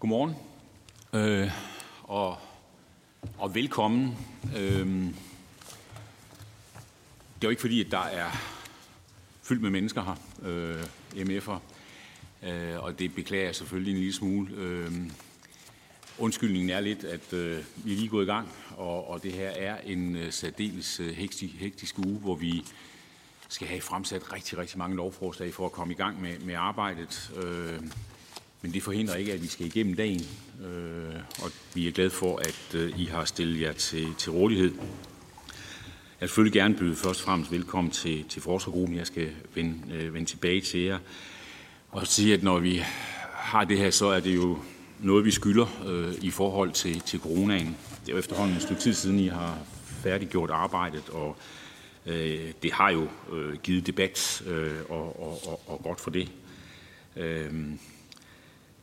Godmorgen øh, og, og velkommen. Øh, det er jo ikke fordi, at der er fyldt med mennesker her, øh, MF'er, øh, og det beklager jeg selvfølgelig en lille smule. Øh, undskyldningen er lidt, at øh, vi er lige gået i gang, og, og det her er en øh, særdeles øh, hektisk, hektisk uge, hvor vi skal have fremsat rigtig, rigtig mange lovforslag for at komme i gang med, med arbejdet. Øh, men det forhindrer ikke, at vi skal igennem dagen, øh, og vi er glade for, at øh, I har stillet jer til, til rådighed. Jeg vil selvfølgelig gerne byde først og fremmest velkommen til, til forskergruppen. Jeg skal vende, øh, vende tilbage til jer og sige, at når vi har det her, så er det jo noget, vi skylder øh, i forhold til, til coronaen. Det er jo efterhånden et stykke tid siden, I har færdiggjort arbejdet, og øh, det har jo øh, givet debat, øh, og, og, og, og godt for det. Øh,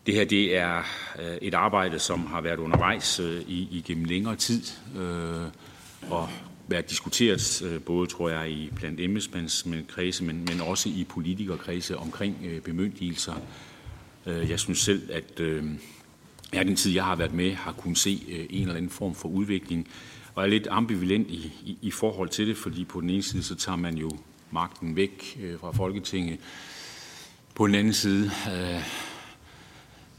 det her det er øh, et arbejde, som har været undervejs øh, i, igennem længere tid, øh, og været diskuteret øh, både, tror jeg, i blandt embedsmandskredse, men, men også i politikerkredse omkring øh, bemyndigelser. Jeg synes selv, at øh, jeg den tid, jeg har været med, har kunnet se øh, en eller anden form for udvikling, og er lidt ambivalent i, i, i forhold til det, fordi på den ene side, så tager man jo magten væk øh, fra Folketinget. På den anden side, øh,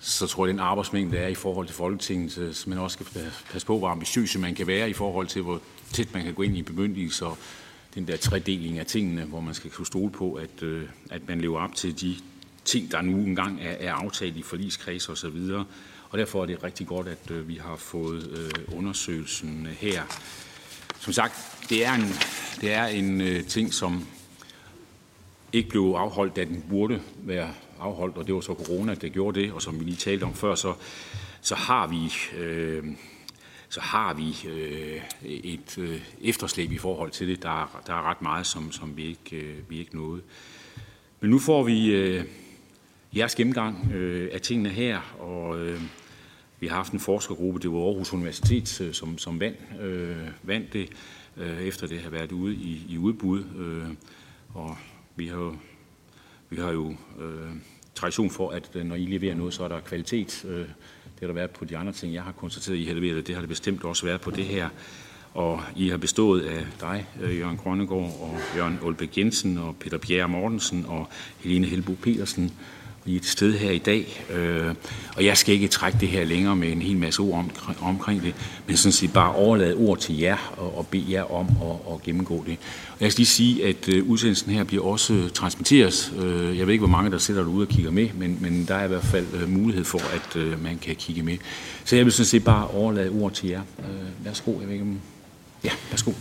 så tror jeg, den arbejdsmængde, der er i forhold til Folketinget, så man også skal passe på, hvor ambitiøse man kan være i forhold til, hvor tæt man kan gå ind i bemyndigelser, og den der tredeling af tingene, hvor man skal kunne stole på, at, øh, at man lever op til de ting, der nu engang er, er aftalt i forligskreds og så videre. Og derfor er det rigtig godt, at øh, vi har fået øh, undersøgelsen her. Som sagt, det er en, det er en ting, som ikke blev afholdt, da den burde være afholdt, og det var så corona, der gjorde det, og som vi lige talte om før, så, så har vi, øh, så har vi øh, et øh, efterslæb i forhold til det. Der er, der er ret meget, som, som vi, ikke, øh, vi ikke nåede. Men nu får vi øh, jeres gennemgang øh, af tingene her, og øh, vi har haft en forskergruppe, det var Aarhus Universitet, øh, som, som vandt, øh, vandt det, øh, efter det har været ude i, i udbud. Øh, og vi har jo vi har jo øh, tradition for, at øh, når I leverer noget, så er der kvalitet. Øh, det har der været på de andre ting, jeg har konstateret, I har leveret. Det har det bestemt også været på det her. Og I har bestået af dig, øh, Jørgen Grønnegård, og Jørgen Olbæk Jensen, og Peter Bjerre Mortensen, og Helene Helbo Petersen, blive et sted her i dag. Øh, og jeg skal ikke trække det her længere med en hel masse ord om, omkring det, men sådan set bare overlade ord til jer og, og bede jer om at, at gennemgå det. Og jeg skal lige sige, at øh, udsendelsen her bliver også transmitteret. Øh, jeg ved ikke, hvor mange der sidder derude og kigger med, men, men der er i hvert fald øh, mulighed for, at øh, man kan kigge med. Så jeg vil sådan set bare overlade ord til jer. Øh, værsgo, jeg ved ikke om... Ja, værsgo.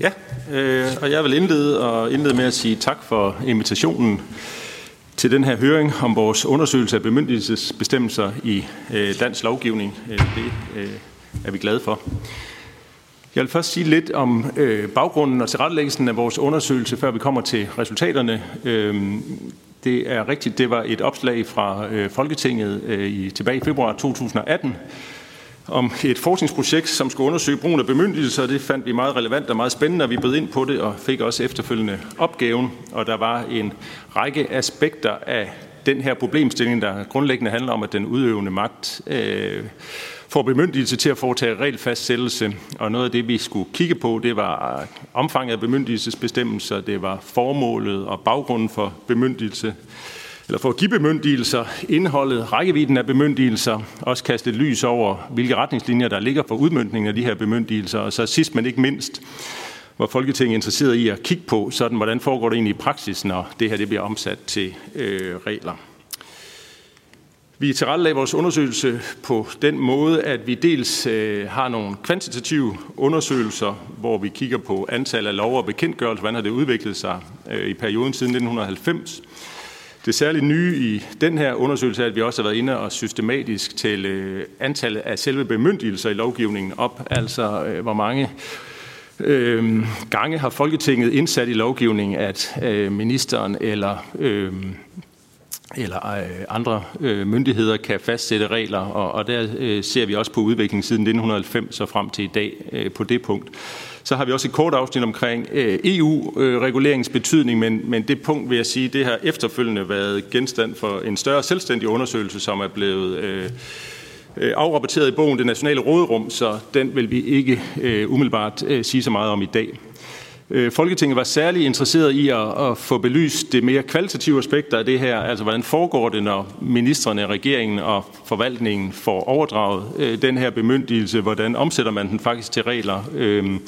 Ja, øh, og jeg vil indlede, og indlede med at sige tak for invitationen til den her høring om vores undersøgelse af bemyndigelsesbestemmelser i øh, dansk lovgivning. Øh, det øh, er vi glade for. Jeg vil først sige lidt om øh, baggrunden og tilrettelæggelsen af vores undersøgelse, før vi kommer til resultaterne. Øh, det er rigtigt, det var et opslag fra øh, Folketinget øh, i, tilbage i februar 2018, om et forskningsprojekt, som skulle undersøge brugen af bemyndigelser. Det fandt vi meget relevant og meget spændende, og vi bød ind på det og fik også efterfølgende opgaven. Og der var en række aspekter af den her problemstilling, der grundlæggende handler om, at den udøvende magt øh, får bemyndigelse til at foretage regelfastsættelse. Og noget af det, vi skulle kigge på, det var øh, omfanget af bemyndigelsesbestemmelser, det var formålet og baggrunden for bemyndigelse, eller for at give bemyndigelser, indholdet, rækkevidden af bemyndigelser, også kaste et lys over, hvilke retningslinjer der ligger for udmyndningen af de her bemyndigelser, og så sidst men ikke mindst, hvor Folketinget er interesseret i at kigge på, sådan hvordan foregår det egentlig i praksis, når det her det bliver omsat til øh, regler. Vi tilrettelagde vores undersøgelse på den måde, at vi dels øh, har nogle kvantitative undersøgelser, hvor vi kigger på antal af lov og bekendtgørelser, hvordan har det udviklet sig øh, i perioden siden 1990, det særligt nye i den her undersøgelse er, at vi også har været inde og systematisk tælle øh, antallet af selve bemyndigelser i lovgivningen op, altså øh, hvor mange øh, gange har Folketinget indsat i lovgivningen, at øh, ministeren eller øh, eller øh, andre øh, myndigheder kan fastsætte regler, og, og der øh, ser vi også på udviklingen siden 1990 og frem til i dag øh, på det punkt. Så har vi også et kort afsnit omkring øh, EU-reguleringens betydning, men, men det punkt vil jeg sige, det har efterfølgende været genstand for en større selvstændig undersøgelse, som er blevet øh, øh afrapporteret i bogen Det Nationale Råderum, så den vil vi ikke øh, umiddelbart øh, sige så meget om i dag. Øh, Folketinget var særlig interesseret i at, at få belyst det mere kvalitative aspekter af det her, altså hvordan foregår det, når ministerne, regeringen og forvaltningen får overdraget øh, den her bemyndigelse, hvordan omsætter man den faktisk til regler. Øh,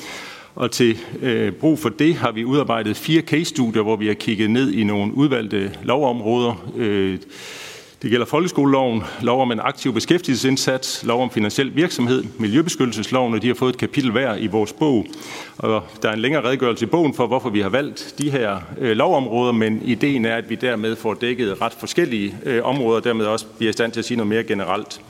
og til øh, brug for det har vi udarbejdet fire case-studier, hvor vi har kigget ned i nogle udvalgte lovområder. Øh, det gælder folkeskoleloven, lov om en aktiv beskæftigelsesindsats, lov om finansiel virksomhed, miljøbeskyttelsesloven, og de har fået et kapitel hver i vores bog. Og der er en længere redegørelse i bogen for, hvorfor vi har valgt de her øh, lovområder, men ideen er, at vi dermed får dækket ret forskellige øh, områder, og dermed også bliver i stand til at sige noget mere generelt.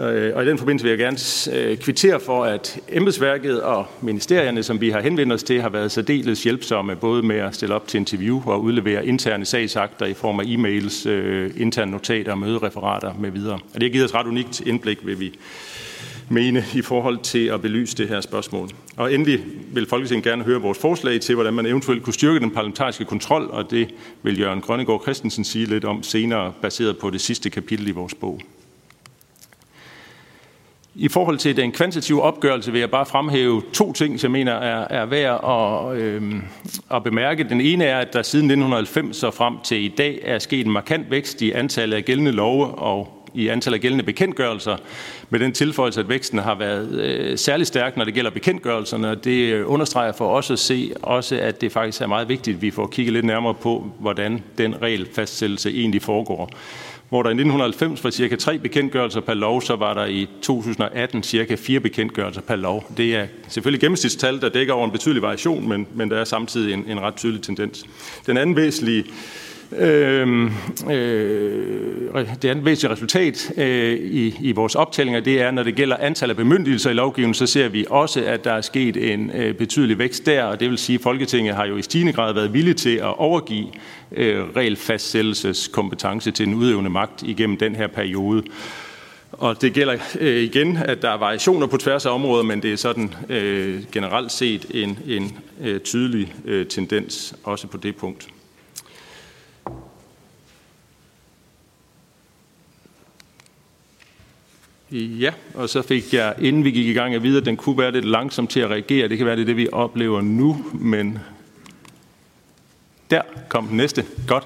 Øh, og i den forbindelse vil jeg gerne øh, kvittere for, at embedsværket og ministerierne, som vi har henvendt os til, har været særdeles hjælpsomme, både med at stille op til interview og udlevere interne sagsakter i form af e-mails, øh, interne notater, mødereferater med videre. Og det har givet os ret unikt indblik, vil vi mene, i forhold til at belyse det her spørgsmål. Og endelig vil Folketinget gerne høre vores forslag til, hvordan man eventuelt kunne styrke den parlamentariske kontrol, og det vil Jørgen Grønnegård Christensen sige lidt om senere, baseret på det sidste kapitel i vores bog. I forhold til den kvantitative opgørelse vil jeg bare fremhæve to ting, som jeg mener er, er værd at, øh, at bemærke. Den ene er, at der siden 1990 og frem til i dag er sket en markant vækst i antallet af gældende love og i antallet af gældende bekendtgørelser, med den tilføjelse, at væksten har været øh, særlig stærk, når det gælder bekendtgørelserne. Det understreger for os at se også, at det faktisk er meget vigtigt, at vi får kigget lidt nærmere på, hvordan den regelfastsættelse egentlig foregår. Hvor der i 1990 var cirka tre bekendtgørelser per lov, så var der i 2018 cirka fire bekendtgørelser per lov. Det er selvfølgelig gennemsnitstal, der dækker over en betydelig variation, men, men der er samtidig en, en ret tydelig tendens. Den anden væsentlige Øhm, øh, øh, det andet væsentlige resultat øh, i, i vores optællinger, det er, når det gælder antal af bemyndigelser i lovgivningen, så ser vi også, at der er sket en øh, betydelig vækst der, og det vil sige, at Folketinget har jo i stigende grad været villige til at overgive øh, regelfastsættelseskompetence til den udøvende magt igennem den her periode. Og det gælder øh, igen, at der er variationer på tværs af områder, men det er sådan øh, generelt set en, en øh, tydelig øh, tendens også på det punkt. Ja, og så fik jeg, inden vi gik i gang, at vide, at den kunne være lidt langsom til at reagere. Det kan være, det er det, vi oplever nu, men der kom den næste. Godt.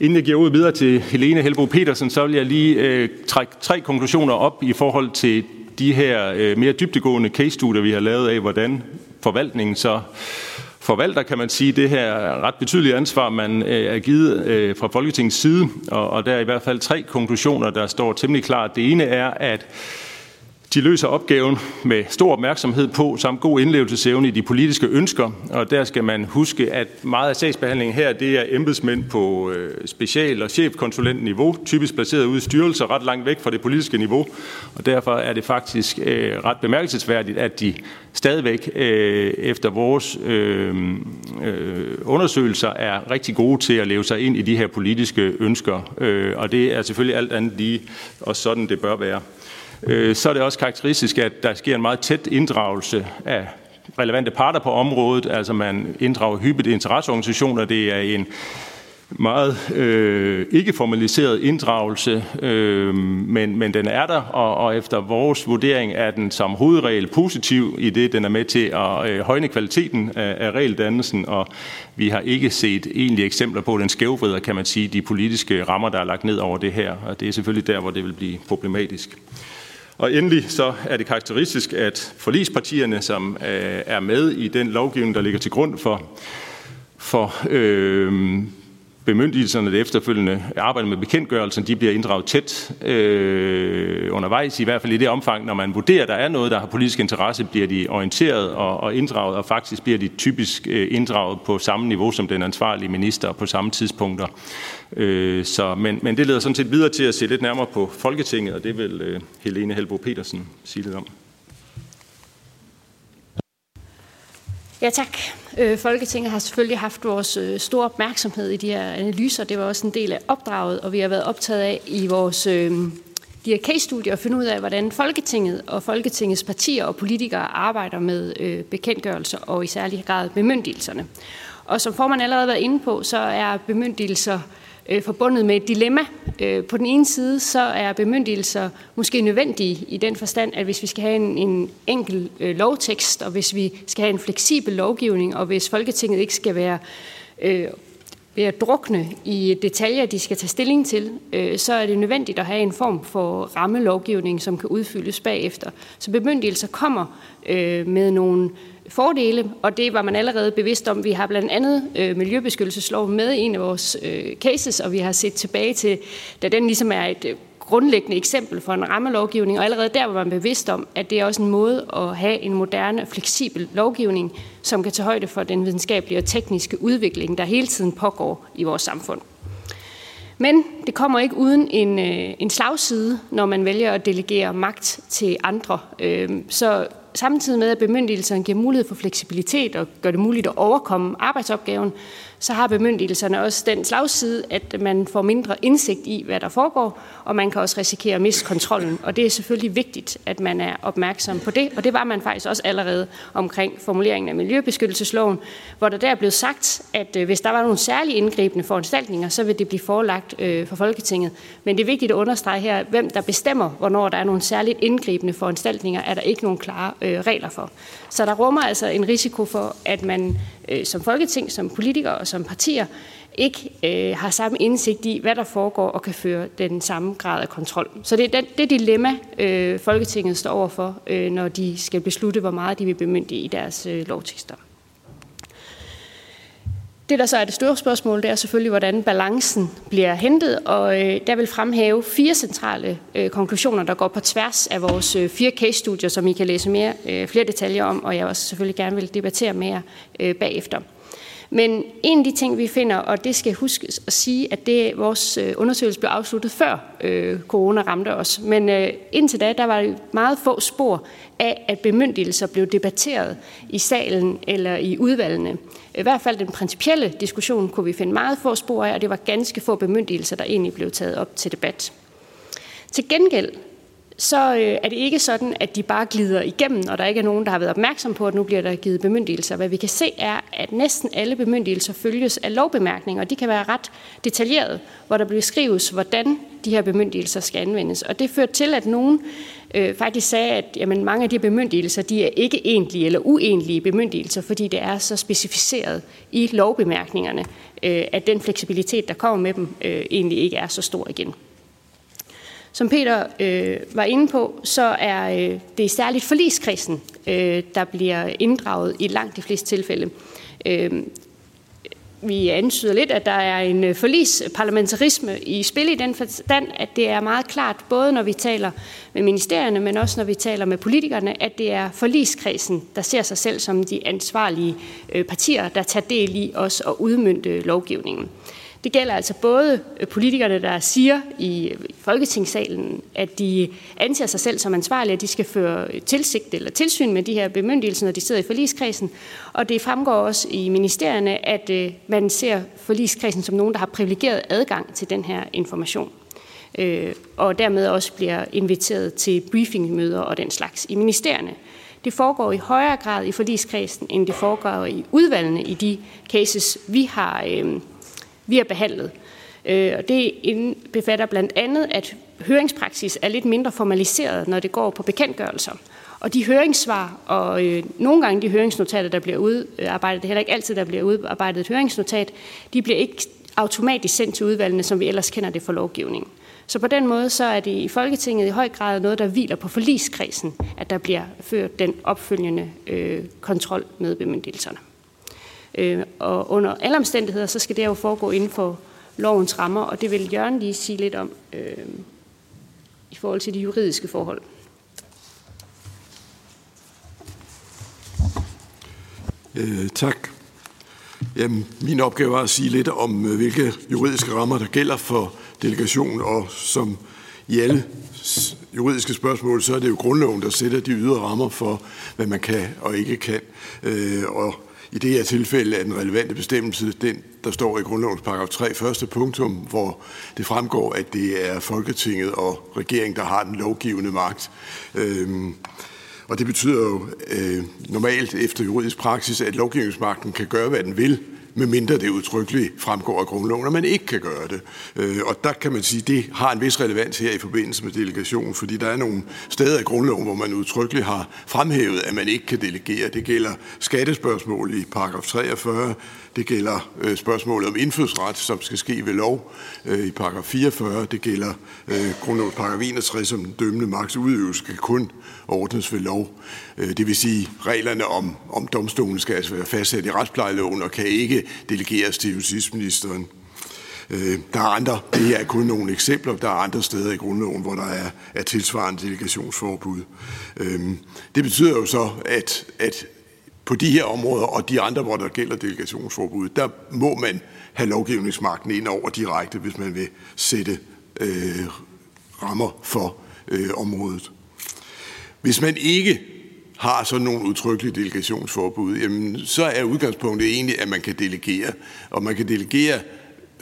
Inden jeg giver ud videre til Helene Helbo Petersen, så vil jeg lige øh, trække tre konklusioner op i forhold til de her øh, mere dybtegående case-studier, vi har lavet af, hvordan forvaltningen så forvalter, kan man sige, det her ret betydelige ansvar, man øh, er givet øh, fra Folketingets side. Og, og der er i hvert fald tre konklusioner, der står temmelig klart. Det ene er, at de løser opgaven med stor opmærksomhed på, samt god indlevelsesevne i de politiske ønsker, og der skal man huske, at meget af sagsbehandlingen her, det er embedsmænd på øh, special- og chefkonsulentniveau, typisk placeret ude i styrelser, ret langt væk fra det politiske niveau, og derfor er det faktisk øh, ret bemærkelsesværdigt, at de stadigvæk øh, efter vores øh, øh, undersøgelser er rigtig gode til at leve sig ind i de her politiske ønsker, øh, og det er selvfølgelig alt andet lige og sådan, det bør være. Øh, så er det også karakteristisk, at der sker en meget tæt inddragelse af relevante parter på området. Altså man inddrager hyppigt interesseorganisationer. Det er en meget øh, ikke formaliseret inddragelse, øh, men, men den er der, og, og efter vores vurdering er den som hovedregel positiv i det, den er med til at øh, højne kvaliteten af, af regeldannelsen, og vi har ikke set egentlige eksempler på, den skævvrider, kan man sige, de politiske rammer, der er lagt ned over det her, og det er selvfølgelig der, hvor det vil blive problematisk. Og endelig så er det karakteristisk, at forlispartierne, som øh, er med i den lovgivning, der ligger til grund for, for øh, bemyndigelserne, det efterfølgende arbejde med bekendtgørelsen, de bliver inddraget tæt øh, undervejs, i hvert fald i det omfang, når man vurderer, at der er noget, der har politisk interesse, bliver de orienteret og, og inddraget, og faktisk bliver de typisk øh, inddraget på samme niveau som den ansvarlige minister på samme tidspunkter. Øh, så, men, men det leder sådan set videre til at se lidt nærmere på Folketinget, og det vil øh, Helene Helbo Petersen sige lidt om. Ja, tak. Øh, Folketinget har selvfølgelig haft vores øh, store opmærksomhed i de her analyser. Det var også en del af opdraget, og vi har været optaget af i vores øh, de her case-studier at finde ud af, hvordan Folketinget og Folketingets partier og politikere arbejder med øh, bekendtgørelser og i særlig grad bemyndigelserne. Og som formand allerede har været inde på, så er bemyndigelser øh, Øh, forbundet med et dilemma. Øh, på den ene side så er bemyndigelser måske nødvendige i den forstand, at hvis vi skal have en, en enkel øh, lovtekst, og hvis vi skal have en fleksibel lovgivning, og hvis Folketinget ikke skal være øh, ved at drukne i detaljer, de skal tage stilling til, øh, så er det nødvendigt at have en form for rammelovgivning, som kan udfyldes bagefter. Så bemyndigelser kommer øh, med nogle fordele, og det var man allerede bevidst om. Vi har blandt andet øh, Miljøbeskyttelseslov med i en af vores øh, cases, og vi har set tilbage til, da den ligesom er et øh, grundlæggende eksempel for en rammelovgivning, og allerede der var man bevidst om, at det er også en måde at have en moderne og fleksibel lovgivning, som kan tage højde for den videnskabelige og tekniske udvikling, der hele tiden pågår i vores samfund. Men det kommer ikke uden en, øh, en slagside, når man vælger at delegere magt til andre. Øhm, så samtidig med, at bemyndigelserne giver mulighed for fleksibilitet og gør det muligt at overkomme arbejdsopgaven, så har bemyndigelserne også den slagside, at man får mindre indsigt i, hvad der foregår, og man kan også risikere at miste kontrollen. Og det er selvfølgelig vigtigt, at man er opmærksom på det, og det var man faktisk også allerede omkring formuleringen af Miljøbeskyttelsesloven, hvor der der blev sagt, at øh, hvis der var nogle særlige indgribende foranstaltninger, så vil det blive forelagt øh, for Folketinget. Men det er vigtigt at understrege her, hvem der bestemmer, hvornår der er nogle særligt indgribende foranstaltninger, er der ikke nogen klare øh, regler for. Så der rummer altså en risiko for, at man øh, som folketing, som politikere og som partier ikke øh, har samme indsigt i, hvad der foregår, og kan føre den samme grad af kontrol. Så det er den, det dilemma, øh, Folketinget står overfor, øh, når de skal beslutte, hvor meget de vil bemyndige i deres øh, lovtekster. Det, der så er det store spørgsmål, det er selvfølgelig, hvordan balancen bliver hentet, og øh, der vil fremhæve fire centrale øh, konklusioner, der går på tværs af vores øh, fire case-studier, som I kan læse mere, øh, flere detaljer om, og jeg også selvfølgelig gerne vil debattere mere øh, bagefter. Men en af de ting, vi finder, og det skal huskes at sige, at det, vores øh, undersøgelse blev afsluttet før øh, corona ramte os. Men øh, indtil da, der var det meget få spor af, at bemyndigelser blev debatteret i salen eller i udvalgene. I hvert fald den principielle diskussion kunne vi finde meget få spor af, og det var ganske få bemyndigelser, der egentlig blev taget op til debat. Til gengæld så øh, er det ikke sådan, at de bare glider igennem, og der ikke er nogen, der har været opmærksom på, at nu bliver der givet bemyndigelser. Hvad vi kan se er, at næsten alle bemyndigelser følges af lovbemærkninger, og de kan være ret detaljerede, hvor der beskrives, hvordan de her bemyndigelser skal anvendes. Og det fører til, at nogen øh, faktisk sagde, at jamen, mange af de bemyndigelser, de er ikke egentlige eller uegentlige bemyndigelser, fordi det er så specificeret i lovbemærkningerne, øh, at den fleksibilitet, der kommer med dem, øh, egentlig ikke er så stor igen. Som Peter øh, var inde på, så er øh, det særligt forligskredsen, øh, der bliver inddraget i langt de fleste tilfælde. Øh, vi antyder lidt, at der er en øh, forlisparlamentarisme i spil i den forstand, at det er meget klart, både når vi taler med ministerierne, men også når vi taler med politikerne, at det er forliskredsen, der ser sig selv som de ansvarlige øh, partier, der tager del i os og udmyndte lovgivningen. Det gælder altså både politikerne, der siger i Folketingssalen, at de anser sig selv som ansvarlige, at de skal føre tilsigt eller tilsyn med de her bemyndigelser, når de sidder i forligskredsen. Og det fremgår også i ministerierne, at øh, man ser forligskredsen som nogen, der har privilegeret adgang til den her information øh, og dermed også bliver inviteret til briefingmøder og den slags i ministerierne. Det foregår i højere grad i forligskredsen, end det foregår i udvalgene i de cases, vi har øh, vi har behandlet. Øh, og det befatter blandt andet, at høringspraksis er lidt mindre formaliseret, når det går på bekendtgørelser. Og de høringssvar, og øh, nogle gange de høringsnotater, der bliver udarbejdet, det er heller ikke altid, der bliver udarbejdet et høringsnotat, de bliver ikke automatisk sendt til udvalgene, som vi ellers kender det for lovgivningen. Så på den måde så er det i Folketinget i høj grad noget, der hviler på forligskredsen, at der bliver ført den opfølgende øh, kontrol med bemyndigelserne. Øh, og under alle omstændigheder, så skal det jo foregå inden for lovens rammer, og det vil Jørgen lige sige lidt om øh, i forhold til de juridiske forhold. Øh, tak. Jamen, min opgave er at sige lidt om, øh, hvilke juridiske rammer, der gælder for delegation, og som i alle juridiske spørgsmål, så er det jo grundloven, der sætter de ydre rammer for, hvad man kan og ikke kan. Øh, og i det her tilfælde er den relevante bestemmelse den, der står i grundlovens paragraf 3 første punktum, hvor det fremgår, at det er Folketinget og regeringen, der har den lovgivende magt. Øhm, og det betyder jo øh, normalt efter juridisk praksis, at lovgivningsmagten kan gøre, hvad den vil, medmindre det udtrykkeligt fremgår af grundloven, at man ikke kan gøre det. Øh, og der kan man sige, at det har en vis relevans her i forbindelse med delegation, fordi der er nogle steder i grundloven, hvor man udtrykkeligt har fremhævet, at man ikke kan delegere. Det gælder skattespørgsmål i paragraf 43, det gælder øh, spørgsmålet om indfødsret, som skal ske ved lov øh, i paragraf 44. Det gælder øh, grundlovens paragraf 61, som den dømmende magts udøvelse skal kun ordnes ved lov. Øh, det vil sige, reglerne om, om domstolen skal altså være fastsat i retsplejeloven og kan ikke delegeres til justitsministeren. Øh, der er andre, det her er kun nogle eksempler, der er andre steder i grundloven, hvor der er, er tilsvarende delegationsforbud. Øh, det betyder jo så, at, at på de her områder og de andre, hvor der gælder delegationsforbud, der må man have lovgivningsmagten ind over direkte, hvis man vil sætte øh, rammer for øh, området. Hvis man ikke har sådan nogle udtrykkelige delegationsforbud, jamen, så er udgangspunktet egentlig, at man kan delegere. Og man kan delegere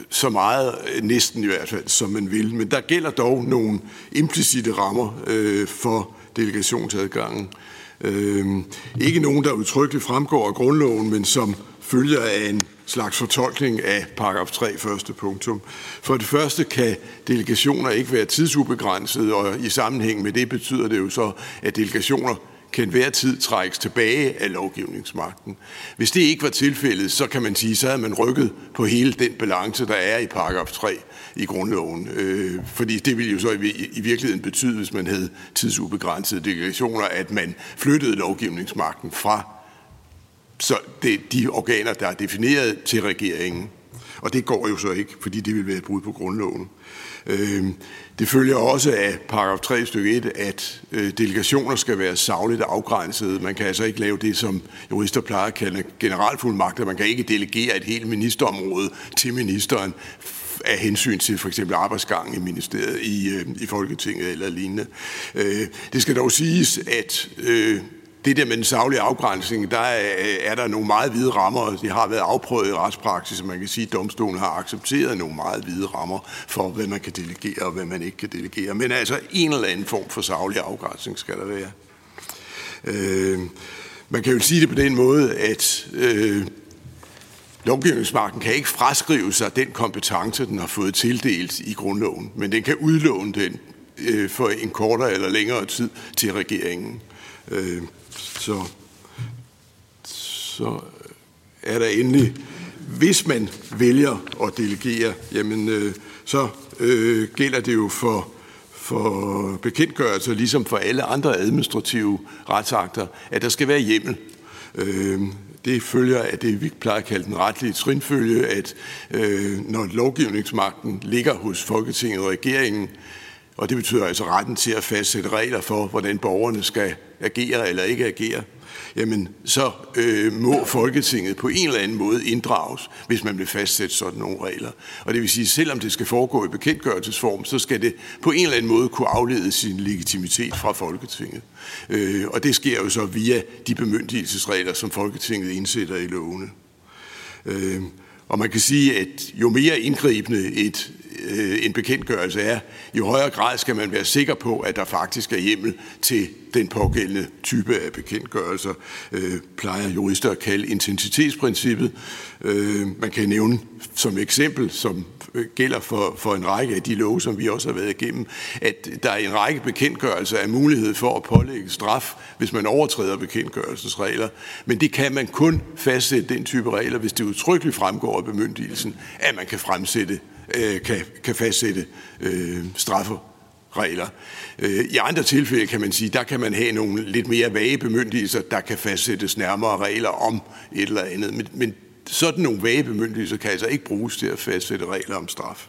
så meget, øh, næsten i hvert fald, som man vil. Men der gælder dog nogle implicite rammer øh, for delegationsadgangen. Øh, Øhm, ikke nogen, der udtrykkeligt fremgår af grundloven, men som følger af en slags fortolkning af paragraf 3 første punktum. For det første kan delegationer ikke være tidsubegrænsede, og i sammenhæng med det betyder det jo så, at delegationer kan hver tid trækkes tilbage af lovgivningsmagten. Hvis det ikke var tilfældet, så kan man sige, så havde man rykket på hele den balance, der er i paragraf 3 i grundloven. Øh, fordi det ville jo så i, i virkeligheden betyde, hvis man havde tidsubegrænsede delegationer, at man flyttede lovgivningsmagten fra så det, de organer, der er defineret til regeringen. Og det går jo så ikke, fordi det vil være et brud på grundloven. Øh, det følger også af paragraf 3 stykke 1, at øh, delegationer skal være savligt afgrænsede. Man kan altså ikke lave det, som jurister plejer at kalde generalfuldmagter. Man kan ikke delegere et helt ministerområde til ministeren af hensyn til for eksempel arbejdsgangen i ministeriet, i, øh, i Folketinget eller lignende. Øh, det skal dog siges, at øh, det der med den savlige afgrænsning, der er, er der nogle meget hvide rammer. De har været afprøvet i retspraksis, og man kan sige, at domstolen har accepteret nogle meget hvide rammer for, hvad man kan delegere og hvad man ikke kan delegere. Men altså en eller anden form for savlig afgrænsning skal der være. Øh, man kan jo sige det på den måde, at øh, lovgivningsmagten kan ikke fraskrive sig den kompetence, den har fået tildelt i grundloven, men den kan udlåne den øh, for en kortere eller længere tid til regeringen. Øh, så, så er der endelig, hvis man vælger at delegere, jamen øh, så øh, gælder det jo for, for bekendtgørelser, ligesom for alle andre administrative retsakter, at der skal være hjemmel. Øh, det følger af det, vi plejer at kalde den retlige trinfølge, at øh, når lovgivningsmagten ligger hos Folketinget og regeringen, og det betyder altså retten til at fastsætte regler for, hvordan borgerne skal agere eller ikke agere, jamen så øh, må Folketinget på en eller anden måde inddrages, hvis man vil fastsætte sådan nogle regler. Og det vil sige, selvom det skal foregå i bekendtgørelsesform, så skal det på en eller anden måde kunne aflede sin legitimitet fra Folketinget. Øh, og det sker jo så via de bemyndigelsesregler, som Folketinget indsætter i lovene. Øh, og man kan sige, at jo mere indgribende et, øh, en bekendtgørelse er, jo højere grad skal man være sikker på, at der faktisk er hjemmel til den pågældende type af bekendtgørelser, øh, plejer jurister at kalde intensitetsprincippet. Øh, man kan nævne som eksempel, som øh, gælder for, for en række af de love, som vi også har været igennem, at der er en række bekendtgørelser af mulighed for at pålægge straf, hvis man overtræder bekendtgørelsesregler. Men det kan man kun fastsætte den type regler, hvis det udtrykkeligt fremgår af bemyndigelsen, at man kan fremsætte øh, kan, kan fastsætte øh, strafferegler. Øh, I andre tilfælde kan man sige, der kan man have nogle lidt mere vage bemyndigelser, der kan fastsættes nærmere regler om et eller andet. Men, men sådan nogle vage bemyndigelser kan altså ikke bruges til at fastsætte regler om straf.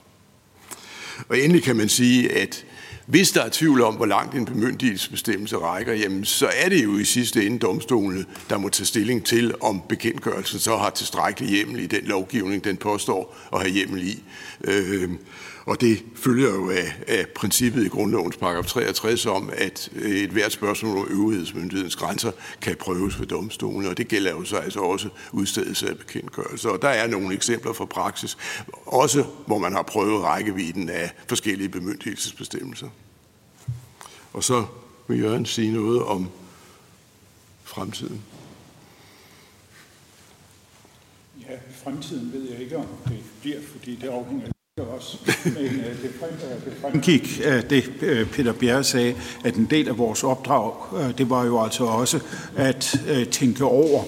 Og endelig kan man sige, at hvis der er tvivl om, hvor langt en bemyndigelsesbestemmelse rækker, jamen, så er det jo i sidste ende domstolene, der må tage stilling til, om bekendtgørelsen så har tilstrækkelig hjemmel i den lovgivning, den påstår at have hjemmel i. Øh, og det følger jo af, af princippet i grundlovens paragraf 63 om, at øh, et hvert spørgsmål om øvrighedsmyndighedens grænser kan prøves ved domstolen, og det gælder jo så altså også udstedelse af bekendtgørelser. Og der er nogle eksempler fra praksis, også hvor man har prøvet rækkevidden af forskellige bemyndigelsesbestemmelser. Og så vil Jørgen sige noget om fremtiden. Ja, fremtiden ved jeg ikke, om det bliver, fordi det afhænger. Men øh, det, af øh, det, øh, Peter Bjerre sagde, at en del af vores opdrag, øh, det var jo altså også at tænke over,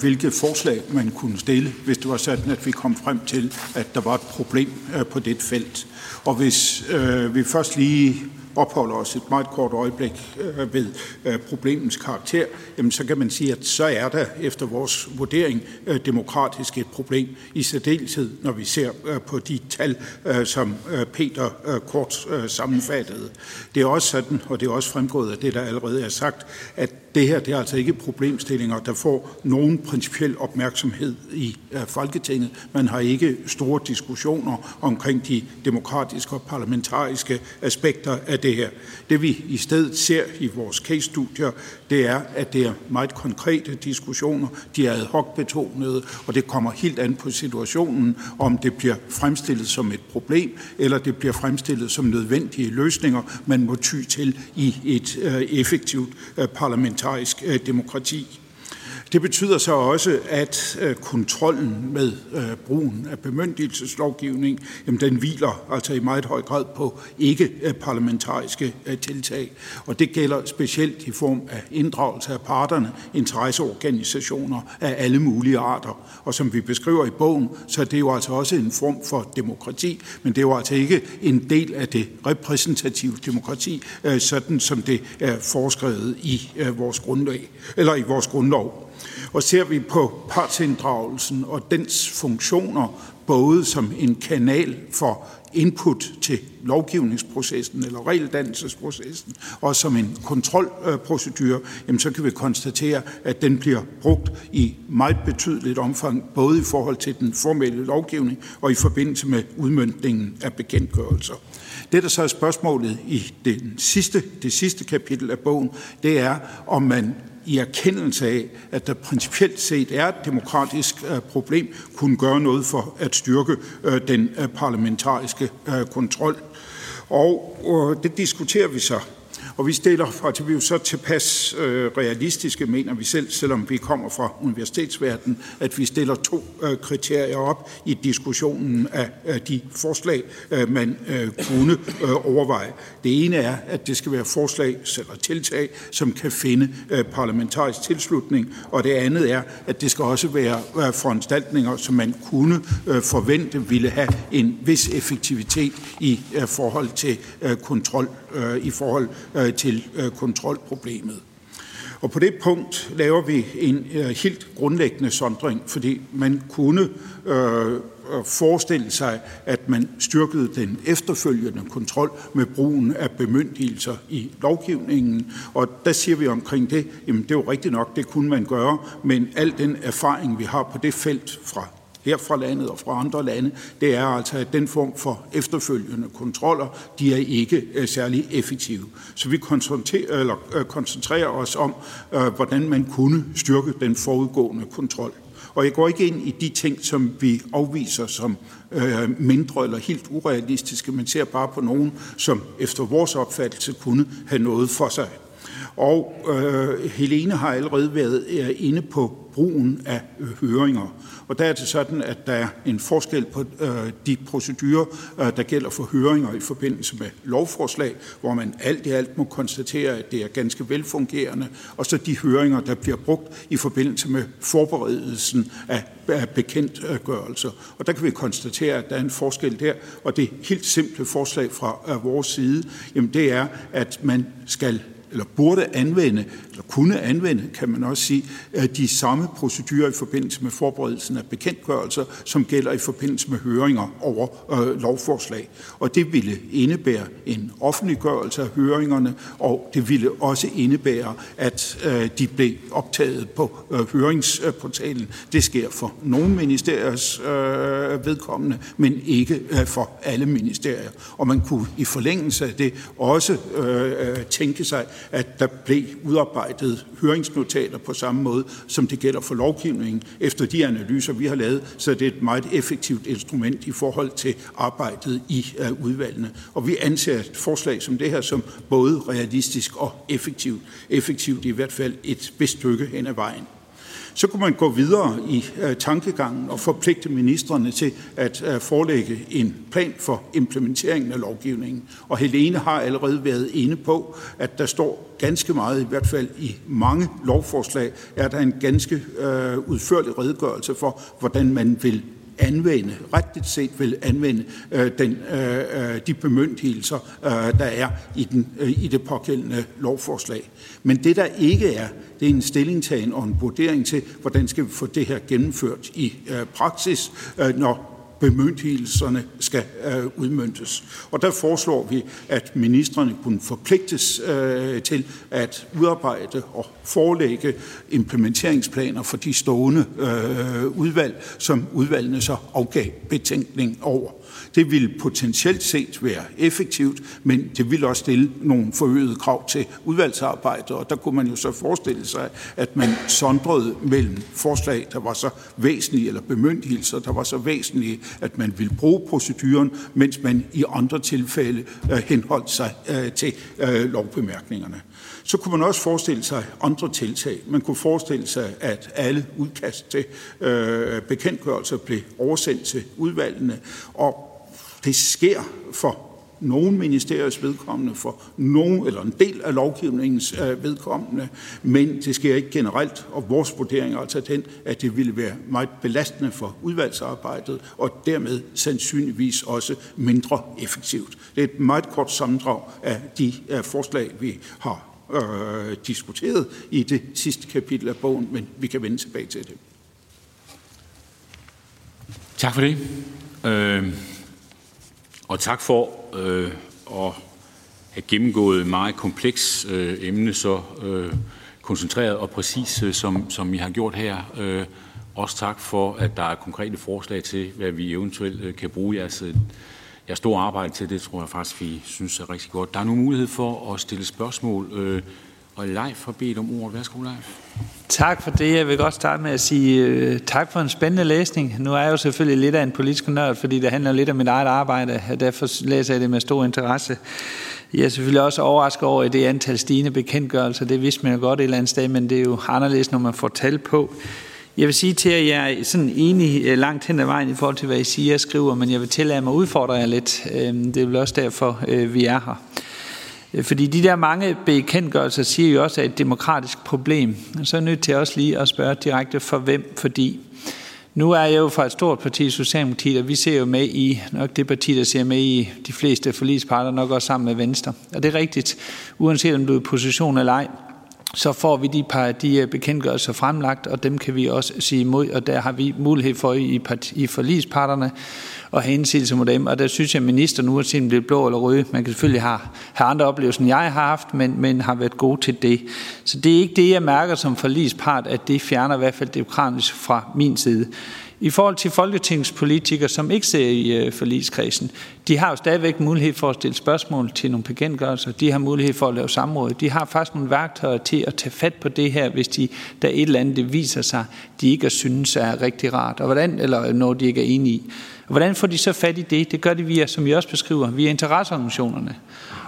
hvilke forslag man kunne stille, hvis det var sådan, at vi kom frem til, at der var et problem på det felt. Og hvis vi først lige opholder os et meget kort øjeblik øh, ved øh, problemets karakter, jamen så kan man sige, at så er der efter vores vurdering øh, demokratisk et problem, i særdeleshed når vi ser øh, på de tal, øh, som øh, Peter kort sammenfattede. Det er også sådan, og det er også fremgået af det, der allerede er sagt, at det her det er altså ikke problemstillinger, der får nogen principiel opmærksomhed i Folketinget. Man har ikke store diskussioner omkring de demokratiske og parlamentariske aspekter af det her. Det vi i stedet ser i vores case-studier, det er, at det er meget konkrete diskussioner. De er ad hoc betonede, og det kommer helt an på situationen, om det bliver fremstillet som et problem, eller det bliver fremstillet som nødvendige løsninger, man må ty til i et øh, effektivt øh, parlament parlamentarisk øh, demokrati. Det betyder så også, at øh, kontrollen med øh, brugen af bemyndigelseslovgivning, jamen den hviler altså i meget høj grad på ikke-parlamentariske øh, tiltag. Og det gælder specielt i form af inddragelse af parterne, interesseorganisationer af alle mulige arter. Og som vi beskriver i bogen, så er det jo altså også en form for demokrati, men det er jo altså ikke en del af det repræsentative demokrati, sådan som det er foreskrevet i vores grundlag, eller i vores grundlov. Og ser vi på partsinddragelsen og dens funktioner, både som en kanal for input til lovgivningsprocessen eller regeldannelsesprocessen, og som en kontrolprocedure, jamen så kan vi konstatere, at den bliver brugt i meget betydeligt omfang, både i forhold til den formelle lovgivning og i forbindelse med udmyndningen af bekendtgørelser. Det, der så er spørgsmålet i den sidste, det sidste kapitel af bogen, det er, om man i erkendelse af, at der principielt set er et demokratisk øh, problem, kunne gøre noget for at styrke øh, den øh, parlamentariske kontrol. Og det diskuterer vi så og vi stiller, for til vi er så tilpas øh, realistiske, mener vi selv, selvom vi kommer fra universitetsverdenen, at vi stiller to øh, kriterier op i diskussionen af, af de forslag, øh, man øh, kunne øh, overveje. Det ene er, at det skal være forslag eller tiltag, som kan finde øh, parlamentarisk tilslutning, og det andet er, at det skal også være øh, foranstaltninger, som man kunne øh, forvente ville have en vis effektivitet i øh, forhold til øh, kontrol, øh, i forhold øh, Øh, til øh, kontrolproblemet. Og på det punkt laver vi en øh, helt grundlæggende sondring, fordi man kunne øh, øh, forestille sig, at man styrkede den efterfølgende kontrol med brugen af bemyndigelser i lovgivningen. Og der siger vi omkring det, jamen det er jo rigtigt nok, det kunne man gøre, men al den erfaring, vi har på det felt fra her fra landet og fra andre lande, det er altså, at den form for efterfølgende kontroller, de er ikke uh, særlig effektive. Så vi koncentrerer, eller, øh, koncentrerer os om, øh, hvordan man kunne styrke den forudgående kontrol. Og jeg går ikke ind i de ting, som vi afviser som øh, mindre eller helt urealistiske, men ser bare på nogen, som efter vores opfattelse kunne have noget for sig. Og øh, Helene har allerede været øh, inde på brugen af øh, høringer. Og der er det sådan, at der er en forskel på øh, de procedurer, øh, der gælder for høringer i forbindelse med lovforslag, hvor man alt i alt må konstatere, at det er ganske velfungerende, og så de høringer, der bliver brugt i forbindelse med forberedelsen af, af bekendtgørelser. Og der kan vi konstatere, at der er en forskel der, og det helt simple forslag fra vores side, jamen det er, at man skal eller burde anvende, eller kunne anvende, kan man også sige, øh, de samme procedurer i forbindelse med forberedelsen af bekendtgørelser, som gælder i forbindelse med høringer over øh, lovforslag. Og det ville indebære en offentliggørelse af høringerne, og det ville også indebære, at øh, de blev optaget på øh, høringsportalen. Det sker for nogle ministeriers øh, vedkommende, men ikke øh, for alle ministerier. Og man kunne i forlængelse af det også øh, øh tænke sig, at der blev udarbejdet høringsnotater på samme måde, som det gælder for lovgivningen. Efter de analyser, vi har lavet, så er det et meget effektivt instrument i forhold til arbejdet i uh, udvalgene. Og vi anser et forslag som det her som både realistisk og effektivt. Effektivt i hvert fald et vist stykke hen ad vejen. Så kunne man gå videre i øh, tankegangen og forpligte ministerne til at uh, forelægge en plan for implementeringen af lovgivningen. Og Helene har allerede været inde på, at der står ganske meget, i hvert fald i mange lovforslag, er der en ganske øh, udførlig redegørelse for, hvordan man vil anvende, retligt set vil anvende øh, den, øh, øh, de bemyndigelser, øh, der er i, den, øh, i det pågældende lovforslag. Men det, der ikke er, det er en stillingtagen og en vurdering til, hvordan skal vi få det her gennemført i øh, praksis, øh, når bemyndigelserne skal øh, udmyndtes. Og der foreslår vi, at ministerne kunne forpligtes øh, til at udarbejde og forelægge implementeringsplaner for de stående øh, udvalg, som udvalgene så afgav betænkning over. Det vil potentielt set være effektivt, men det vil også stille nogle forøgede krav til udvalgsarbejdet, og der kunne man jo så forestille sig, at man sondrede mellem forslag, der var så væsentlige, eller bemyndigelser, der var så væsentlige, at man ville bruge proceduren, mens man i andre tilfælde øh, henholdt sig øh, til øh, lovbemærkningerne. Så kunne man også forestille sig andre tiltag. Man kunne forestille sig, at alle udkast til øh, bekendtgørelser blev oversendt til udvalgene, og det sker for nogle ministeriers vedkommende, for nogen eller en del af lovgivningens øh, vedkommende, men det sker ikke generelt, og vores vurdering er altså den, at det ville være meget belastende for udvalgsarbejdet, og dermed sandsynligvis også mindre effektivt. Det er et meget kort sammendrag af de øh, forslag, vi har øh, diskuteret i det sidste kapitel af bogen, men vi kan vende tilbage til det. Tak for det. Øh, og tak for øh, at have gennemgået et meget kompleks øh, emne så øh, koncentreret og præcis, øh, som, som I har gjort her. Øh, også tak for, at der er konkrete forslag til, hvad vi eventuelt øh, kan bruge jeres, øh, jeres store arbejde til. Det tror jeg faktisk, vi synes er rigtig godt. Der er nu mulighed for at stille spørgsmål. Øh, og Leif har bedt om ordet. Værsgo, Leif. Tak for det. Jeg vil godt starte med at sige uh, tak for en spændende læsning. Nu er jeg jo selvfølgelig lidt af en politisk nørd, fordi det handler lidt om mit eget arbejde, og derfor læser jeg det med stor interesse. Jeg er selvfølgelig også overrasket over det antal stigende bekendtgørelser. Det vidste man jo godt et eller andet sted, men det er jo anderledes, når man får tal på. Jeg vil sige til, at jeg er sådan enig øh, langt hen ad vejen i forhold til, hvad I siger og skriver, men jeg vil tillade mig at udfordre jer lidt. Øhm, det er vel også derfor, øh, vi er her. Øh, fordi de der mange bekendtgørelser siger jo også, at det er et demokratisk problem. Så er jeg nødt til også lige at spørge direkte for hvem, fordi nu er jeg jo fra et stort parti, Socialdemokratiet, og vi ser jo med i, nok det parti, der ser med i de fleste forlisparter, nok også sammen med Venstre. Og det er rigtigt, uanset om du er i position eller ej, så får vi de, par, de øh, bekendtgørelser fremlagt, og dem kan vi også sige imod, og der har vi mulighed for i, i forlisparterne at have indsigelse mod dem, og der synes jeg, at ministeren, uanset om det er blå eller røde, man kan selvfølgelig have, have andre oplevelser, end jeg har haft, men, men har været god til det. Så det er ikke det, jeg mærker som forlispart, at det fjerner i hvert fald demokratisk fra min side. I forhold til folketingspolitikere, som ikke ser i øh, forligskredsen, de har jo stadigvæk mulighed for at stille spørgsmål til nogle bekendtgørelser. De har mulighed for at lave samråd. De har faktisk nogle værktøjer til at tage fat på det her, hvis de, der et eller andet det viser sig, de ikke synes er rigtig rart, og hvordan, eller når de ikke er enige i. Hvordan får de så fat i det? Det gør de via, som I også beskriver, via interesseorganisationerne.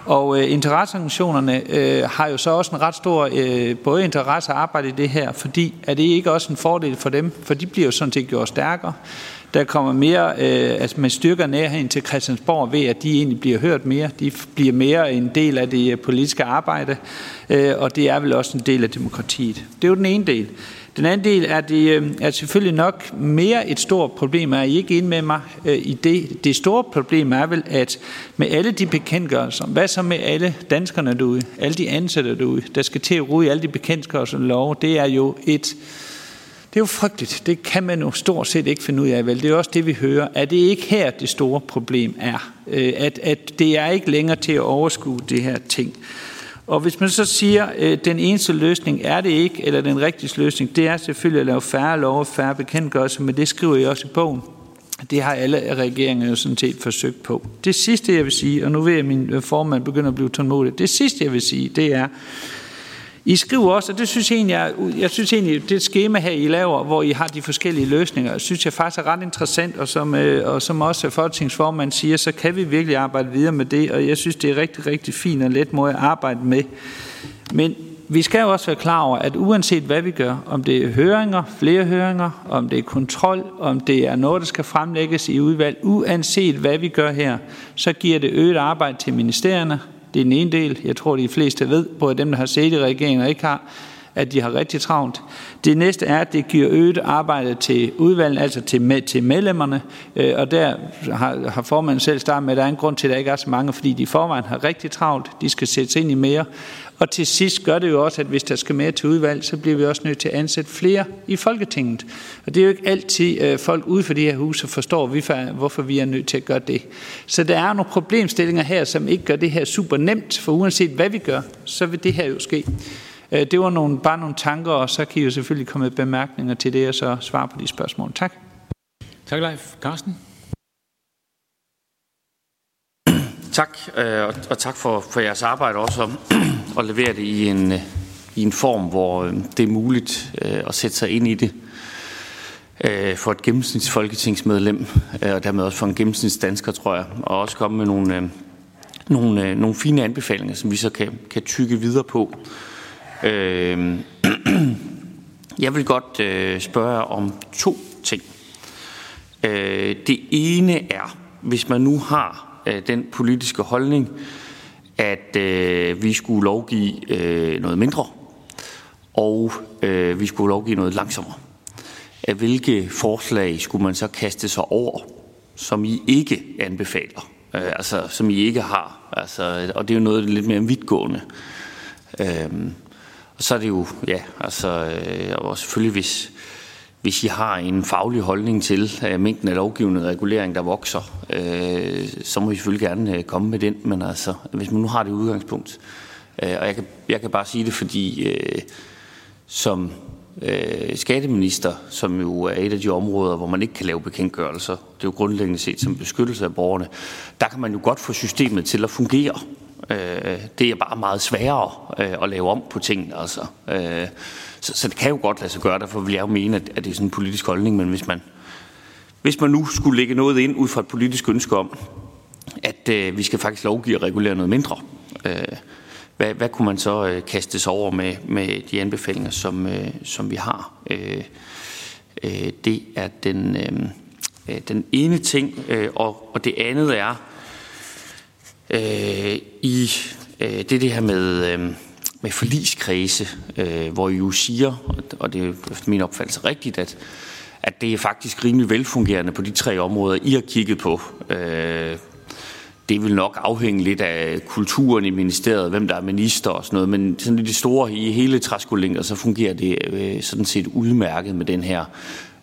Og øh, interesseorganisationerne øh, har jo så også en ret stor øh, både interesse og arbejde i det her, fordi er det ikke også en fordel for dem? For de bliver jo sådan set gjort stærkere. Der kommer mere, øh, altså man styrker nærheden til Christiansborg ved, at de egentlig bliver hørt mere. De bliver mere en del af det øh, politiske arbejde, øh, og det er vel også en del af demokratiet. Det er jo den ene del. Den anden del er, det øh, er selvfølgelig nok mere et stort problem, er I ikke inde med mig øh, i det. Det store problem er vel, at med alle de bekendtgørelser, hvad så med alle danskerne derude, alle de ansatte derude, der skal til at i alle de bekendtgørelser og lov, det er jo et det er jo frygteligt. Det kan man jo stort set ikke finde ud af, vel? Det er også det, vi hører. Er det ikke her, det store problem er? Øh, at, at det er ikke længere til at overskue det her ting. Og hvis man så siger, at øh, den eneste løsning er det ikke, eller den rigtige løsning, det er selvfølgelig at lave færre lov og færre bekendtgørelser, men det skriver jeg også i bogen. Det har alle regeringer jo sådan set forsøgt på. Det sidste, jeg vil sige, og nu ved jeg, at min øh, formand begynder at blive tålmodig, det sidste, jeg vil sige, det er, i skriver også, og det synes jeg egentlig, jeg, jeg synes egentlig, det skema her, I laver, hvor I har de forskellige løsninger, synes jeg faktisk er ret interessant, og som, øh, og som også folketingsformand siger, så kan vi virkelig arbejde videre med det, og jeg synes, det er rigtig, rigtig fint og let måde at arbejde med. Men vi skal jo også være klar over, at uanset hvad vi gør, om det er høringer, flere høringer, om det er kontrol, om det er noget, der skal fremlægges i udvalg, uanset hvad vi gør her, så giver det øget arbejde til ministerierne, det er den ene del. Jeg tror, de fleste ved, både dem, der har set i regeringen og ikke har, at de har rigtig travlt. Det næste er, at det giver øget arbejde til udvalget, altså til, med, til medlemmerne, øh, og der har, har formanden selv startet med, at der er en grund til, at der ikke er så mange, fordi de i forvejen har rigtig travlt, de skal sætte ind i mere, og til sidst gør det jo også, at hvis der skal mere til udvalg, så bliver vi også nødt til at ansætte flere i Folketinget. Og det er jo ikke altid øh, folk ude for de her huse forstår, hvorfor vi er nødt til at gøre det. Så der er nogle problemstillinger her, som ikke gør det her super nemt, for uanset hvad vi gør, så vil det her jo ske. Øh, det var nogle, bare nogle tanker, og så kan I jo selvfølgelig komme med bemærkninger til det, og så svare på de spørgsmål. Tak. Tak, Leif. Carsten? Tak, øh, og tak for, for jeres arbejde også at levere det i en, øh, i en form, hvor øh, det er muligt øh, at sætte sig ind i det for et gennemsnitsfolketingsmedlem, og dermed også for en gennemsnitsdansker, tror jeg, og også komme med nogle, nogle, nogle fine anbefalinger, som vi så kan, kan tykke videre på. Jeg vil godt spørge om to ting. Det ene er, hvis man nu har den politiske holdning, at øh, vi skulle lovgive øh, noget mindre, og øh, vi skulle lovgive noget langsommere. Hvilke forslag skulle man så kaste sig over, som I ikke anbefaler? Øh, altså, som I ikke har. Altså, og det er jo noget lidt mere vidtgående. Øh, og så er det jo, ja, altså, øh, og selvfølgelig hvis, hvis I har en faglig holdning til uh, mængden af lovgivende regulering, der vokser, uh, så må I selvfølgelig gerne øh, komme med den. Men altså, hvis man nu har det udgangspunkt, uh, og jeg kan, jeg kan bare sige det, fordi uh, som uh, skatteminister, som jo er et af de områder, hvor man ikke kan lave bekendtgørelser, det er jo grundlæggende set som beskyttelse af borgerne, der kan man jo godt få systemet til at fungere. Øh, det er bare meget sværere øh, at lave om på tingene. Altså. Øh, så, så det kan jo godt lade sig gøre, derfor vil jeg jo mene, at, at det er sådan en politisk holdning, men hvis man, hvis man nu skulle lægge noget ind ud fra et politisk ønske om, at øh, vi skal faktisk lovgive og regulere noget mindre, øh, hvad, hvad kunne man så øh, kaste sig over med, med de anbefalinger, som, øh, som vi har? Øh, øh, det er den, øh, den ene ting, øh, og, og det andet er, øh, i øh, det, det her med, øh, med forliskredse, øh, hvor I jo siger, og det er efter min opfattelse rigtigt, at, at det er faktisk rimelig velfungerende på de tre områder, I har kigget på. Øh, det vil nok afhænge lidt af kulturen i ministeriet, hvem der er minister og sådan noget, men sådan i det store, i hele træskolinker, så fungerer det øh, sådan set udmærket med den her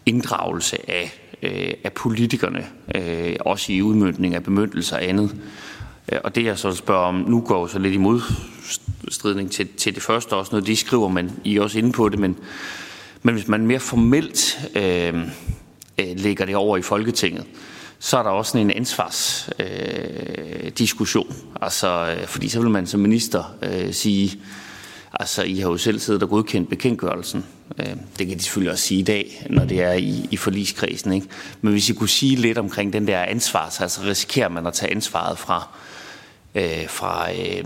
inddragelse af, øh, af politikerne, øh, også i udmyndning af bemyndelser og andet. Øh, og det jeg så spørger om nu går så lidt i modstridning til, til det første også noget, de skriver, men I er også inde på det, men, men hvis man mere formelt øh, øh, lægger det over i Folketinget, så er der også sådan en ansvarsdiskussion. Øh, altså, øh, fordi så vil man som minister øh, sige, altså I har jo selv siddet og godkendt bekendtgørelsen. Øh, det kan de selvfølgelig også sige i dag, når det er i, i forligskredsen. Ikke? Men hvis I kunne sige lidt omkring den der ansvar, så altså risikerer man at tage ansvaret fra, øh, fra, øh,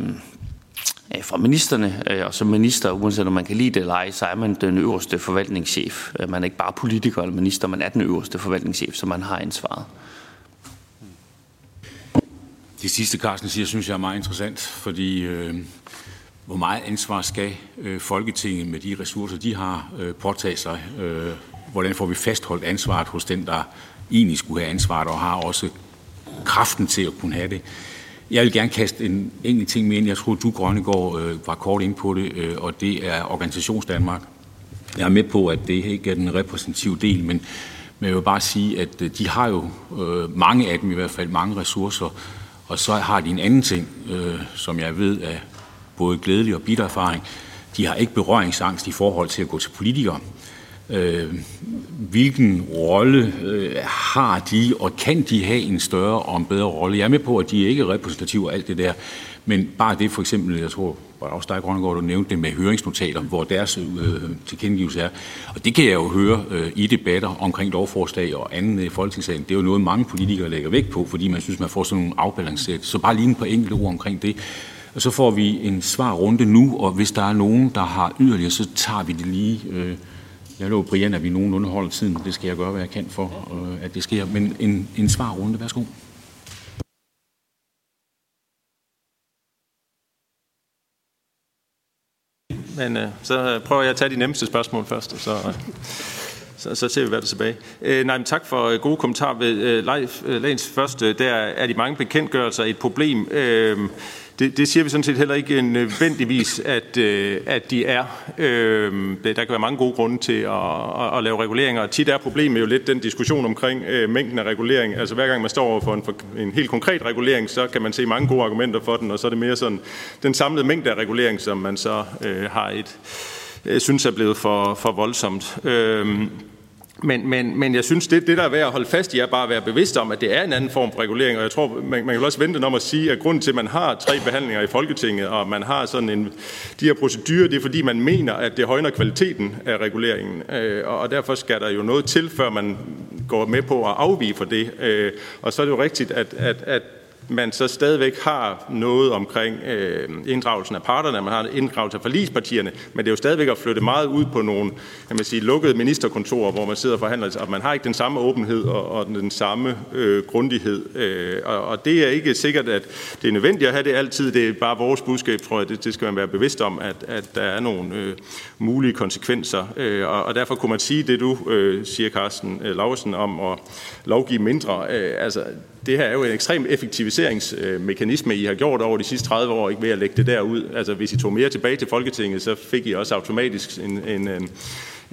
Øh, fra ministerne, øh, og som minister, uanset om man kan lide det eller ej, så er man den øverste forvaltningschef. Øh, man er ikke bare politiker eller minister, man er den øverste forvaltningschef, så man har ansvaret. Det sidste, Carsten siger, synes jeg er meget interessant, fordi øh, hvor meget ansvar skal øh, Folketinget med de ressourcer, de har øh, påtaget sig? Øh, hvordan får vi fastholdt ansvaret hos den, der egentlig skulle have ansvaret og har også kraften til at kunne have det? Jeg vil gerne kaste en enkelt ting med ind. Jeg tror, du, Grønnegård, øh, var kort ind på det, øh, og det er Organisations Danmark. Jeg er med på, at det ikke er den repræsentative del, men, men jeg vil bare sige, at øh, de har jo, øh, mange af dem i hvert fald, mange ressourcer, og så har de en anden ting, øh, som jeg ved er både glædelig og bitter erfaring. De har ikke berøringsangst i forhold til at gå til politikere. Øh, hvilken rolle øh, har de, og kan de have en større og en bedre rolle? Jeg er med på, at de er ikke repræsentative og alt det der, men bare det for eksempel, jeg tror, var også dig, Grønnegård, du nævnte det med høringsnotater, hvor deres øh, tilkendegivelse er. Og det kan jeg jo høre øh, i debatter omkring lovforslag og andet i øh, Folketingssalen. Det er jo noget, mange politikere lægger vægt på, fordi man synes, man får sådan nogle afbalanceret. Så bare lige en par enkelte ord omkring det. Og så får vi en svarrunde nu, og hvis der er nogen, der har yderligere, så tager vi det lige. Øh, jeg lover Brian, at vi nogenlunde holder tiden. Det skal jeg gøre, hvad jeg kan for, øh, at det sker. Men en, en svarrunde, værsgo. Men øh, så øh, prøver jeg at tage de nemmeste spørgsmål først, og så, øh, så, så ser vi, hvad der er tilbage. Øh, nej, men tak for øh, gode kommentarer ved øh, Leif øh, Lens første. Der er de mange bekendtgørelser et problem. Øh, det, det siger vi sådan set heller ikke nødvendigvis, at, øh, at de er. Øhm, der kan være mange gode grunde til at, at, at lave reguleringer. Og tit er problemet jo lidt den diskussion omkring øh, mængden af regulering. Altså hver gang man står over for en, for en helt konkret regulering, så kan man se mange gode argumenter for den, og så er det mere sådan den samlede mængde af regulering, som man så øh, har et øh, synes er blevet for, for voldsomt. Øh, men, men, men jeg synes, det, det der er værd at holde fast i, er bare at være bevidst om, at det er en anden form for regulering, og jeg tror, man, man kan også vente om at sige, at grunden til, at man har tre behandlinger i Folketinget, og man har sådan en, de her procedurer, det er fordi, man mener, at det højner kvaliteten af reguleringen, øh, og derfor skal der jo noget til, før man går med på at afvige for det. Øh, og så er det jo rigtigt, at, at, at man så stadigvæk har noget omkring øh, inddragelsen af parterne, man har inddragelse af forlispartierne, men det er jo stadigvæk at flytte meget ud på nogle kan man sige, lukkede ministerkontorer, hvor man sidder og forhandler, og man har ikke den samme åbenhed og, og den samme øh, grundighed. Øh, og, og det er ikke sikkert, at det er nødvendigt at have det altid. Det er bare vores budskab, tror jeg, det, det skal man være bevidst om, at, at der er nogle øh, mulige konsekvenser. Øh, og, og derfor kunne man sige det, du øh, siger, Carsten øh, Lausen, om at lovgive mindre. Øh, altså, det her er jo en ekstrem effektiviseringsmekanisme, I har gjort over de sidste 30 år, ikke ved at lægge det derud. Altså hvis I tog mere tilbage til Folketinget, så fik I også automatisk en, en, en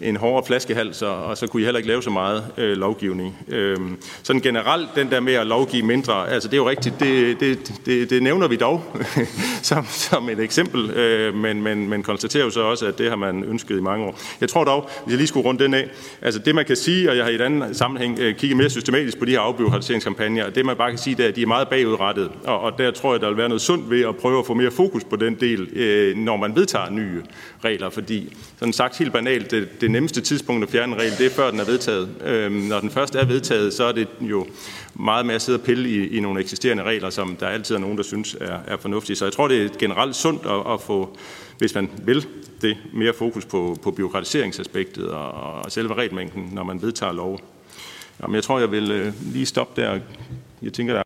en hårdere flaskehals, og så kunne I heller ikke lave så meget øh, lovgivning. Øh, sådan generelt, den der med at lovgive mindre, altså det er jo rigtigt, det, det, det, det nævner vi dog som, som et eksempel, øh, men, men, men konstaterer jo så også, at det har man ønsket i mange år. Jeg tror dog, hvis jeg lige skulle rundt den af, altså det man kan sige, og jeg har i et andet sammenhæng øh, kigget mere systematisk på de her afbyråkratiseringskampagner, det man bare kan sige, det er, at de er meget bagudrettet, og, og der tror jeg, der vil være noget sundt ved at prøve at få mere fokus på den del, øh, når man vedtager nye regler, fordi sådan sagt helt banalt, det, det nemmeste tidspunkt at fjerne en regel, det er før den er vedtaget. Øhm, når den først er vedtaget, så er det jo meget med at sidde og pille i, i nogle eksisterende regler, som der altid er nogen, der synes er, er fornuftige. Så jeg tror, det er generelt sundt at, at få, hvis man vil det, mere fokus på, på byråkratiseringsaspektet og, og selve regelmængden, når man vedtager lov. Jamen, jeg tror, jeg vil øh, lige stoppe der. Jeg tænker, der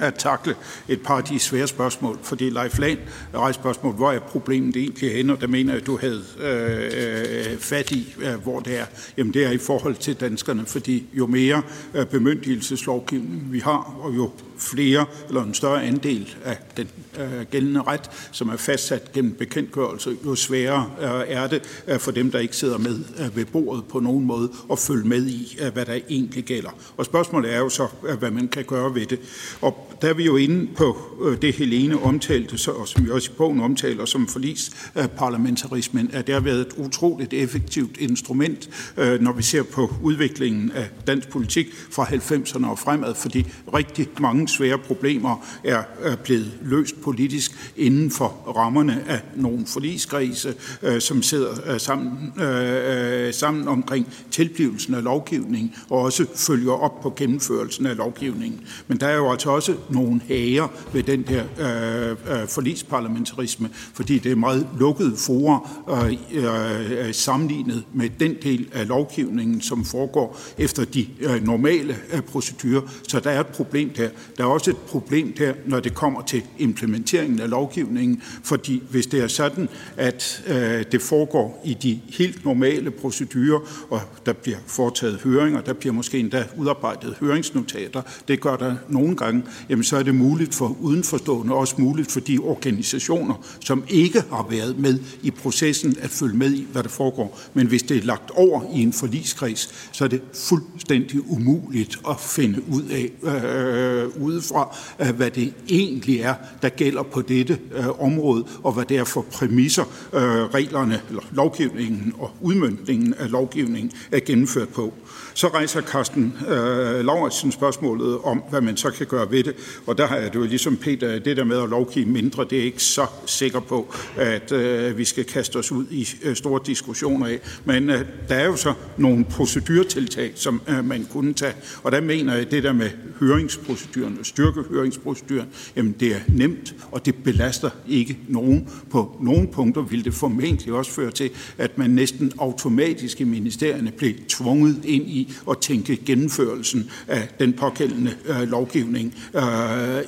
at takle et par af de svære spørgsmål, fordi Leif Land rejste spørgsmål, hvor er problemet egentlig henne, og der mener jeg, at du havde øh, øh, fat i, øh, hvor det er. Jamen det er i forhold til danskerne, fordi jo mere øh, bemyndigelseslovgivning vi har, og jo flere eller en større andel af den øh, gældende ret, som er fastsat gennem bekendtgørelse, jo sværere øh, er det øh, for dem, der ikke sidder med øh, ved bordet på nogen måde, og følge med i, øh, hvad der egentlig gælder. Og spørgsmålet er jo så, øh, hvad man kan gøre ved det. Og der er vi jo inde på øh, det Helene omtalte, så, og som vi også i bogen omtaler som forlisparlamentarismen, øh, at det har været et utroligt effektivt instrument, øh, når vi ser på udviklingen af dansk politik fra 90'erne og fremad, fordi rigtig mange mange svære problemer er, blevet løst politisk inden for rammerne af nogle forligskredse, øh, som sidder øh, sammen, øh, sammen omkring tilblivelsen af lovgivning og også følger op på gennemførelsen af lovgivningen. Men der er jo altså også nogle hager ved den der øh, forligsparlamentarisme, fordi det er meget lukkede forer øh, øh, sammenlignet med den del af lovgivningen, som foregår efter de øh, normale øh, procedurer. Så der er et problem der. Der er også et problem der, når det kommer til implementeringen af lovgivningen, fordi hvis det er sådan, at øh, det foregår i de helt normale procedurer, og der bliver foretaget høringer, der bliver måske endda udarbejdet høringsnotater, det gør der nogle gange, jamen så er det muligt for udenforstående, også muligt for de organisationer, som ikke har været med i processen, at følge med i, hvad der foregår. Men hvis det er lagt over i en forligskreds, så er det fuldstændig umuligt at finde ud af øh, øh udefra, øh, hvad det egentlig er, der gælder på dette øh, område, og hvad det er for præmisser, øh, reglerne, eller lovgivningen og udmyndningen af lovgivningen er gennemført på. Så rejser Carsten øh, Lauritsen spørgsmålet om, hvad man så kan gøre ved det. Og der har jeg det jo ligesom Peter, det der med at lovgive mindre, det er ikke så sikker på, at øh, vi skal kaste os ud i øh, store diskussioner af. Men øh, der er jo så nogle procedurtiltag, som øh, man kunne tage. Og der mener jeg, det der med høringsproceduren, styrke høringsproceduren, jamen det er nemt, og det belaster ikke nogen. På nogle punkter vil det formentlig også føre til, at man næsten automatisk i ministerierne blev tvunget ind i at tænke gennemførelsen af den pågældende øh, lovgivning øh,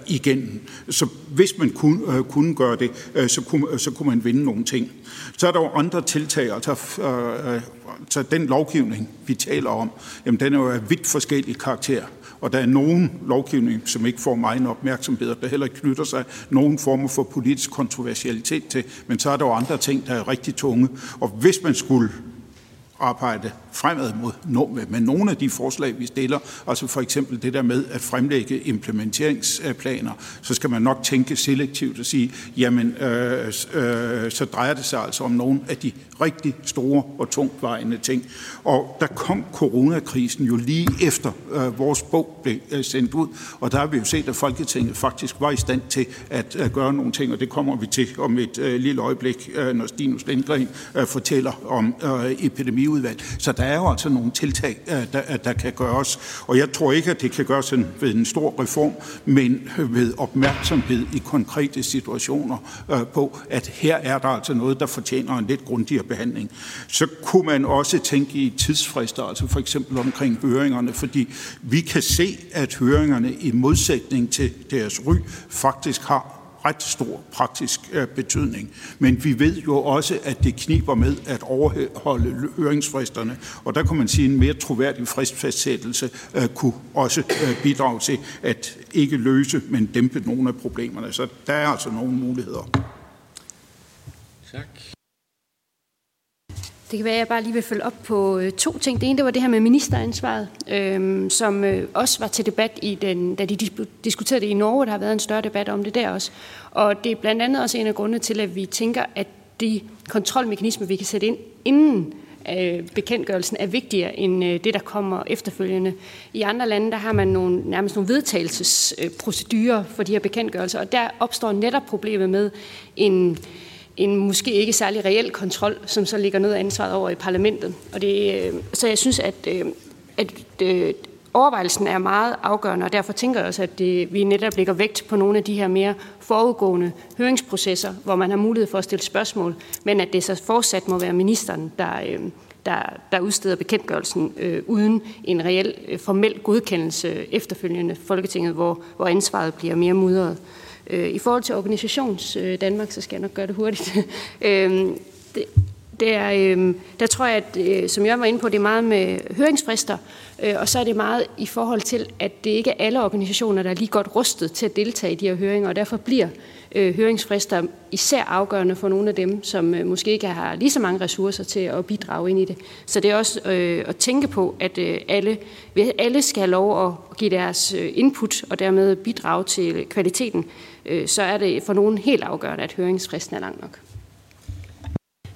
igen. Så hvis man kunne, øh, kunne gøre det, øh, så, kunne, så kunne man vinde nogle ting. Så er der jo andre tiltag, altså øh, så den lovgivning, vi taler om, jamen den er jo af vidt forskellig karakter. Og der er nogen lovgivning, som ikke får meget opmærksomhed, og der heller ikke knytter sig nogen form for politisk kontroversialitet til. Men så er der jo andre ting, der er rigtig tunge. Og hvis man skulle arbejde fremad mod med nogle af de forslag, vi stiller, altså for eksempel det der med at fremlægge implementeringsplaner, så skal man nok tænke selektivt og sige, jamen øh, øh, så drejer det sig altså om nogle af de rigtig store og tungtvejende ting. Og der kom coronakrisen jo lige efter øh, vores bog blev øh, sendt ud, og der har vi jo set, at Folketinget faktisk var i stand til at øh, gøre nogle ting, og det kommer vi til om et øh, lille øjeblik, øh, når Stinus Lindgren øh, fortæller om øh, økonomiudvalg. Så der er jo altså nogle tiltag, øh, der, øh, der kan gøres, og jeg tror ikke, at det kan gøres ved en stor reform, men ved opmærksomhed i konkrete situationer øh, på, at her er der altså noget, der fortjener en lidt grundigere behandling. Så kunne man også tænke i tidsfrister, altså for eksempel omkring høringerne, fordi vi kan se, at høringerne i modsætning til deres ry faktisk har ret stor praktisk øh, betydning. Men vi ved jo også, at det kniber med at overholde høringsfristerne, og der kan man sige, at en mere troværdig fristfastsættelse øh, kunne også øh, bidrage til at ikke løse, men dæmpe nogle af problemerne. Så der er altså nogle muligheder. Det kan være, at jeg bare lige vil følge op på øh, to ting. Det ene det var det her med ministeransvaret, øh, som øh, også var til debat, i den, da de diskuterede det i Norge. Der har været en større debat om det der også. Og det er blandt andet også en af grundene til, at vi tænker, at de kontrolmekanismer, vi kan sætte ind inden øh, bekendtgørelsen, er vigtigere end øh, det, der kommer efterfølgende. I andre lande, der har man nogle, nærmest nogle vedtagelsesprocedurer for de her bekendtgørelser, og der opstår netop problemet med en en måske ikke særlig reel kontrol, som så ligger noget af ansvaret over i parlamentet. Og det, øh, så jeg synes, at, øh, at øh, overvejelsen er meget afgørende, og derfor tænker jeg også, at det, vi netop lægger vægt på nogle af de her mere forudgående høringsprocesser, hvor man har mulighed for at stille spørgsmål, men at det så fortsat må være ministeren, der, øh, der, der udsteder bekendtgørelsen øh, uden en reel øh, formel godkendelse efterfølgende Folketinget, hvor, hvor ansvaret bliver mere mudret. Øh, I forhold til organisations øh, Danmark, så skal jeg nok gøre det hurtigt. Øhm, det, det er, øhm, der tror jeg, at, øh, som jeg var inde på, det er meget med høringsfrister, og så er det meget i forhold til, at det ikke er alle organisationer, der er lige godt rustet til at deltage i de her høringer, og derfor bliver høringsfrister især afgørende for nogle af dem, som måske ikke har lige så mange ressourcer til at bidrage ind i det. Så det er også at tænke på, at alle, alle skal have lov at give deres input og dermed bidrage til kvaliteten øh, så er det for nogen helt afgørende, at høringsfristen er lang nok.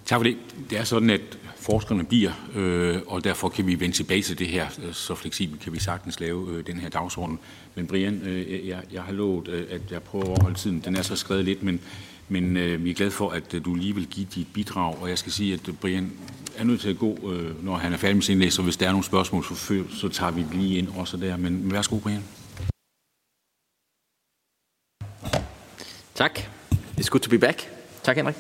Tak for det. Det er sådan, at forskerne bliver, øh, og derfor kan vi vende tilbage til det her. Så fleksibelt kan vi sagtens lave øh, den her dagsorden. Men Brian, øh, jeg, jeg har lovet, øh, at jeg prøver at overholde tiden. Den er så skrevet lidt, men, men øh, vi er glade for, at øh, du lige vil give dit bidrag. Og jeg skal sige, at øh, Brian er nødt til at gå, øh, når han er færdig med sin indlæg, så hvis der er nogle spørgsmål, så, så tager vi lige ind også der. Men, men værsgo, Brian. Tak. It's good to be back. Tak, Henrik.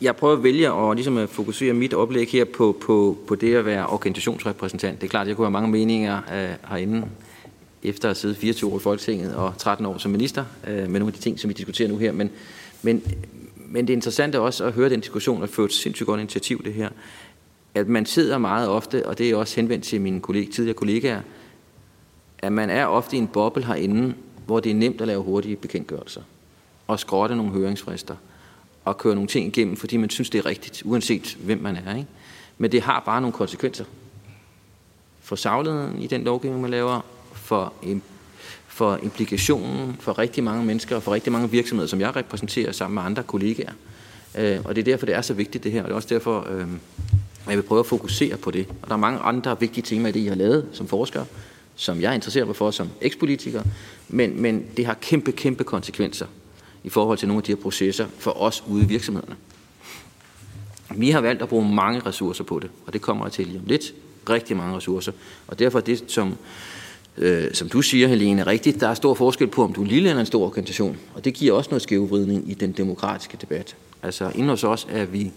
Jeg prøver at vælge at, ligesom at fokusere mit oplæg her på, på, på det at være organisationsrepræsentant. Det er klart, at jeg kunne have mange meninger uh, herinde efter at sidde 24 år i Folketinget og 13 år som minister uh, med nogle af de ting, som vi diskuterer nu her. Men, men, men det er interessant også at høre den diskussion og få et sindssygt godt initiativ, det her. At man sidder meget ofte, og det er også henvendt til mine kollega, tidligere kollegaer, at man er ofte i en boble herinde, hvor det er nemt at lave hurtige bekendtgørelser og skrotte nogle høringsfrister og køre nogle ting igennem, fordi man synes, det er rigtigt, uanset hvem man er. Ikke? Men det har bare nogle konsekvenser for sagligheden i den lovgivning, man laver, for, for implikationen for rigtig mange mennesker og for rigtig mange virksomheder, som jeg repræsenterer sammen med andre kollegaer. Øh, og det er derfor, det er så vigtigt det her, og det er også derfor, øh, jeg vil prøve at fokusere på det. Og der er mange andre vigtige temaer i det, I har lavet som forskere, som jeg interesserer mig for som ekspolitiker, men, men det har kæmpe, kæmpe konsekvenser i forhold til nogle af de her processer for os ude i virksomhederne. Vi har valgt at bruge mange ressourcer på det, og det kommer jeg til lige om lidt. Rigtig mange ressourcer. Og derfor er det, som, øh, som du siger, Helene, rigtigt. Der er stor forskel på, om du er en lille eller en stor organisation. Og det giver også noget skævvridning i den demokratiske debat. Altså inden hos os er vi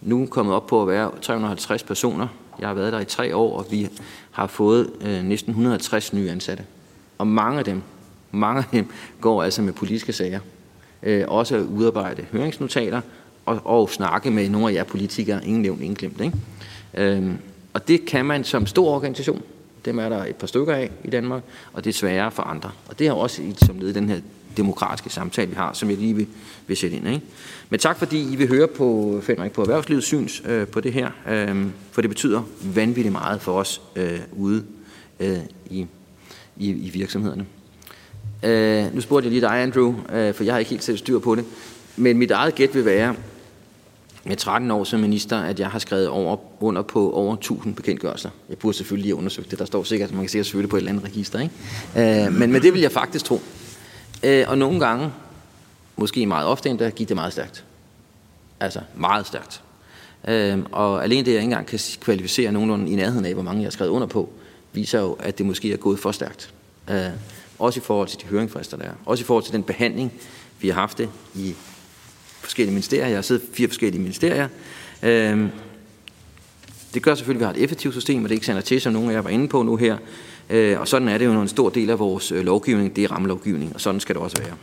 nu kommet op på at være 350 personer. Jeg har været der i tre år, og vi har fået øh, næsten 150 nye ansatte. Og mange af dem, mange af dem går altså med politiske sager. Øh, også at udarbejde høringsnotater og, og snakke med nogle af jer politikere, ingen nævnt, ingen glemt. Ikke? Øh, og det kan man som stor organisation. Dem er der et par stykker af i Danmark, og det er sværere for andre. Og det er også som led i den her demokratiske samtale, vi har, som jeg lige vil, vil sætte ind. Ikke? Men tak fordi I vil høre på, Fenrik, på erhvervslivets syns øh, på det her, øh, for det betyder vanvittigt meget for os øh, ude øh, i, i, i virksomhederne. Øh, nu spurgte jeg lige dig, Andrew, øh, for jeg har ikke helt selv styr på det, men mit eget gæt vil være, med 13 år som minister, at jeg har skrevet over, under på over 1000 bekendtgørelser. Jeg burde selvfølgelig have undersøgt det. Der står sikkert, man kan sikkert søge det på et eller andet register. Ikke? Øh, men, men det vil jeg faktisk tro. Øh, og nogle gange, måske meget ofte endda, gik det meget stærkt. Altså meget stærkt. Øh, og alene det, jeg ikke engang kan kvalificere nogenlunde i nærheden af, hvor mange jeg har skrevet under på, viser jo, at det måske er gået for stærkt. Øh, også i forhold til de høringsfrister, der er. Også i forhold til den behandling, vi har haft det i forskellige ministerier. Jeg har siddet fire forskellige ministerier. Øh, det gør selvfølgelig, at vi har et effektivt system, og det ikke sender til, som nogen af jer var inde på nu her. Øh, og sådan er det jo, når en stor del af vores øh, lovgivning, det er rammelovgivning, og sådan skal det også være.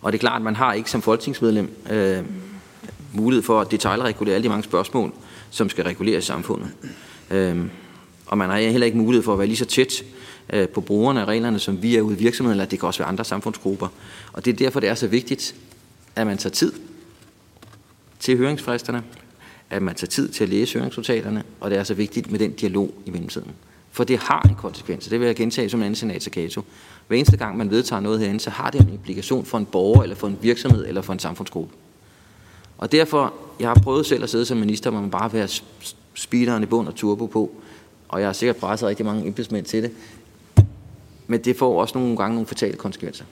Og det er klart, at man har ikke som folketingsmedlem øh, mulighed for at detaljregulere alle de mange spørgsmål, som skal reguleres i samfundet. Øh, og man har heller ikke mulighed for at være lige så tæt øh, på brugerne af reglerne, som vi er ude i virksomheden, eller det kan også være andre samfundsgrupper. Og det er derfor, det er så vigtigt, at man tager tid til høringsfristerne, at man tager tid til at læse høringsnotaterne, og det er så vigtigt med den dialog i mellemtiden. For det har en konsekvens, det vil jeg gentage som en anden senatskato. Hver eneste gang, man vedtager noget herinde, så har det en implikation for en borger, eller for en virksomhed, eller for en samfundsgruppe. Og derfor, jeg har prøvet selv at sidde som minister, hvor man bare vil have speederen i bund og turbo på, og jeg har sikkert presset rigtig mange embedsmænd til det. Men det får også nogle gange nogle fatale konsekvenser.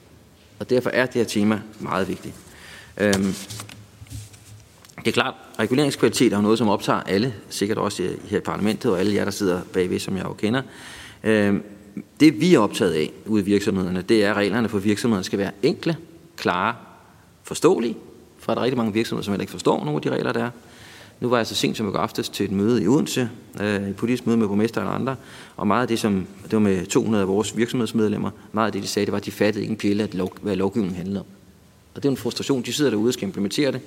Og derfor er det her tema meget vigtigt. Øhm, det er klart, reguleringskvalitet er noget, som optager alle, sikkert også her i parlamentet, og alle jer, der sidder bagved, som jeg jo kender. Øhm, det vi er optaget af ude i virksomhederne, det er, at reglerne for virksomhederne skal være enkle, klare, forståelige, for der er rigtig mange virksomheder, som heller ikke forstår nogle af de regler, der er. Nu var jeg så sent som i går aftes til et møde i Odense, øh, et politisk møde med borgmester og andre, og meget af det, som, det var med 200 af vores virksomhedsmedlemmer, meget af det, de sagde, det var, at de fattede ikke en pille, at lov, hvad lovgivningen handlede om. Og det er en frustration. De sidder derude og skal implementere det.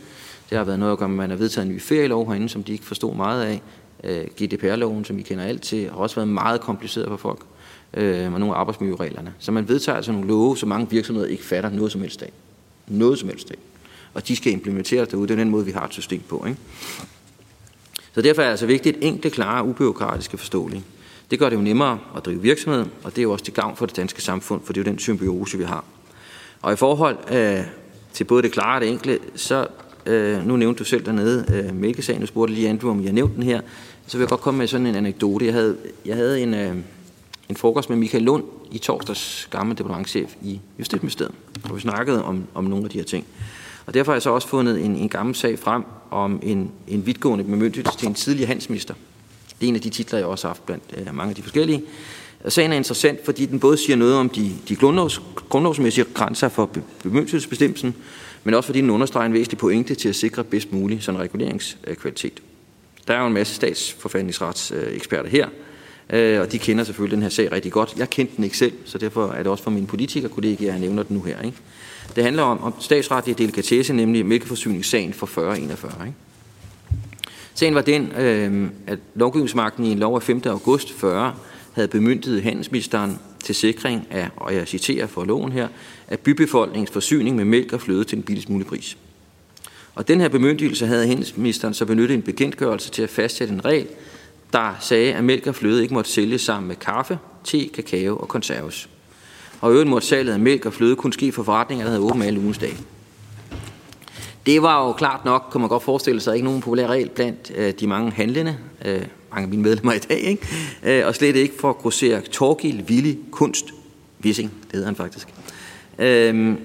Det har været noget at gøre med, at man har vedtaget en ny ferielov herinde, som de ikke forstod meget af. Øh, GDPR-loven, som I kender alt til, har også været meget kompliceret for folk. Øh, og nogle af arbejdsmiljøreglerne. Så man vedtager altså nogle love, som mange virksomheder ikke fatter noget som helst af. Noget som helst af. Og de skal implementeres derude. Det er den måde, vi har et system på. Ikke? Så derfor er det altså vigtigt, enkle, klare, ubyråkratiske forståelige. Det gør det jo nemmere at drive virksomhed, og det er jo også til gavn for det danske samfund, for det er jo den symbiose, vi har. Og i forhold øh, til både det klare og det enkle, så Øh, nu nævnte du selv dernede øh, mælkesagen, du spurgte lige Andrew, om jeg nævnte den her. Så vil jeg godt komme med sådan en anekdote. Jeg havde, jeg havde en, øh, en frokost med Michael Lund i torsdags gamle departementchef i Justitsministeriet, hvor vi snakkede om, om nogle af de her ting. Og derfor har jeg så også fundet en, en gammel sag frem om en, en vidtgående bemyndigelse til en tidligere handelsminister. Det er en af de titler, jeg også har haft blandt øh, mange af de forskellige. Sagen er interessant, fordi den både siger noget om de, de grundlovs, grundlovsmæssige grænser for bemyndigelsesbestemmelsen, men også fordi den understreger en væsentlig pointe til at sikre bedst mulig sådan reguleringskvalitet. Der er jo en masse statsforfatningsretseksperter her, øh, og de kender selvfølgelig den her sag rigtig godt. Jeg kendte den ikke selv, så derfor er det også for mine politikerkollegaer, jeg nævner den nu her. Ikke? Det handler om, om statsretlig delikatesse, nemlig mælkeforsyningssagen for 4041. Ikke? Sagen var den, øh, at lovgivningsmagten i en lov af 5. august 40 havde bemyndiget handelsministeren til sikring af, og jeg citerer for loven her, af bybefolkningens forsyning med mælk og fløde til en billigst mulig pris. Og den her bemyndigelse havde handelsministeren så benyttet en bekendtgørelse til at fastsætte en regel, der sagde, at mælk og fløde ikke måtte sælges sammen med kaffe, te, kakao og konserves. Og øvrigt måtte salget af mælk og fløde kun ske for forretninger, der havde åbent alle ugens dage. Det var jo klart nok, kan man godt forestille sig, ikke nogen populær regel blandt øh, de mange handlende, øh, mange af mine medlemmer i dag, ikke? Øh, og slet ikke for at grossere Torgild, Willi, Kunst, Vissing, det hedder han faktisk. Øh,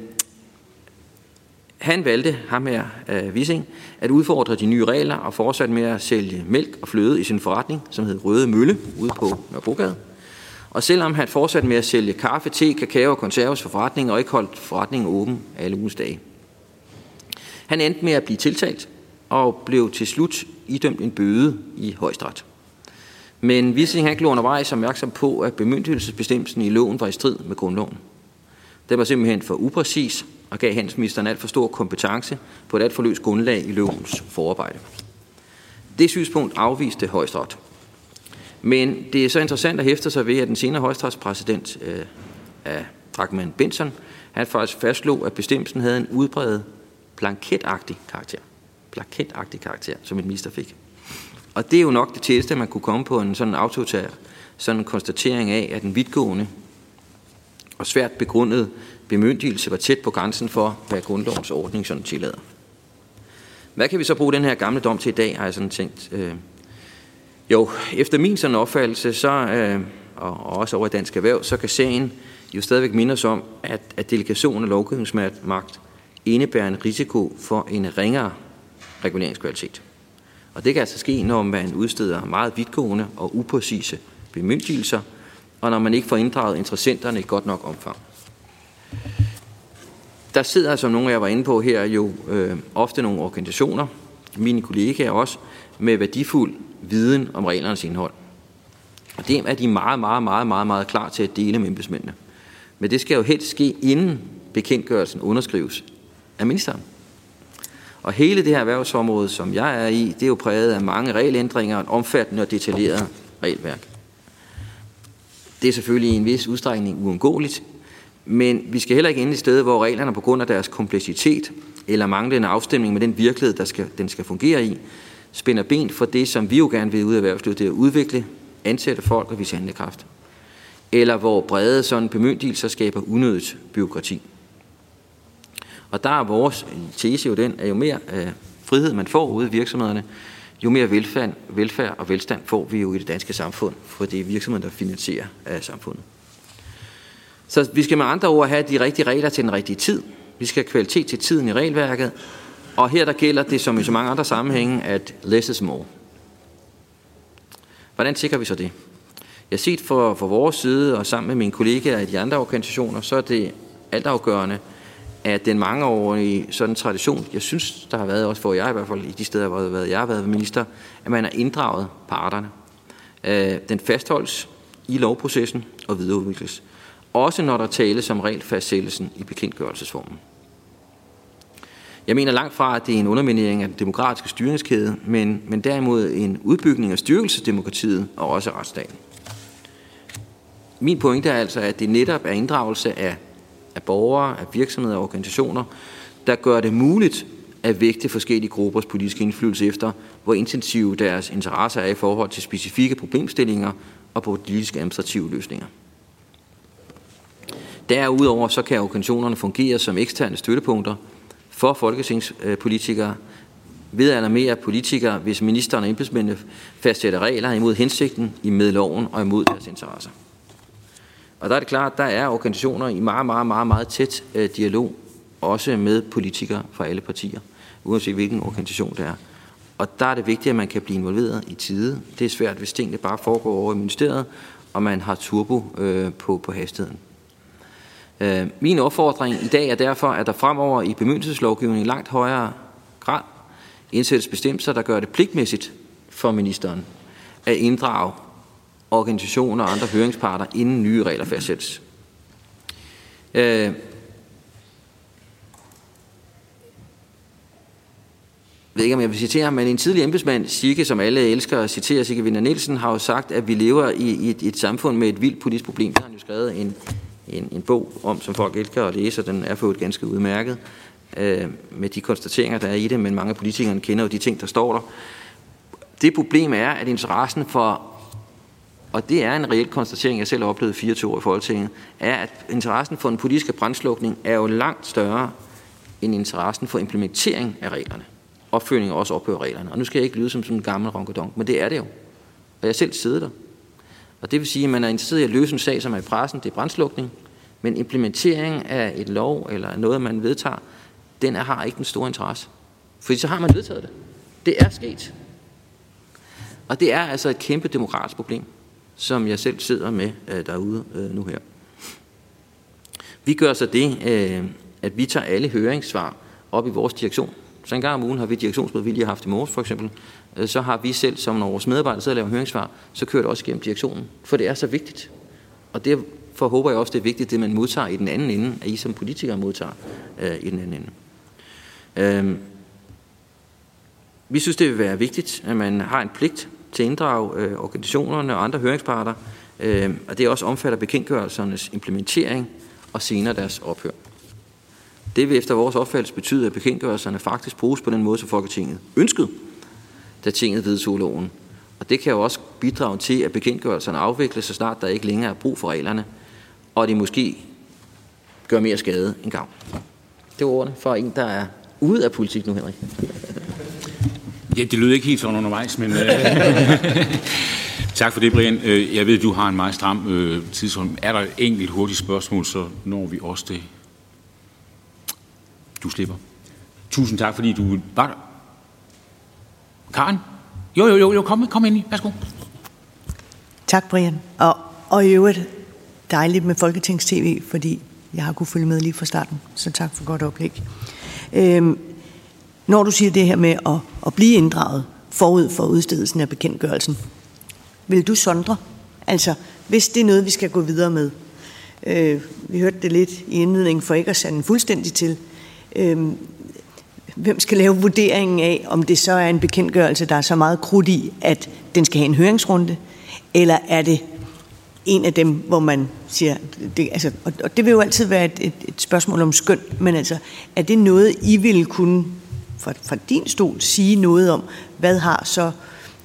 han valgte, ham her, øh, Vissing, at udfordre de nye regler og fortsatte med at sælge mælk og fløde i sin forretning, som hed Røde Mølle, ude på Nørrebrogade. Og selvom han fortsatte med at sælge kaffe, te, kakao og konserves for forretningen og ikke holdt forretningen åben alle ugens dage. Han endte med at blive tiltalt og blev til slut idømt en bøde i højstret. Men Wissing han blev undervejs opmærksom på, at bemyndigelsesbestemmelsen i loven var i strid med grundloven. Den var simpelthen for upræcis og gav handelsministeren alt for stor kompetence på et alt for løst grundlag i lovens forarbejde. Det synspunkt afviste højstret. Men det er så interessant at hæfte sig ved, at den senere højstretspræsident øh, af Dragman Benson, han faktisk fastslog, at bestemmelsen havde en udbredet blanketagtig karakter. Blanketagtig karakter, som en minister fik. Og det er jo nok det tætteste, man kunne komme på en sådan autotær sådan en konstatering af, at den vidtgående og svært begrundet bemyndigelse var tæt på grænsen for, hvad grundlovens ordning sådan tillader. Hvad kan vi så bruge den her gamle dom til i dag, har jeg sådan tænkt. Øh, jo, efter min sådan opfattelse, så, øh, og, og også over i Dansk Erhverv, så kan sagen jo stadigvæk minde os om, at, at delegation af lovgivningsmagt indebærer en risiko for en ringere reguleringskvalitet. Og det kan altså ske, når man udsteder meget vidtgående og upræcise bemyndigelser, og når man ikke får inddraget interessenterne i godt nok omfang. Der sidder, som nogle af jer var inde på her, jo øh, ofte nogle organisationer, mine kollegaer også, med værdifuld viden om reglernes indhold. Og det er de meget, meget, meget, meget, meget klar til at dele med embedsmændene. Men det skal jo helst ske, inden bekendtgørelsen underskrives af ministeren. Og hele det her erhvervsområde, som jeg er i, det er jo præget af mange regelændringer og et omfattende og detaljeret regelværk. Det er selvfølgelig i en vis udstrækning uundgåeligt, men vi skal heller ikke ende i sted, hvor reglerne på grund af deres kompleksitet eller manglende afstemning med den virkelighed, der skal, den skal fungere i, spænder ben for det, som vi jo gerne vil ud af erhvervslivet, det er at udvikle, ansætte folk og vise handlekraft. Eller hvor brede sådan bemyndigelser skaber unødigt byråkrati. Og der er vores tese jo den, at jo mere øh, frihed man får ude i virksomhederne, jo mere velfærd, velfærd og velstand får vi jo i det danske samfund, for det er virksomheden, der finansierer af samfundet. Så vi skal med andre ord have de rigtige regler til den rigtige tid. Vi skal have kvalitet til tiden i regelværket. Og her der gælder det, som i så mange andre sammenhænge, at less is more. Hvordan sikrer vi så det? Jeg har set for, for vores side, og sammen med mine kollegaer i de andre organisationer, så er det altafgørende, af den mangeårige sådan tradition, jeg synes, der har været også hvor jeg i hvert fald i de steder, hvor jeg har været minister, at man har inddraget parterne. Øh, den fastholdes i lovprocessen og videreudvikles. Også når der tales om regelfastsættelsen i bekendtgørelsesformen. Jeg mener langt fra, at det er en underminering af den demokratiske styringskæde, men, men derimod en udbygning af demokratiet og også retsstaten. Min pointe er altså, at det netop er inddragelse af af borgere, af virksomheder og organisationer, der gør det muligt at vægte forskellige gruppers politiske indflydelse efter, hvor intensive deres interesser er i forhold til specifikke problemstillinger og politiske administrative løsninger. Derudover så kan organisationerne fungere som eksterne støttepunkter for folketingspolitikere, ved at alarmere politikere, hvis ministeren og embedsmændene fastsætter regler imod hensigten i medloven og imod deres interesser. Og der er det klart, at der er organisationer i meget, meget, meget, meget tæt øh, dialog, også med politikere fra alle partier, uanset hvilken organisation det er. Og der er det vigtigt, at man kan blive involveret i tide. Det er svært, hvis tingene bare foregår over i ministeriet, og man har turbo øh, på, på hastigheden. Øh, min opfordring i dag er derfor, at der fremover i bemyndigelseslovgivningen i langt højere grad indsættes bestemmelser, der gør det pligtmæssigt for ministeren at inddrage organisationer og andre høringsparter, inden nye regler fastsættes. Øh, ved ikke, om jeg vil citere ham, men en tidlig embedsmand, Sigge, som alle elsker at citere, Sigge Vinder Nielsen, har jo sagt, at vi lever i, i et, et samfund med et vildt politisk problem. Det har han jo skrevet en, en, en bog om, som folk elsker at læse, og den er fået ganske udmærket øh, med de konstateringer, der er i det, men mange af politikerne kender jo de ting, der står der. Det problem er, at interessen for, og det er en reel konstatering, jeg selv har oplevet 24 år i Folketinget, er, at interessen for en politisk brandslukning er jo langt større end interessen for implementering af reglerne. Opfølgning også ophører reglerne. Og nu skal jeg ikke lyde som sådan en gammel ronkedonk, men det er det jo. Og jeg selv sidder der. Og det vil sige, at man er interesseret i at løse en sag, som er i pressen, det er brandslukning, men implementering af et lov eller noget, man vedtager, den er, har ikke den store interesse. Fordi så har man vedtaget det. Det er sket. Og det er altså et kæmpe demokratisk problem, som jeg selv sidder med øh, derude øh, nu her. Vi gør så det, øh, at vi tager alle høringssvar op i vores direktion. Så en gang om ugen har vi direktionsmøde, vi lige har haft i morges for eksempel. Øh, så har vi selv, som når vores medarbejdere sidder og laver høringssvar, så kører det også gennem direktionen. For det er så vigtigt. Og derfor håber jeg også, det er vigtigt, det man modtager i den anden ende, at I som politikere modtager øh, i den anden ende. Øh, vi synes, det vil være vigtigt, at man har en pligt til at inddrage øh, organisationerne og andre høringsparter, øh, og det også omfatter bekendtgørelsernes implementering og senere deres ophør. Det vil efter vores opfattelse betyde, at bekendtgørelserne faktisk bruges på den måde, som Folketinget ønskede, da tinget vedtog loven. Og det kan jo også bidrage til, at bekendtgørelserne afvikles, så snart der ikke længere er brug for reglerne, og de måske gør mere skade end gavn. Det var ordene for en, der er ude af politik nu, Henrik. Ja, det lyder ikke helt sådan undervejs, men... Øh, tak for det, Brian. Øh, jeg ved, du har en meget stram øh, tidsrum. Er der et enkelt hurtigt spørgsmål, så når vi også det. Du slipper. Tusind tak, fordi du var der. Karen? Jo, jo, jo, jo kom, kom ind i. Værsgo. Tak, Brian. Og, og i øvrigt dejligt med Folketings-TV, fordi jeg har kunnet følge med lige fra starten. Så tak for godt oplæg. Øhm, når du siger det her med at, at blive inddraget forud for udstedelsen af bekendtgørelsen, vil du sondre? Altså, hvis det er noget, vi skal gå videre med. Øh, vi hørte det lidt i indledningen for ikke at sande fuldstændig til. Øh, hvem skal lave vurderingen af, om det så er en bekendtgørelse, der er så meget krudt i, at den skal have en høringsrunde, eller er det en af dem, hvor man siger, det, altså, og det vil jo altid være et, et, et spørgsmål om skøn, men altså, er det noget, I ville kunne fra, fra din stol sige noget om, hvad har så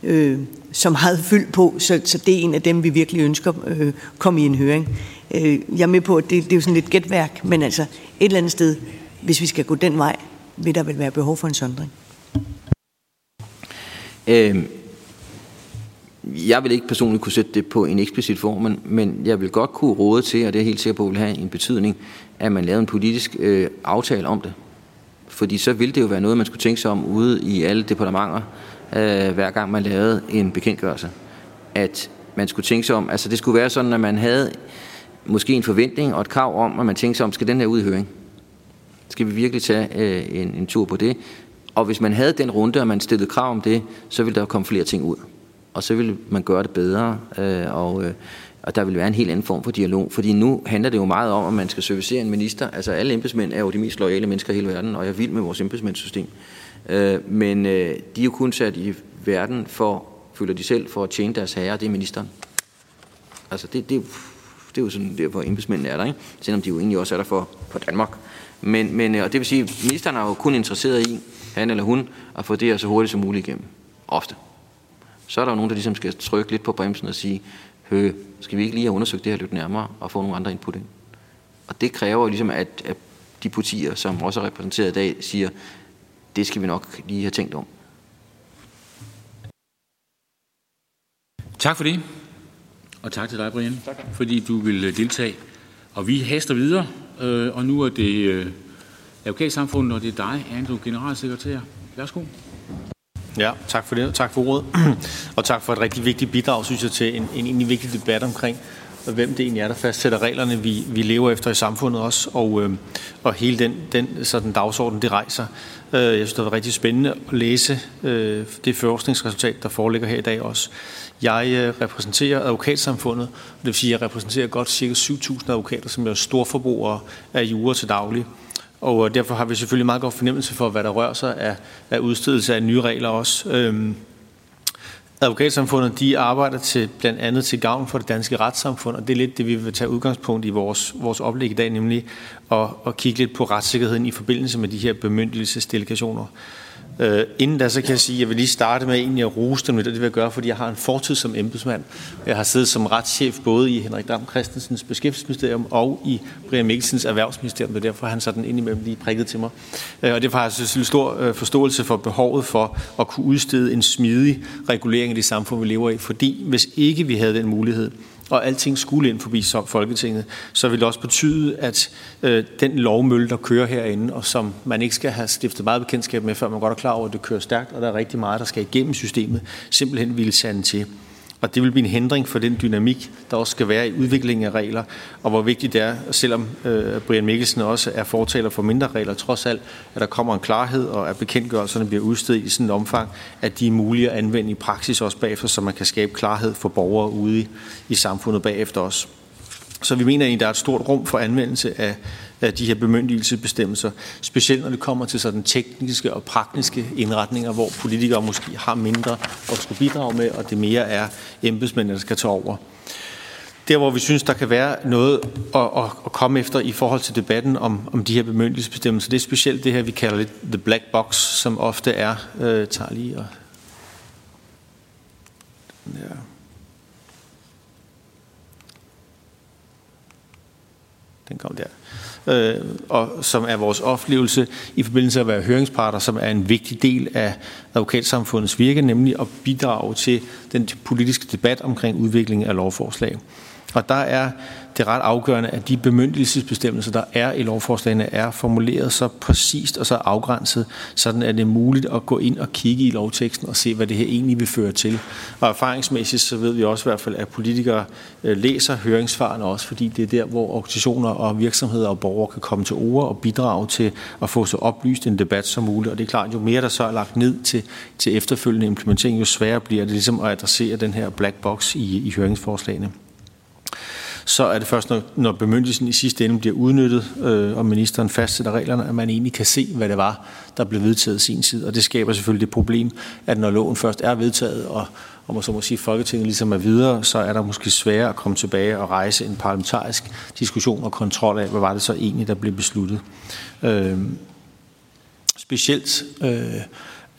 øh, så meget fyldt på, så, så det er en af dem, vi virkelig ønsker øh, komme i en høring. Øh, jeg er med på, at det, det er jo sådan lidt gætværk, men altså et eller andet sted, hvis vi skal gå den vej, vil der vel være behov for en sondring? Øh, jeg vil ikke personligt kunne sætte det på en eksplicit form, men, men jeg vil godt kunne råde til, og det er helt sikkert på, vil have en betydning, at man lavede en politisk øh, aftale om det. Fordi så ville det jo være noget, man skulle tænke sig om ude i alle departementer, øh, hver gang man lavede en bekendtgørelse. At man skulle tænke sig om, altså det skulle være sådan, at man havde måske en forventning og et krav om, at man tænkte sig om, skal den her ud i høring? Skal vi virkelig tage øh, en, en tur på det? Og hvis man havde den runde, og man stillede krav om det, så ville der komme flere ting ud. Og så ville man gøre det bedre, øh, og, øh, og der vil være en helt anden form for dialog. Fordi nu handler det jo meget om, at man skal servicere en minister. Altså alle embedsmænd er jo de mest loyale mennesker i hele verden, og jeg er vild med vores embedsmændssystem. Øh, men øh, de er jo kun sat i verden for, føler de selv, for at tjene deres herre, det er ministeren. Altså det, det, det er jo sådan der, hvor embedsmændene er der, ikke? selvom de jo egentlig også er der for, for Danmark. Men, men, øh, og det vil sige, at ministeren er jo kun interesseret i, han eller hun, at få det her så hurtigt som muligt igennem. Ofte. Så er der jo nogen, der ligesom skal trykke lidt på bremsen og sige, hø, skal vi ikke lige have undersøgt det her lidt nærmere og få nogle andre input ind? Og det kræver ligesom, at, at de partier, som også er repræsenteret i dag, siger, det skal vi nok lige have tænkt om. Tak for det, og tak til dig, Brian, tak. fordi du vil øh, deltage. Og vi haster videre, øh, og nu er det øh, advokatsamfundet, og det er dig, Andrew, generalsekretær. Værsgo. Ja, tak for det. Tak for ordet. Og tak for et rigtig vigtigt bidrag, synes jeg, til en, en, en vigtig debat omkring, hvem det egentlig er, der fastsætter reglerne, vi, vi lever efter i samfundet også, og, øh, og hele den, den sådan dagsorden, det rejser. Øh, jeg synes, det var rigtig spændende at læse øh, det forskningsresultat, der foreligger her i dag også. Jeg øh, repræsenterer advokatsamfundet, det vil sige, at jeg repræsenterer godt cirka 7.000 advokater, som er storforbrugere af jure til daglig. Og øh, derfor har vi selvfølgelig meget god fornemmelse for, hvad der rører sig af, af udstedelse af nye regler også. Øhm, advokatsamfundet de arbejder til, blandt andet til gavn for det danske retssamfund, og det er lidt det, vi vil tage udgangspunkt i vores, vores oplæg i dag, nemlig at, at kigge lidt på retssikkerheden i forbindelse med de her bemyndigelsesdelegationer. Øh, inden da, så kan jeg sige, at jeg vil lige starte med egentlig at rose dem lidt, og det vil jeg gøre, fordi jeg har en fortid som embedsmand. Jeg har siddet som retschef både i Henrik Dam Christensens beskæftigelsesministerium og i Brian Mikkelsens erhvervsministerium, og derfor har han sådan indimellem lige prikket til mig. Øh, og derfor har jeg selvfølgelig stor øh, forståelse for behovet for at kunne udstede en smidig regulering af det samfund, vi lever i, fordi hvis ikke vi havde den mulighed, og alting skulle ind forbi Folketinget, så vil det også betyde, at øh, den lovmølle, der kører herinde, og som man ikke skal have stiftet meget bekendtskab med, før man godt er klar over, at det kører stærkt, og der er rigtig meget, der skal igennem systemet, simpelthen ville sande til. Og det vil blive en hindring for den dynamik, der også skal være i udviklingen af regler, og hvor vigtigt det er, selvom øh, Brian Mikkelsen også er fortaler for mindre regler, trods alt, at der kommer en klarhed, og at bekendtgørelserne bliver udstedt i sådan et omfang, at de er mulige at anvende i praksis også bagefter, så man kan skabe klarhed for borgere ude i, i samfundet bagefter også. Så vi mener egentlig, at der er et stort rum for anvendelse af, af de her bemyndigelsesbestemmelser, specielt når det kommer til sådan tekniske og praktiske indretninger, hvor politikere måske har mindre at skulle bidrage med, og det mere er embedsmændene, der skal tage over. Der, hvor vi synes, der kan være noget at, at, komme efter i forhold til debatten om, om de her bemyndigelsesbestemmelser, det er specielt det her, vi kalder lidt the black box, som ofte er, øh, tager lige og ja. Den kom der. Øh, og som er vores oplevelse i forbindelse med at være høringsparter, som er en vigtig del af advokatsamfundets virke, nemlig at bidrage til den politiske debat omkring udviklingen af lovforslag. Og der er det er ret afgørende, at de bemyndigelsesbestemmelser, der er i lovforslagene, er formuleret så præcist og så afgrænset, sådan at det er muligt at gå ind og kigge i lovteksten og se, hvad det her egentlig vil føre til. Og erfaringsmæssigt så ved vi også i hvert fald, at politikere øh, læser høringsfarene også, fordi det er der, hvor organisationer og virksomheder og borgere kan komme til ord og bidrage til at få så oplyst en debat som muligt. Og det er klart, jo mere der så er lagt ned til, til efterfølgende implementering, jo sværere bliver det ligesom at adressere den her black box i, i høringsforslagene så er det først, når, når bemyndigelsen i sidste ende bliver udnyttet, øh, og ministeren fastsætter reglerne, at man egentlig kan se, hvad det var, der blev vedtaget sin tid. Og det skaber selvfølgelig det problem, at når loven først er vedtaget, og, og man så må sige, Folketinget ligesom er videre, så er der måske sværere at komme tilbage og rejse en parlamentarisk diskussion og kontrol af, hvad var det så egentlig, der blev besluttet. Øh, specielt øh,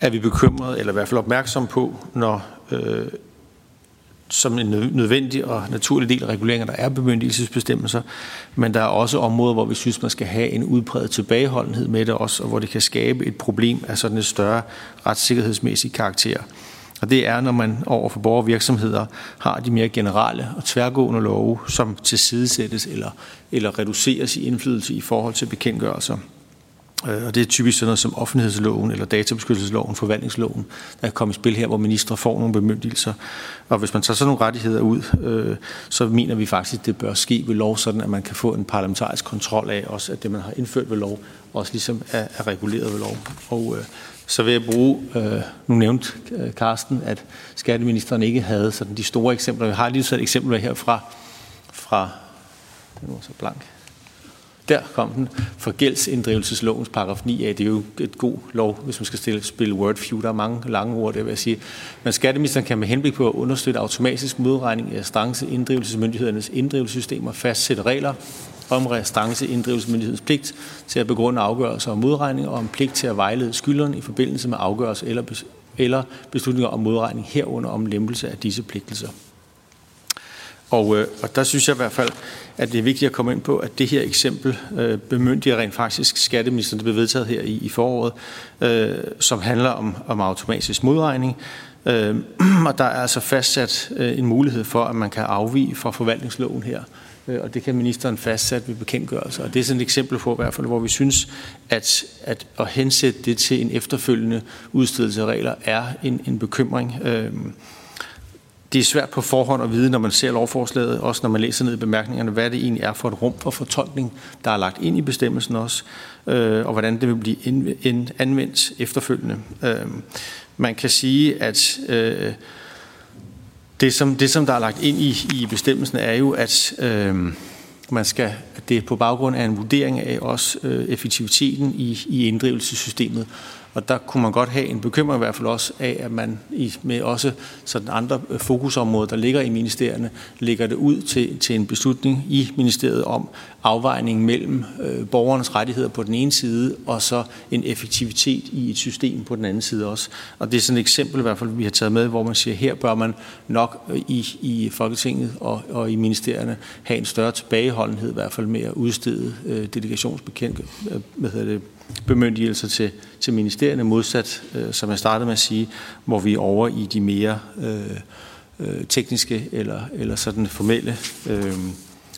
er vi bekymrede, eller i hvert fald opmærksom på, når øh, som en nødvendig og naturlig del af reguleringen, der er bemyndigelsesbestemmelser, men der er også områder, hvor vi synes, man skal have en udbredt tilbageholdenhed med det også, og hvor det kan skabe et problem af sådan et større retssikkerhedsmæssig karakter. Og det er, når man over for borgere og virksomheder har de mere generelle og tværgående love, som tilsidesættes eller, eller reduceres i indflydelse i forhold til bekendtgørelser. Øh, og det er typisk sådan noget som offentlighedsloven eller databeskyttelsesloven, forvaltningsloven, der kommer i spil her, hvor ministre får nogle bemyndigelser. Og hvis man tager sådan nogle rettigheder ud, øh, så mener vi faktisk, at det bør ske ved lov, sådan at man kan få en parlamentarisk kontrol af også, at det, man har indført ved lov, også ligesom er, er reguleret ved lov. Og øh, så vil jeg bruge, øh, nu nævnte øh, Karsten, at skatteministeren ikke havde sådan de store eksempler. Vi har lige sat eksempler herfra fra den var så blank, der kom den for gældsinddrivelseslovens paragraf 9 af. Det er jo et god lov, hvis man skal stille, spille wordfeud. Der er mange lange ord, det vil jeg sige. Men skatteministeren kan med henblik på at understøtte automatisk modregning af restance inddrivelsesmyndighedernes inddrivelsessystemer fastsætte regler om restance inddrivelsesmyndighedens pligt til at begrunde afgørelser om modregning og om pligt til at vejlede skylderen i forbindelse med afgørelser eller, eller beslutninger om modregning herunder om lempelse af disse pligtelser. Og, øh, og der synes jeg i hvert fald, at det er vigtigt at komme ind på, at det her eksempel øh, bemyndiger rent faktisk skatteministeren, det blev vedtaget her i, i foråret, øh, som handler om, om automatisk modregning. Øh, og der er altså fastsat øh, en mulighed for, at man kan afvige fra forvaltningsloven her. Øh, og det kan ministeren fastsætte ved bekendtgørelse. Og det er sådan et eksempel på, i hvert fald, hvor vi synes, at, at at hensætte det til en efterfølgende udstedelse af regler er en, en bekymring. Øh, det er svært på forhånd at vide, når man ser lovforslaget, også når man læser ned i bemærkningerne, hvad det egentlig er for et rum for fortolkning, der er lagt ind i bestemmelsen også, øh, og hvordan det vil blive anvendt efterfølgende. Øh, man kan sige, at øh, det, som, det, som der er lagt ind i, i bestemmelsen, er jo, at øh, man skal, at det er på baggrund af en vurdering af også øh, effektiviteten i, i inddrivelsessystemet. Og der kunne man godt have en bekymring i hvert fald også af, at man i, med også sådan andre øh, fokusområder, der ligger i ministerierne, lægger det ud til, til en beslutning i ministeriet om afvejning mellem øh, borgernes rettigheder på den ene side, og så en effektivitet i et system på den anden side også. Og det er sådan et eksempel i hvert fald, vi har taget med, hvor man siger, her bør man nok øh, i, i Folketinget og, og i ministerierne have en større tilbageholdenhed i hvert fald med at udstede øh, delegationsbekendt, øh, hvad hedder det, bemyndigelser til, til ministerierne, modsat, øh, som jeg startede med at sige, hvor vi er over i de mere øh, øh, tekniske eller, eller sådan formelle øh,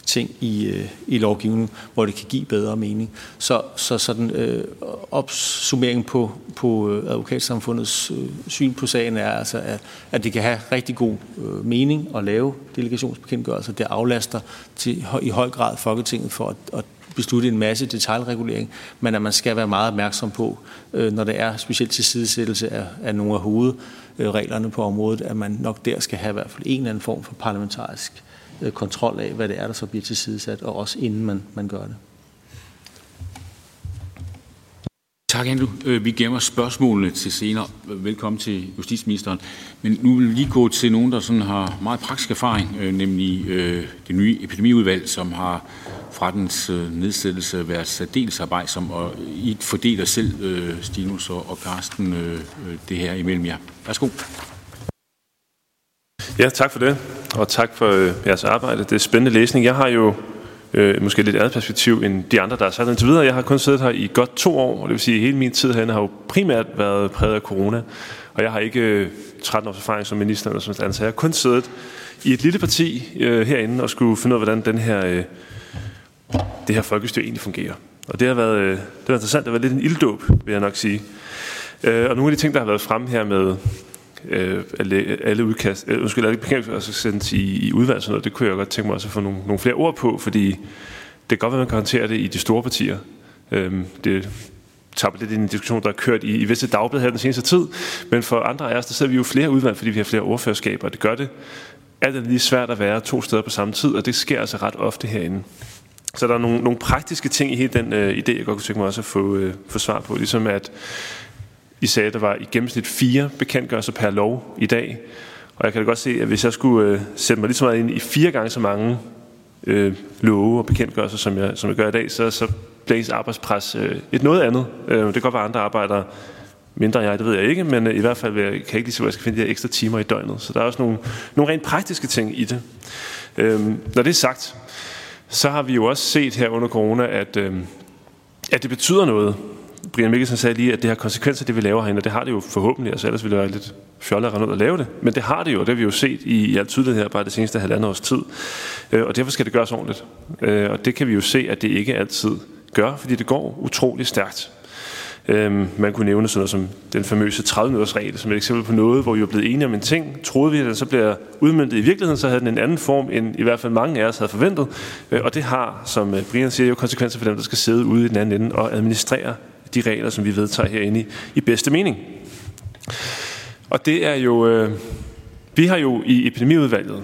ting i, øh, i lovgivningen, hvor det kan give bedre mening. Så, så sådan øh, opsummeringen på, på øh, advokatsamfundets øh, syn på sagen er altså, at, at det kan have rigtig god øh, mening at lave delegationsbekendtgørelser. Det aflaster til, i høj grad Folketinget for at, at beslutte en masse detaljregulering, men at man skal være meget opmærksom på, øh, når det er specielt til sidesættelse af, af nogle af hovedreglerne på området, at man nok der skal have i hvert fald en eller anden form for parlamentarisk øh, Øh, kontrol af, hvad det er, der så bliver tilsidesat, og også inden man, man gør det. Tak, Andrew. Øh, vi gemmer spørgsmålene til senere. Velkommen til justitsministeren. Men nu vil vi lige gå til nogen, der sådan har meget praktisk erfaring, øh, nemlig det nye epidemiudvalg, som har fra dens nedsættelse været særdeles arbejdsom, og I fordeler selv, Stinus og, Karsten, det her imellem jer. Værsgo. Ja, tak for det, og tak for øh, jeres arbejde. Det er spændende læsning. Jeg har jo øh, måske lidt andet perspektiv end de andre, der har sat indtil videre. Jeg har kun siddet her i godt to år, og det vil sige, at hele min tid herinde har jo primært været præget af corona. Og jeg har ikke øh, 13 års erfaring som minister eller som andet, så jeg har kun siddet i et lille parti øh, herinde og skulle finde ud af, hvordan den her øh, det her folkestyre egentlig fungerer. Og det har været, øh, det har været interessant. Det har været lidt en ilddåb, vil jeg nok sige. Øh, og nogle af de ting, der har været frem her med øh, alle, alle udkast, øh, undskyld, alle bekendtgørelser sendt i, i udvalg, sådan noget, det kunne jeg godt tænke mig også at få nogle, nogle flere ord på, fordi det kan godt være, man kan håndtere det i de store partier. Øh, det tager lidt i en diskussion, der er kørt i, i visse dagblad her den seneste tid, men for andre af os, der sidder vi jo flere udvalg, fordi vi har flere ordførerskaber, og det gør det alt er lige svært at være to steder på samme tid, og det sker altså ret ofte herinde. Så der er nogle, nogle praktiske ting i hele den øh, idé, jeg godt kunne tænke mig også at få, øh, få svar på. Ligesom at i sagde, at der var i gennemsnit fire bekendtgørelser per lov i dag. Og jeg kan da godt se, at hvis jeg skulle øh, sætte mig lige så meget ind i fire gange så mange øh, love og bekendtgørelser, som jeg, som jeg gør i dag, så, så bliver ens arbejdspres øh, et noget andet. Øh, det kan godt være andre arbejdere mindre end jeg, det ved jeg ikke, men øh, i hvert fald jeg, kan jeg ikke lige se, hvor jeg skal finde de her ekstra timer i døgnet. Så der er også nogle, nogle rent praktiske ting i det. Øh, når det er sagt, så har vi jo også set her under corona, at, øh, at det betyder noget. Brian Mikkelsen sagde lige, at det har konsekvenser, det vi laver herinde, og det har det jo forhåbentlig, altså ellers ville det være lidt fjollet at ud og lave det. Men det har det jo, og det har vi jo set i, i alt tydelighed her bare det seneste halvandet års tid. Øh, og derfor skal det gøres ordentligt. Øh, og det kan vi jo se, at det ikke altid gør, fordi det går utrolig stærkt. Øhm, man kunne nævne sådan noget som den famøse 30-minutters regel, som et eksempel på noget, hvor vi var blevet enige om en ting. Troede vi, at den så bliver udmyndtet i virkeligheden, så havde den en anden form, end i hvert fald mange af os havde forventet. Øh, og det har, som øh, Brian siger, jo konsekvenser for dem, der skal sidde ude i den anden ende og administrere de regler, som vi vedtager herinde i, i bedste mening. Og det er jo... Øh, vi har jo i epidemiudvalget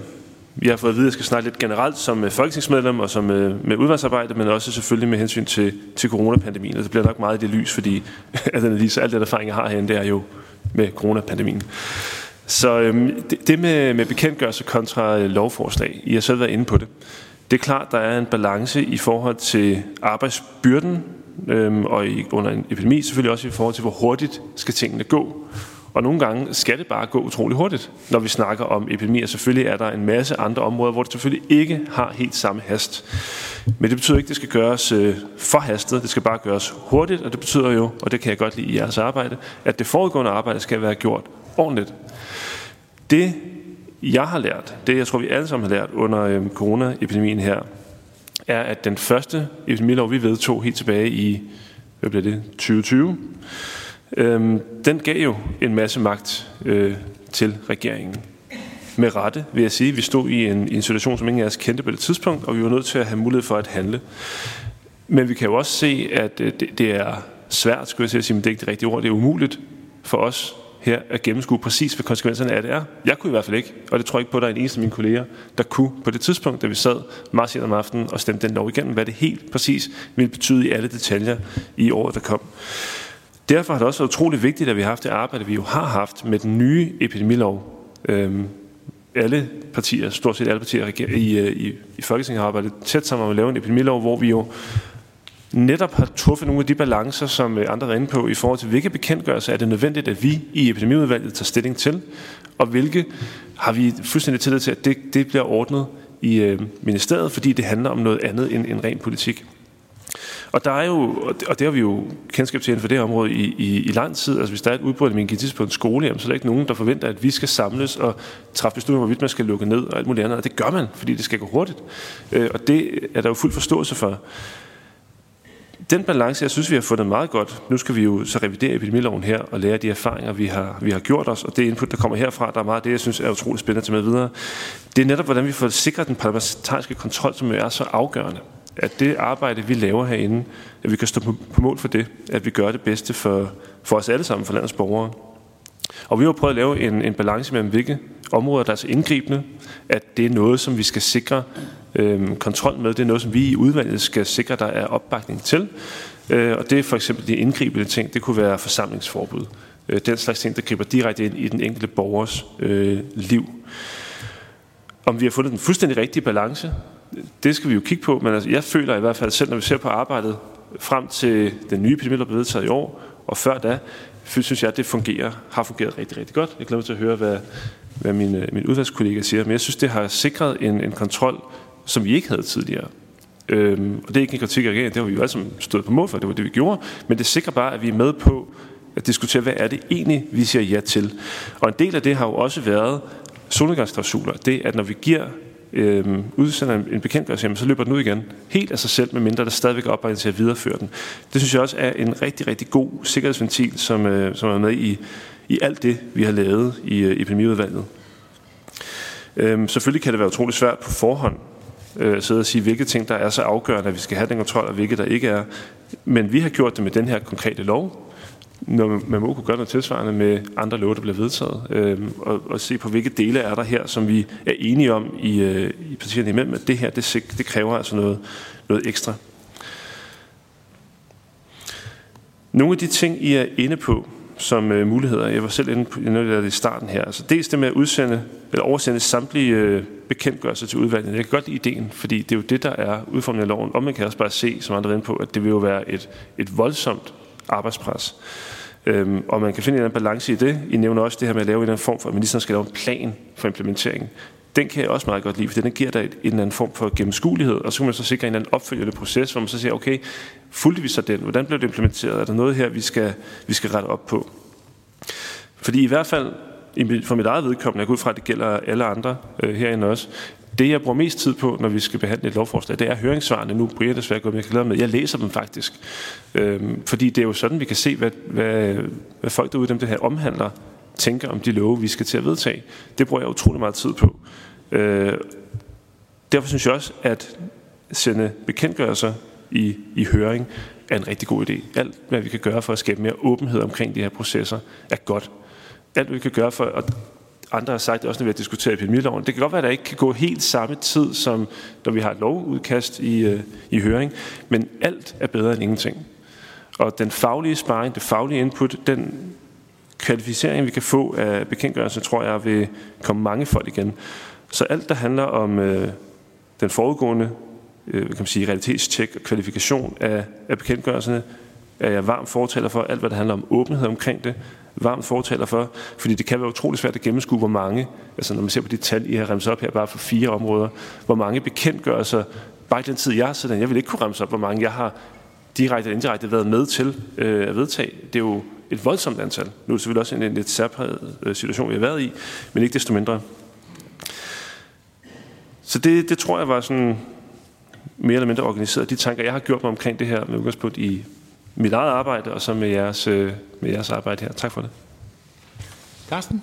vi har fået at vide, at jeg skal snakke lidt generelt som øh, folketingsmedlem og som øh, med udvalgsarbejde, men også selvfølgelig med hensyn til, til coronapandemien. Og det bliver nok meget i det lys, fordi så alt det erfaring, jeg har herinde, det er jo med coronapandemien. Så øhm, det, det med, med bekendtgørelse kontra øh, lovforslag, I har selv været inde på det. Det er klart, der er en balance i forhold til arbejdsbyrden, øhm, og i, under en epidemi selvfølgelig også i forhold til, hvor hurtigt skal tingene gå. Og nogle gange skal det bare gå utrolig hurtigt, når vi snakker om epidemier. Selvfølgelig er der en masse andre områder, hvor det selvfølgelig ikke har helt samme hast. Men det betyder ikke, at det skal gøres øh, for hastet. Det skal bare gøres hurtigt, og det betyder jo, og det kan jeg godt lide i jeres arbejde, at det foregående arbejde skal være gjort ordentligt. Det, jeg har lært, det jeg tror, vi alle sammen har lært under øh, coronaepidemien her, er, at den første epidemilov, vi vedtog helt tilbage i, hvad blev det, 2020, øh, den gav jo en masse magt øh, til regeringen. Med rette, vil jeg sige. Vi stod i en, i en situation, som ingen af os kendte på det tidspunkt, og vi var nødt til at have mulighed for at handle. Men vi kan jo også se, at øh, det, det er svært, skulle jeg sige, men det er ikke det rigtige ord, det er umuligt for os her at gennemskue præcis, hvad konsekvenserne af det er. Jeg kunne i hvert fald ikke, og det tror jeg ikke på, at der er en eneste af mine kolleger, der kunne på det tidspunkt, da vi sad meget sent om aftenen og stemte den lov igennem, hvad det helt præcis ville betyde i alle detaljer i året, der kom. Derfor har det også været utrolig vigtigt, at vi har haft det arbejde, vi jo har haft med den nye epidemilov. Øhm, alle partier, stort set alle partier i, øh, i, i Folketinget har arbejdet tæt sammen om at lave en epidemilov, hvor vi jo netop har truffet nogle af de balancer, som øh, andre er inde på, i forhold til, hvilke bekendtgørelser er det nødvendigt, at vi i epidemiudvalget tager stilling til, og hvilke har vi fuldstændig tillid til, at det, det bliver ordnet i øh, ministeriet, fordi det handler om noget andet end, end ren politik. Og der er jo, og det har vi jo kendskab til inden for det her område i, i, i lang tid, altså hvis der er et udbrud af meningitis på en skole, jamen, så er der ikke nogen, der forventer, at vi skal samles og træffe beslutninger, hvorvidt man skal lukke ned og alt muligt andet. Og det gør man, fordi det skal gå hurtigt. Øh, og det er der jo fuld forståelse for den balance, jeg synes, vi har fundet meget godt. Nu skal vi jo så revidere epidemiloven her og lære de erfaringer, vi har, vi har gjort os. Og det input, der kommer herfra, der er meget af det, jeg synes er utroligt spændende at med videre. Det er netop, hvordan vi får sikret den parlamentariske kontrol, som er så afgørende. At det arbejde, vi laver herinde, at vi kan stå på, på mål for det. At vi gør det bedste for, for os alle sammen, for landets borgere. Og vi har prøvet at lave en, en balance mellem hvilke områder, der er så indgribende, at det er noget, som vi skal sikre øh, kontrol med. Det er noget, som vi i udvalget skal sikre, der er opbakning til. Øh, og det er for eksempel de indgribende ting. Det kunne være forsamlingsforbud. Øh, den slags ting, der griber direkte ind i den enkelte borgers øh, liv. Om vi har fundet den fuldstændig rigtige balance, det skal vi jo kigge på, men altså, jeg føler i hvert fald selv, når vi ser på arbejdet frem til den nye epidemi, der blev vedtaget i år, og før da, synes jeg, at det fungerer, har fungeret rigtig, rigtig godt. Jeg glæder mig til at høre, hvad, hvad min, øh, min udvalgskollega siger, men jeg synes, det har sikret en, en kontrol, som vi ikke havde tidligere. Øhm, og det er ikke en kritik af regeringen, det har vi jo alle sammen stået på mål for, det var det, vi gjorde, men det sikrer bare, at vi er med på at diskutere, hvad er det egentlig, vi siger ja til. Og en del af det har jo også været solnedgangsklausuler. Det, at når vi giver øhm, udsender en bekendtgørelse, så løber den ud igen. Helt af sig selv, medmindre der stadigvæk er opbakning til at videreføre den. Det synes jeg også er en rigtig, rigtig god sikkerhedsventil, som, øh, som er med i, i alt det, vi har lavet i øh, epidemiudvalget. Øhm, selvfølgelig kan det være utrolig svært på forhånd øh, sidde og sige, hvilke ting, der er så afgørende, at vi skal have den kontrol, og hvilke der ikke er. Men vi har gjort det med den her konkrete lov, når man må kunne gøre noget tilsvarende med andre love, der bliver vedtaget, øh, og, og se på, hvilke dele er der her, som vi er enige om i, øh, i partierne imellem, at det her, det, det kræver altså noget, noget ekstra. Nogle af de ting, I er inde på som øh, muligheder, jeg var selv inde på det i starten her, altså dels det med at udsende, eller oversende samtlige øh, bekendtgørelser til udvalget. Jeg kan godt lide ideen, fordi det er jo det, der er udformningen af loven. Og man kan også bare se, som andre er inde på, at det vil jo være et, et voldsomt arbejdspres. Øhm, og man kan finde en balance i det. I nævner også det her med at lave en eller anden form for, at ministeren skal lave en plan for implementeringen. Den kan jeg også meget godt lide, for den giver dig en eller anden form for gennemskuelighed, og så kan man så sikre en eller anden opfølgende proces, hvor man så siger, okay, fulgte vi så den? Hvordan blev det implementeret? Er der noget her, vi skal, vi skal rette op på? Fordi i hvert fald, for mit eget vedkommende, jeg går ud fra, at det gælder alle andre øh, herinde også, det, jeg bruger mest tid på, når vi skal behandle et lovforslag, det er høringssvarene. Nu Brian desværre gået, men jeg kan med. Jeg læser dem faktisk. Øhm, fordi det er jo sådan, vi kan se, hvad, hvad, hvad folk derude, dem det her omhandler, tænker om de love, vi skal til at vedtage. Det bruger jeg utrolig meget tid på. Øh, derfor synes jeg også, at sende bekendtgørelser i, i høring er en rigtig god idé. Alt, hvad vi kan gøre for at skabe mere åbenhed omkring de her processer, er godt. Alt, hvad vi kan gøre for at andre har sagt, også når vi har diskuteret epidemiloven, det kan godt være, at der ikke kan gå helt samme tid, som når vi har et lovudkast i, øh, i høring, men alt er bedre end ingenting. Og den faglige sparring, det faglige input, den kvalificering, vi kan få af bekendtgørelsen, tror jeg vil komme mange folk igen. Så alt, der handler om øh, den foregående øh, kan man sige, realitetstjek og kvalifikation af, af bekendtgørelserne, er jeg varmt fortaler for. Alt, hvad der handler om åbenhed omkring det, varmt fortaler for, fordi det kan være utrolig svært at gennemskue, hvor mange, altså når man ser på de tal, I har remset op her, bare for fire områder, hvor mange bekendtgørelser, bare i den tid, jeg har siddet jeg vil ikke kunne remse op, hvor mange jeg har direkte eller indirekte været med til øh, at vedtage. Det er jo et voldsomt antal. Nu er det selvfølgelig også en, en lidt særpræget øh, situation, vi har været i, men ikke desto mindre. Så det, det tror jeg var sådan mere eller mindre organiseret. De tanker, jeg har gjort mig omkring det her med udgangspunkt i mit eget arbejde, og så med jeres, øh, med jeres arbejde her. Tak for det. Carsten?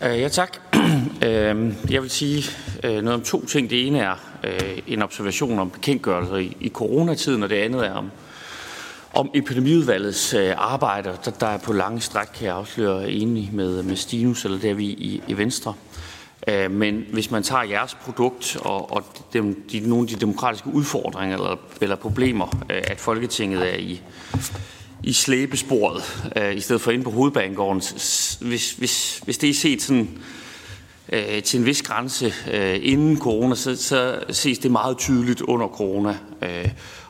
Uh, øh, ja, tak. uh, jeg vil sige øh, noget om to ting. Det ene er øh, en observation om bekendtgørelser i, i coronatiden, og det andet er om, om epidemiudvalgets øh, arbejde. Der, der er på lange stræk, kan jeg afsløre, enig med, med Stinus, eller der vi i, i Venstre. Uh, men hvis man tager jeres produkt og, og dem, de, nogle af de demokratiske udfordringer eller, eller problemer, øh, at Folketinget er i i slæbesporet, øh, i stedet for inde på hovedbanegården. Hvis, hvis, hvis det er set sådan, øh, til en vis grænse øh, inden corona, så, så ses det meget tydeligt under corona. Øh,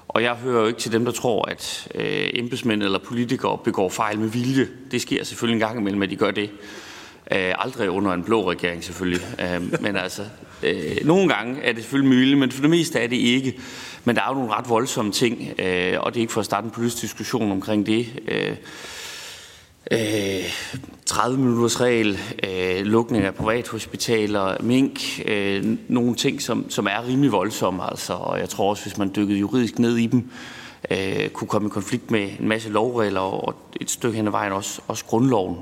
og jeg hører jo ikke til dem, der tror, at øh, embedsmænd eller politikere begår fejl med vilje. Det sker selvfølgelig en gang imellem, at de gør det. Øh, aldrig under en blå regering selvfølgelig. Øh, men altså, øh, nogle gange er det selvfølgelig muligt, men for det meste er det ikke. Men der er jo nogle ret voldsomme ting, øh, og det er ikke for at starte en politisk diskussion omkring det. Øh, øh, 30 minutters regel, øh, lukning af privathospitaler, mink, øh, nogle ting, som, som er rimelig voldsomme. Altså, og jeg tror også, hvis man dykkede juridisk ned i dem, øh, kunne komme i konflikt med en masse lovregler og et stykke hen ad vejen også, også grundloven.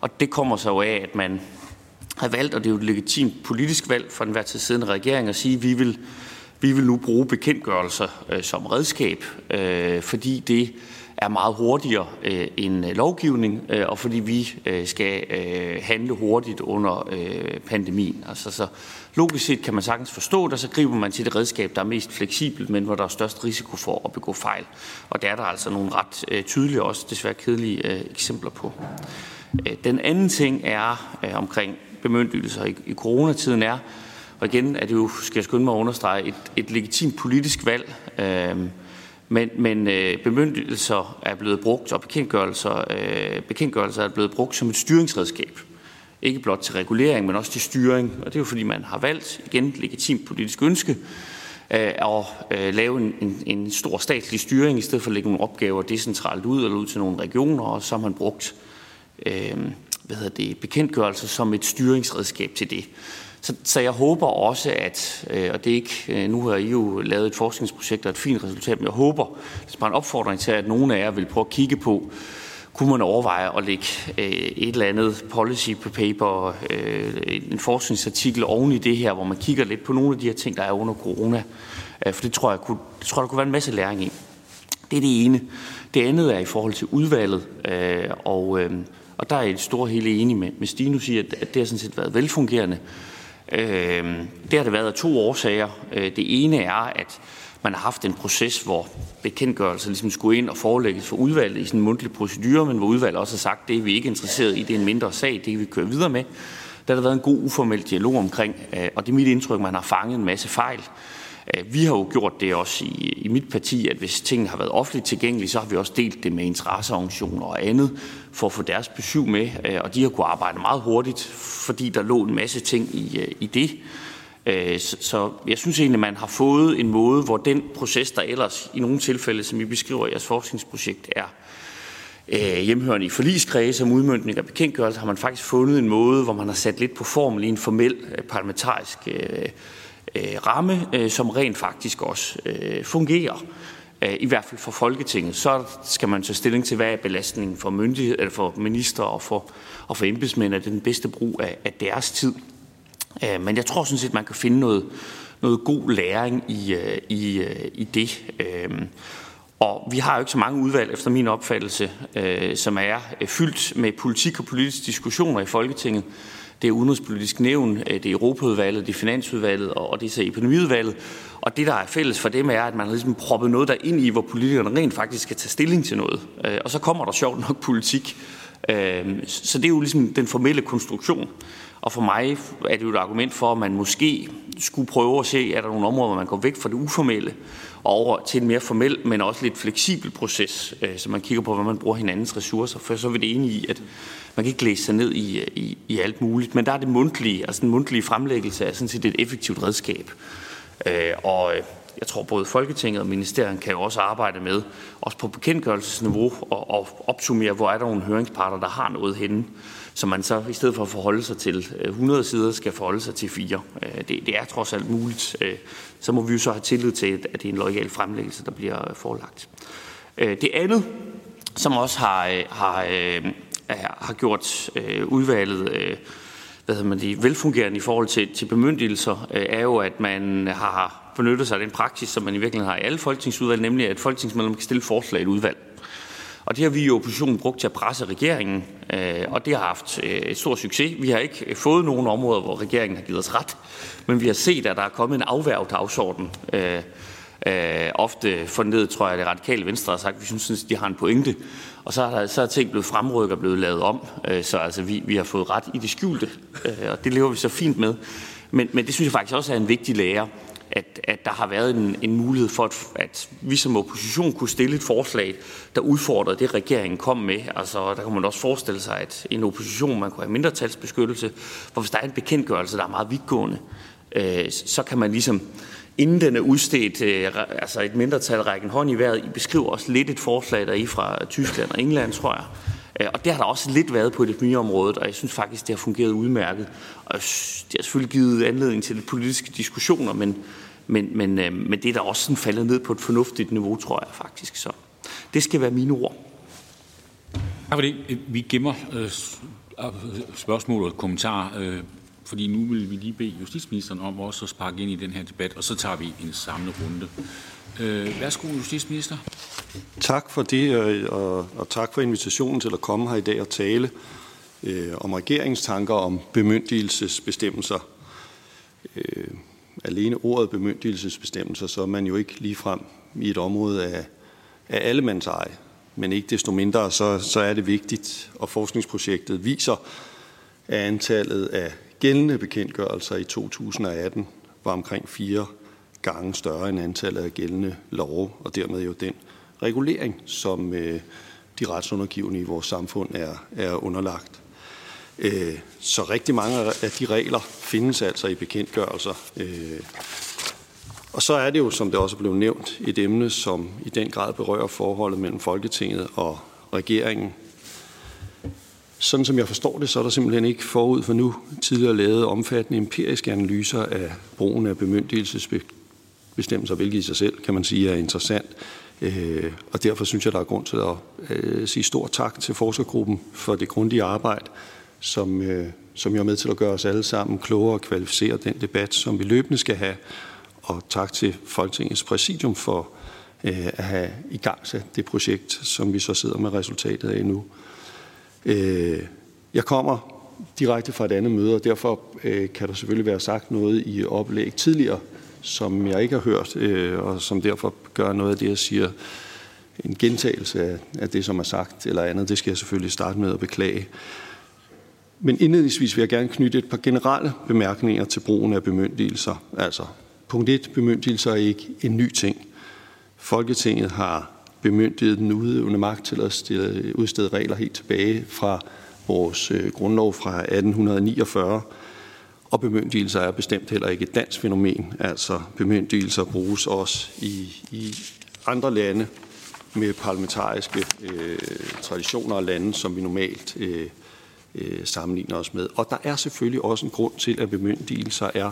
Og det kommer så jo af, at man har valgt, og det er jo et legitimt politisk valg for den hver tid siddende regering, at sige, at vi vil vi vil nu bruge bekendtgørelser øh, som redskab, øh, fordi det er meget hurtigere øh, end øh, lovgivning, øh, og fordi vi øh, skal øh, handle hurtigt under øh, pandemien. Altså, så logisk set kan man sagtens forstå det, og så griber man til det redskab, der er mest fleksibelt, men hvor der er størst risiko for at begå fejl. Og der er der altså nogle ret øh, tydelige, også desværre kedelige øh, eksempler på. Øh, den anden ting er øh, omkring bemyndigelser i, i coronatiden er, og igen er det jo, skal jeg skynde mig at understrege, et, et legitimt politisk valg. Øh, men, men øh, bemyndigelser er blevet brugt, og bekendtgørelser, øh, bekendtgørelser er blevet brugt som et styringsredskab. Ikke blot til regulering, men også til styring. Og det er jo fordi, man har valgt, igen legitimt politisk ønske, øh, at øh, lave en, en, en stor statslig styring, i stedet for at lægge nogle opgaver decentralt ud eller ud til nogle regioner, og så har man brugt øh, hvad hedder det, bekendtgørelser som et styringsredskab til det. Så, så jeg håber også, at, øh, og det er ikke, øh, nu har I jo lavet et forskningsprojekt og et fint resultat, men jeg håber, det er bare en opfordring til, at nogle af jer vil prøve at kigge på, kunne man overveje at lægge øh, et eller andet policy paper, øh, en forskningsartikel oven i det her, hvor man kigger lidt på nogle af de her ting, der er under corona. Øh, for det tror jeg, kunne, det tror der kunne være en masse læring i. Det er det ene. Det andet er i forhold til udvalget, øh, og, og der er et stort hele enig med, med Stinus i, at, at det har sådan set været velfungerende. Øh, Øhm, det har det været af to årsager. Øh, det ene er, at man har haft en proces, hvor bekendtgørelser ligesom skulle ind og forelægges for udvalget i sådan en mundtlig procedure, men hvor udvalget også har sagt, det er vi ikke interesseret i, det er en mindre sag, det kan vi køre videre med. Der har der været en god uformel dialog omkring, øh, og det er mit indtryk, at man har fanget en masse fejl. Øh, vi har jo gjort det også i, i mit parti, at hvis tingene har været offentligt tilgængelige, så har vi også delt det med interesseorganisationer og andet, for at få deres besøg med, øh, og de har kunnet arbejde meget hurtigt, fordi der lå en masse ting i, øh, i det. Så jeg synes egentlig, man har fået en måde, hvor den proces, der ellers i nogle tilfælde, som I beskriver i jeres forskningsprojekt, er hjemhørende i forligskredse som udmyndning af bekendtgørelse, har man faktisk fundet en måde, hvor man har sat lidt på formel i en formel parlamentarisk øh, ramme, øh, som rent faktisk også øh, fungerer. Øh, I hvert fald for Folketinget. Så skal man tage stilling til, hvad er belastningen for, myndighed, eller for minister og for, og for embedsmænd, er den bedste brug af, af deres tid. Øh, men jeg tror sådan set, man kan finde noget, noget god læring i, øh, i, i det. Og vi har jo ikke så mange udvalg, efter min opfattelse, som er fyldt med politik og politiske diskussioner i Folketinget det er udenrigspolitisk nævn, øh, det er Europaudvalget, det er Finansudvalget og det er så epidemiudvalget. Og det, der er fælles for dem, er, at man har ligesom proppet noget der ind i, hvor politikerne rent faktisk skal tage stilling til noget. Øh, og så kommer der sjovt nok politik. Øh, så det er jo ligesom den formelle konstruktion. Og for mig er det jo et argument for, at man måske skulle prøve at se, er der nogle områder, hvor man går væk fra det uformelle og over til en mere formel, men også lidt fleksibel proces, så man kigger på, hvordan man bruger hinandens ressourcer. For så er vi det enige i, at man kan ikke læse sig ned i, i, i alt muligt, men der er det mundtlige, altså den mundtlige fremlæggelse er sådan set et effektivt redskab. Øh, og øh, jeg tror både Folketinget og ministeriet kan jo også arbejde med, også på bekendtgørelsesniveau, og, og opsummere, hvor er der nogle høringsparter, der har noget henne, som man så i stedet for at forholde sig til øh, 100 sider, skal forholde sig til fire. Øh, det, det er trods alt muligt. Øh, så må vi jo så have tillid til, at det er en lojal fremlæggelse, der bliver forelagt. Øh, det andet, som også har, har, har gjort øh, udvalget øh, hvad hedder man, det, velfungerende i forhold til, til bemyndigelser, øh, er jo, at man har benyttet sig af den praksis, som man i virkeligheden har i alle folketingsudvalg, nemlig at folketingsmedlemmer kan stille forslag i et udvalg. Og det har vi i oppositionen brugt til at presse regeringen, øh, og det har haft øh, et stort succes. Vi har ikke fået nogen områder, hvor regeringen har givet os ret, men vi har set, at der er kommet en afværgdagsorden. Øh, øh, ofte ned, tror jeg, det radikale venstre har sagt, at vi synes, at de har en pointe. Og så er, der, så er ting blevet fremrykket og blevet lavet om, øh, så altså, vi, vi har fået ret i det skjulte, øh, og det lever vi så fint med. Men, men det synes jeg faktisk også er en vigtig lære at, at der har været en, en mulighed for, at, at vi som opposition kunne stille et forslag, der udfordrede det, regeringen kom med. Altså, der kan man også forestille sig, at en opposition, man kunne have mindretalsbeskyttelse, for hvis der er en bekendtgørelse, der er meget vidtgående, øh, så kan man ligesom, inden den er udstedt, øh, altså et mindretal rækken hånd i vejret, I beskriver også lidt et forslag, der er i fra Tyskland og England, tror jeg. Øh, og det har der også lidt været på det nye område, og jeg synes faktisk, det har fungeret udmærket. Og det har selvfølgelig givet anledning til lidt politiske diskussioner, men, men, men, øh, men det er da også sådan faldet ned på et fornuftigt niveau, tror jeg faktisk. Så det skal være mine ord. Tak for det. Vi gemmer øh, spørgsmål og kommentarer, øh, fordi nu vil vi lige bede justitsministeren om også at sparke ind i den her debat, og så tager vi en samlet runde. Øh, værsgo, justitsminister. Tak for det, øh, og, og tak for invitationen til at komme her i dag og tale øh, om regeringens tanker om bemyndigelsesbestemmelser. Øh, alene ordet bemyndigelsesbestemmelser, så er man jo ikke ligefrem i et område af, af allemands eje. Men ikke desto mindre, så, så er det vigtigt, og forskningsprojektet viser, at antallet af gældende bekendtgørelser i 2018 var omkring fire gange større end antallet af gældende love, og dermed jo den regulering, som øh, de retsundergivende i vores samfund er, er underlagt. Øh, så rigtig mange af de regler findes altså i bekendtgørelser. Øh, og så er det jo, som det også er blevet nævnt, et emne, som i den grad berører forholdet mellem Folketinget og regeringen. Sådan som jeg forstår det, så er der simpelthen ikke forud for nu tidligere lavet omfattende empiriske analyser af brugen af bemyndigelsesbestemmelser, hvilket i sig selv, kan man sige, er interessant. Øh, og derfor synes jeg, der er grund til at øh, sige stor tak til forskergruppen for det grundige arbejde, som, øh, som jeg er med til at gøre os alle sammen klogere og kvalificere den debat, som vi løbende skal have. Og tak til Folketingets præsidium for at have i gang sat det projekt, som vi så sidder med resultatet af nu. Øh, jeg kommer direkte fra et andet møde, og derfor øh, kan der selvfølgelig være sagt noget i oplæg tidligere, som jeg ikke har hørt, øh, og som derfor gør noget af det, jeg siger, en gentagelse af, af det, som er sagt, eller andet. Det skal jeg selvfølgelig starte med at beklage. Men indledningsvis vil jeg gerne knytte et par generelle bemærkninger til brugen af bemyndigelser. Altså, punkt 1. Bemyndigelser er ikke en ny ting. Folketinget har bemyndiget den udøvende magt til at stille, udstede regler helt tilbage fra vores øh, grundlov fra 1849. Og bemyndigelser er bestemt heller ikke et dansk fænomen. Altså bemyndigelser bruges også i, i andre lande med parlamentariske øh, traditioner og lande, som vi normalt øh, øh, sammenligner os med. Og der er selvfølgelig også en grund til, at bemyndigelser er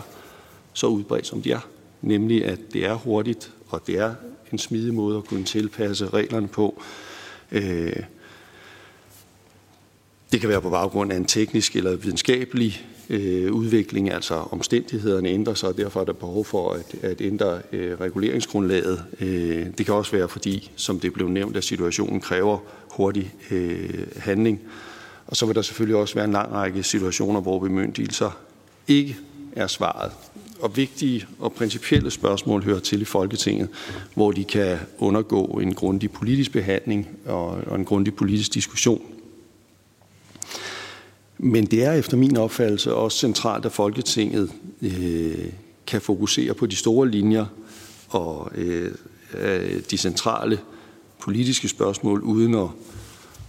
så udbredt, som de er. Nemlig, at det er hurtigt, og det er en smidig måde at kunne tilpasse reglerne på. Øh, det kan være på baggrund af en teknisk eller videnskabelig øh, udvikling, altså omstændighederne ændrer sig, og derfor er der behov for at, at ændre øh, reguleringsgrundlaget. Øh, det kan også være fordi, som det blev nævnt, at situationen kræver hurtig øh, handling. Og så vil der selvfølgelig også være en lang række situationer, hvor bemyndigelser ikke er svaret. Og vigtige og principielle spørgsmål hører til i Folketinget, hvor de kan undergå en grundig politisk behandling og en grundig politisk diskussion. Men det er efter min opfattelse også centralt, at Folketinget øh, kan fokusere på de store linjer og øh, øh, de centrale politiske spørgsmål, uden at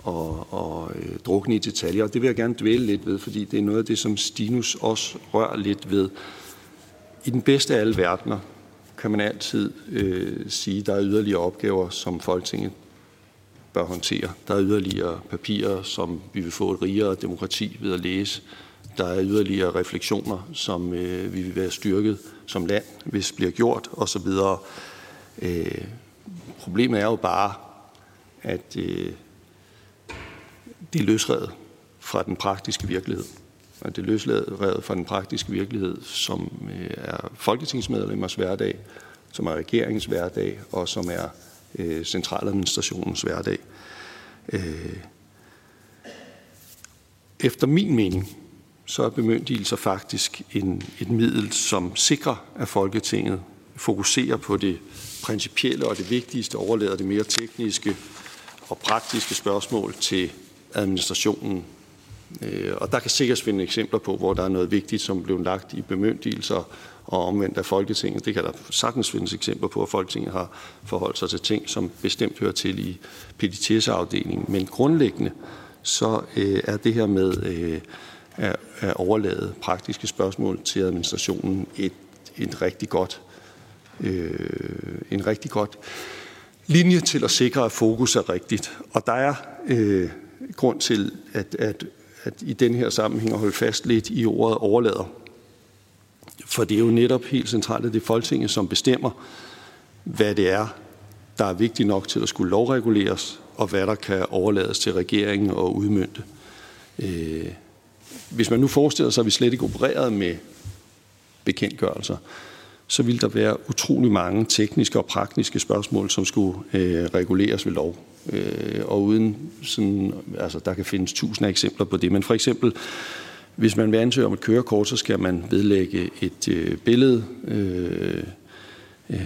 og, og øh, drukne i detaljer. Og det vil jeg gerne dvæle lidt ved, fordi det er noget af det, som Stinus også rører lidt ved. I den bedste af alle verdener kan man altid øh, sige, at der er yderligere opgaver, som Folketinget bør håndtere. Der er yderligere papirer, som vi vil få et rigere demokrati ved at læse. Der er yderligere refleksioner, som øh, vi vil være styrket som land, hvis det bliver gjort osv. Øh, problemet er jo bare, at øh, det er løsredet fra den praktiske virkelighed. Og det løsladet fra den praktiske virkelighed, som øh, er folketingsmedlemmers hverdag, som er regeringens hverdag, og som er øh, centraladministrationens hverdag. Øh, efter min mening, så er bemyndigelser faktisk en, et middel, som sikrer, at Folketinget fokuserer på det principielle og det vigtigste, overlader det mere tekniske og praktiske spørgsmål til administrationen. Øh, og der kan sikkert finde eksempler på, hvor der er noget vigtigt, som blev lagt i bemyndigelser og omvendt af Folketinget. Det kan der sagtens findes eksempler på, at Folketinget har forholdt sig til ting, som bestemt hører til i PDTS-afdelingen. Men grundlæggende så øh, er det her med øh, at, at overlade praktiske spørgsmål til administrationen et, et rigtig godt, øh, en rigtig godt linje til at sikre, at fokus er rigtigt. Og der er øh, grund til at, at, at i den her sammenhæng at holde fast lidt i ordet overlader. For det er jo netop helt centralt, at det er Folketinget, som bestemmer, hvad det er, der er vigtigt nok til at skulle lovreguleres, og hvad der kan overlades til regeringen og udmyndte. Øh, hvis man nu forestiller sig, at vi slet ikke opererede med bekendtgørelser, så ville der være utrolig mange tekniske og praktiske spørgsmål, som skulle øh, reguleres ved lov. Øh, og uden sådan, altså der kan findes tusinder af eksempler på det. Men for eksempel, hvis man vil ansøge om et kørekort, så skal man vedlægge et øh, billede. Øh, øh,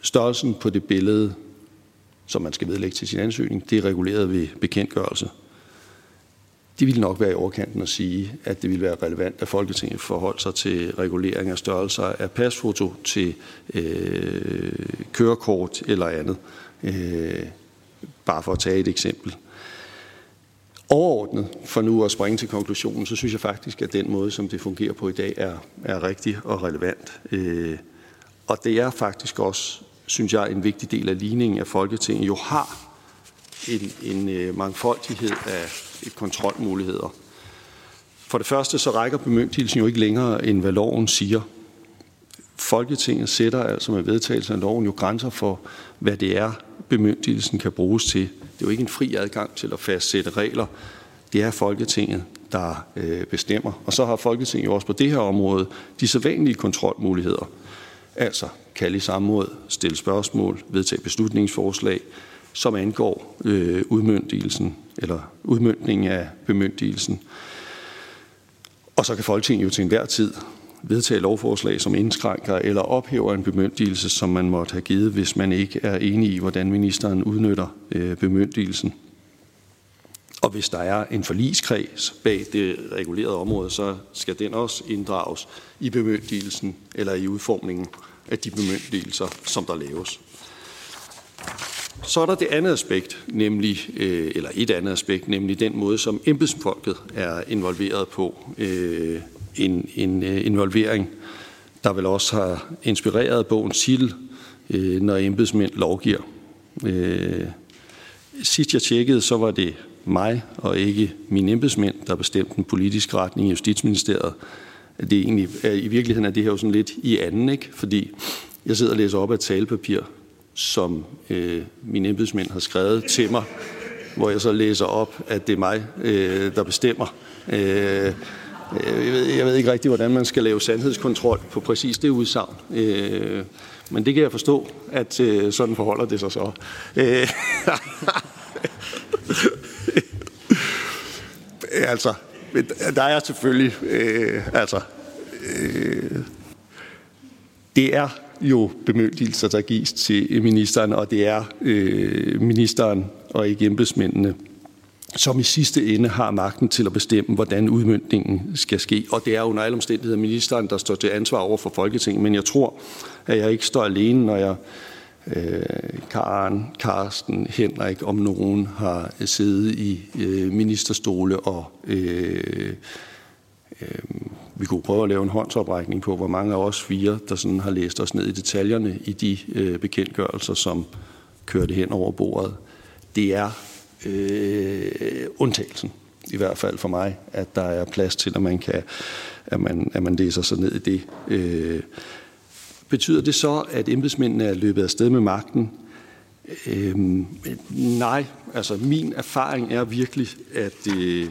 størrelsen på det billede, som man skal vedlægge til sin ansøgning, det er reguleret ved bekendtgørelse. Det ville nok være i overkanten at sige, at det ville være relevant, at Folketinget forholdt sig til regulering af størrelser af pasfoto til øh, kørekort eller andet. Øh, bare for at tage et eksempel. Overordnet, for nu at springe til konklusionen, så synes jeg faktisk, at den måde, som det fungerer på i dag, er, er rigtig og relevant. Øh, og det er faktisk også, synes jeg, en vigtig del af ligningen, at Folketinget jo har en, en øh, mangfoldighed af kontrolmuligheder. For det første så rækker bemyndigelsen jo ikke længere, end hvad loven siger. Folketinget sætter altså med vedtagelsen af loven jo grænser for, hvad det er, bemyndigelsen kan bruges til. Det er jo ikke en fri adgang til at fastsætte regler. Det er Folketinget, der øh, bestemmer. Og så har Folketinget jo også på det her område de sædvanlige kontrolmuligheder. Altså kalde i samråd, stille spørgsmål, vedtage beslutningsforslag, som angår øh, udmyndigelsen eller udmyndningen af bemyndigelsen. Og så kan Folketinget jo til enhver tid vedtage lovforslag, som indskrænker eller ophæver en bemyndigelse, som man måtte have givet, hvis man ikke er enig i, hvordan ministeren udnytter øh, bemyndigelsen. Og hvis der er en forligskreds bag det regulerede område, så skal den også inddrages i bemyndigelsen eller i udformningen af de bemyndigelser, som der laves. Så er der det andet aspekt, nemlig, øh, eller et andet aspekt, nemlig den måde, som embedsfolket er involveret på. Øh, en, en øh, involvering, der vel også har inspireret bogen titel, når embedsmænd lovgiver. Sidst jeg tjekkede, så var det mig og ikke mine embedsmænd, der bestemte den politiske retning i Justitsministeriet. Det er egentlig, I virkeligheden er det her jo sådan lidt i anden, ikke? fordi jeg sidder og læser op af et talepapir, som øh, mine embedsmænd har skrevet til mig, hvor jeg så læser op, at det er mig, øh, der bestemmer. Øh, øh, jeg, ved, jeg ved ikke rigtig, hvordan man skal lave sandhedskontrol på præcis det udsagn. Øh, men det kan jeg forstå, at øh, sådan forholder det sig så. Øh, altså, der er selvfølgelig, øh, altså, øh, det er jo bemyndigelser, der gives til ministeren, og det er øh, ministeren og ikke embedsmændene, som i sidste ende har magten til at bestemme, hvordan udmyndningen skal ske. Og det er under alle omstændigheder ministeren, der står til ansvar over for Folketinget. Men jeg tror, at jeg ikke står alene, når jeg øh, Karen, Karsten, Henrik, om nogen har øh, siddet i øh, ministerstole og øh, øh, vi kunne prøve at lave en håndsoprækning på, hvor mange af os fire, der sådan har læst os ned i detaljerne i de øh, bekendtgørelser, som kørte hen over bordet. Det er øh, undtagelsen, i hvert fald for mig, at der er plads til, at man, kan, at man, at man læser sig ned i det. Øh, betyder det så, at embedsmændene er løbet af sted med magten? Øhm, nej, altså min erfaring er virkelig, at, øh,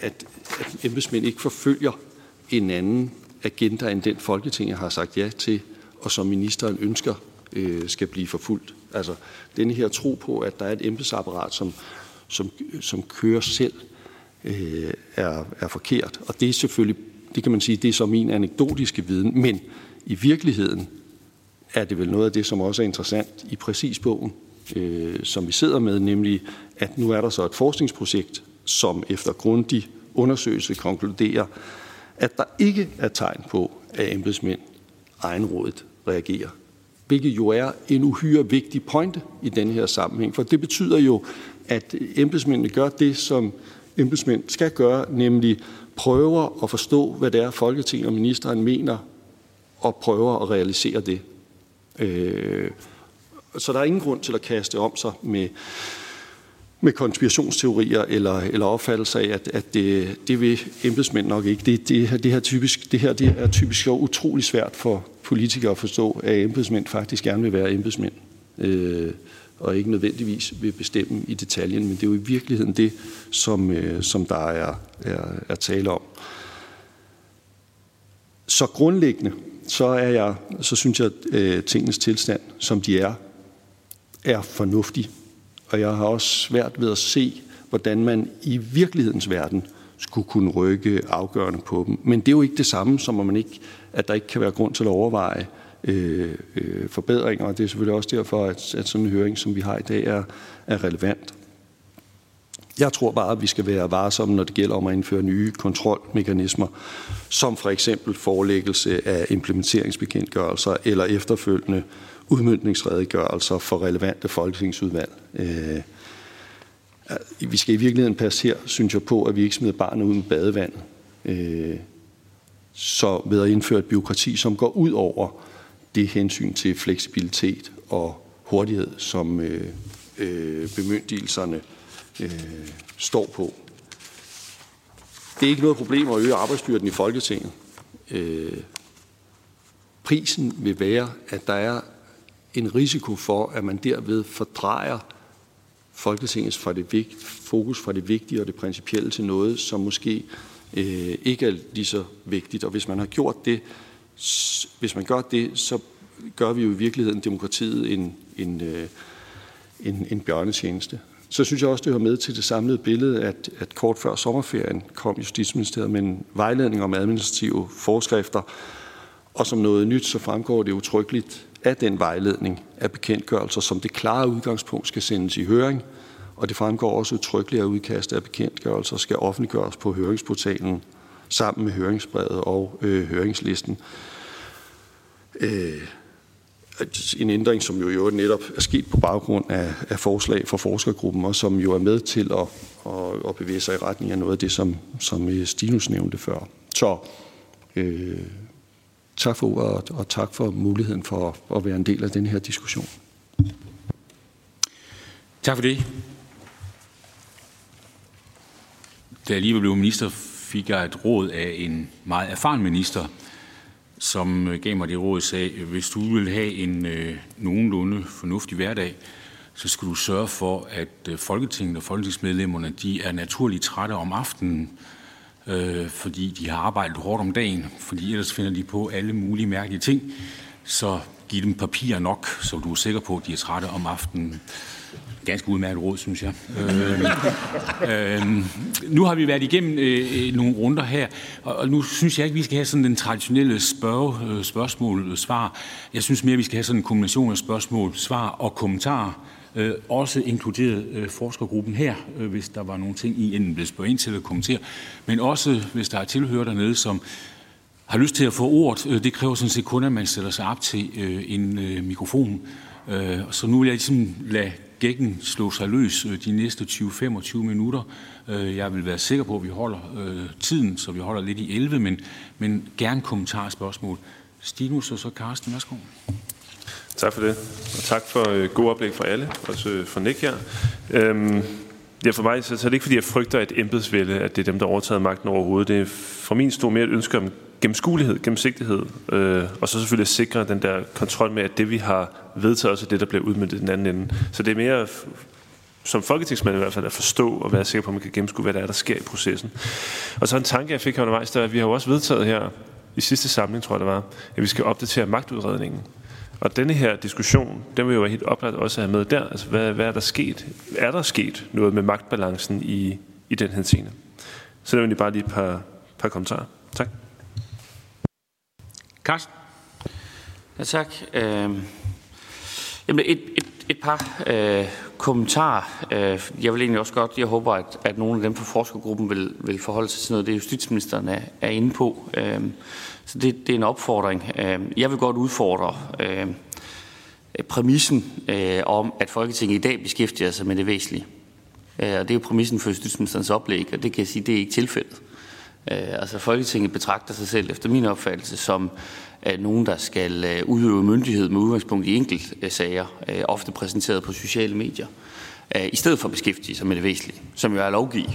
at, at embedsmænd ikke forfølger en anden agenda end den Folketinget har sagt ja til, og som ministeren ønsker øh, skal blive forfulgt. Altså denne her tro på, at der er et embedsapparat, som, som, som kører selv, øh, er, er forkert. Og det er selvfølgelig, det kan man sige, det er så min anekdotiske viden, men i virkeligheden er det vel noget af det, som også er interessant i præcis bogen, øh, som vi sidder med, nemlig at nu er der så et forskningsprojekt, som efter grundig undersøgelse konkluderer, at der ikke er tegn på, at embedsmænd egenrådet reagerer. Hvilket jo er en uhyre vigtig pointe i denne her sammenhæng, for det betyder jo, at embedsmændene gør det, som embedsmænd skal gøre, nemlig prøver at forstå, hvad det er, Folketinget og ministeren mener, og prøver at realisere det. Øh, så der er ingen grund til at kaste om sig med, med konspirationsteorier eller, eller opfattelse af, at, at det, det vil embedsmænd nok ikke. Det, det, det, her typisk, det her det er typisk jo utrolig svært for politikere at forstå, at embedsmænd faktisk gerne vil være embedsmænd. Øh, og ikke nødvendigvis vil bestemme i detaljen, men det er jo i virkeligheden det, som, øh, som der er, er, er tale om. Så grundlæggende, så, er jeg, så synes jeg, at øh, tingens tilstand, som de er, er fornuftig. Og jeg har også svært ved at se, hvordan man i virkelighedens verden skulle kunne rykke afgørende på dem. Men det er jo ikke det samme, som at, man ikke, at der ikke kan være grund til at overveje øh, øh, forbedringer. Og det er selvfølgelig også derfor, at, at sådan en høring, som vi har i dag, er, er relevant. Jeg tror bare, at vi skal være varsomme, når det gælder om at indføre nye kontrolmekanismer, som for eksempel forelæggelse af implementeringsbekendtgørelser eller efterfølgende udmyndningsredegørelser for relevante folketingsudvalg. Øh, vi skal i virkeligheden passe her, synes jeg, på, at vi ikke smider barnet ud med badevandet. Øh, så ved at indføre et byråkrati, som går ud over det hensyn til fleksibilitet og hurtighed, som øh, øh, bemyndigelserne øh, står på. Det er ikke noget problem at øge arbejdsstyrken i Folketinget. Øh, prisen vil være, at der er en risiko for, at man derved fordrejer Folketingets fra det vigt, fokus fra det vigtige og det principielle til noget, som måske øh, ikke er lige så vigtigt. Og hvis man har gjort det, hvis man gør det, så gør vi jo i virkeligheden demokratiet en, en, øh, en, en bjørnetjeneste. Så synes jeg også, det hører med til det samlede billede, at, at kort før sommerferien kom Justitsministeriet med en vejledning om administrative forskrifter, og som noget nyt, så fremgår det utryggeligt af den vejledning af bekendtgørelser, som det klare udgangspunkt skal sendes i høring, og det fremgår også udtrykkeligt, at udkastet af bekendtgørelser skal offentliggøres på høringsportalen sammen med høringsbrevet og øh, høringslisten. Øh, en ændring, som jo i øvrigt netop er sket på baggrund af, af forslag fra forskergruppen, og som jo er med til at, at, at bevæge sig i retning af noget af det, som, som Stinus nævnte før. Så øh, tak for ordet, og tak for muligheden for at være en del af den her diskussion. Tak for det. Da jeg lige blev minister, fik jeg et råd af en meget erfaren minister, som øh, gav mig det råd, sagde, hvis du vil have en øh, nogenlunde fornuftig hverdag, så skal du sørge for, at øh, Folketinget og folketingsmedlemmerne, de er naturligt trætte om aftenen, øh, fordi de har arbejdet hårdt om dagen, fordi ellers finder de på alle mulige mærkelige ting. Så giv dem papir nok, så du er sikker på, at de er trætte om aftenen. Ganske udmærket råd, synes jeg. øh, øh, nu har vi været igennem øh, øh nogle runder her, og, og nu synes jeg ikke, vi skal have sådan den traditionelle spørge, øh, spørgsmål-svar. Øh, jeg synes mere, vi skal have sådan en kombination af spørgsmål, svar og kommentarer. Øh, også inkluderet øh, forskergruppen her, øh, hvis der var nogle ting, I enten blev spørge ind til at kommentere, men også hvis der er tilhører dernede, som har lyst til at få ordet. Øh, det kræver sådan set kun, at man sætter sig op til øh, en øh, mikrofon. Øh, så nu vil jeg ligesom lade gækken slå sig løs øh, de næste 20-25 minutter. Øh, jeg vil være sikker på, at vi holder øh, tiden, så vi holder lidt i 11, men, men gerne kommentar og spørgsmål. Stinus og så Karsten, værsgo. Tak for det, og tak for øh, god oplæg fra alle, også øh, fra Nick her. Øhm, ja, for mig så, så er det ikke, fordi jeg frygter et embedsvælde, at det er dem, der overtager magten overhovedet. Det er fra min stor mere et ønske om gennemskuelighed, gennemsigtighed, øh, og så selvfølgelig at sikre den der kontrol med, at det, vi har vedtaget, også er det, der bliver udmyndtet i den anden ende. Så det er mere som folketingsmand i hvert fald at forstå og være sikker på, at man kan gennemskue, hvad der er, der sker i processen. Og så en tanke, jeg fik her undervejs, der er, at vi har jo også vedtaget her i sidste samling, tror jeg det var, at vi skal opdatere magtudredningen. Og denne her diskussion, den vil jo være helt oplagt også have med der. Altså, hvad, hvad er der sket? Er der sket noget med magtbalancen i, i den her scene? Så det er jo bare lige et par, par kommentarer. Tak. Karsten? Ja, tak. Øh, jamen et, et, et par øh, kommentarer. Øh, jeg vil egentlig også godt, jeg håber, at, at nogle af dem fra forskergruppen vil, vil forholde sig til noget, det justitsministeren er, er inde på. Øh, så det, det er en opfordring. Øhm, jeg vil godt udfordre øh, præmissen øh, om, at Folketinget i dag beskæftiger sig med det væsentlige. Øh, og det er jo præmissen for justitsministerens oplæg, og det kan jeg sige, det er ikke tilfældet. Øh, altså Folketinget betragter sig selv efter min opfattelse som øh, nogen, der skal udøve myndighed med udgangspunkt i enkeltsager, ofte præsenteret på sociale medier, i stedet for at beskæftige sig med det væsentlige, som jo er lovgive.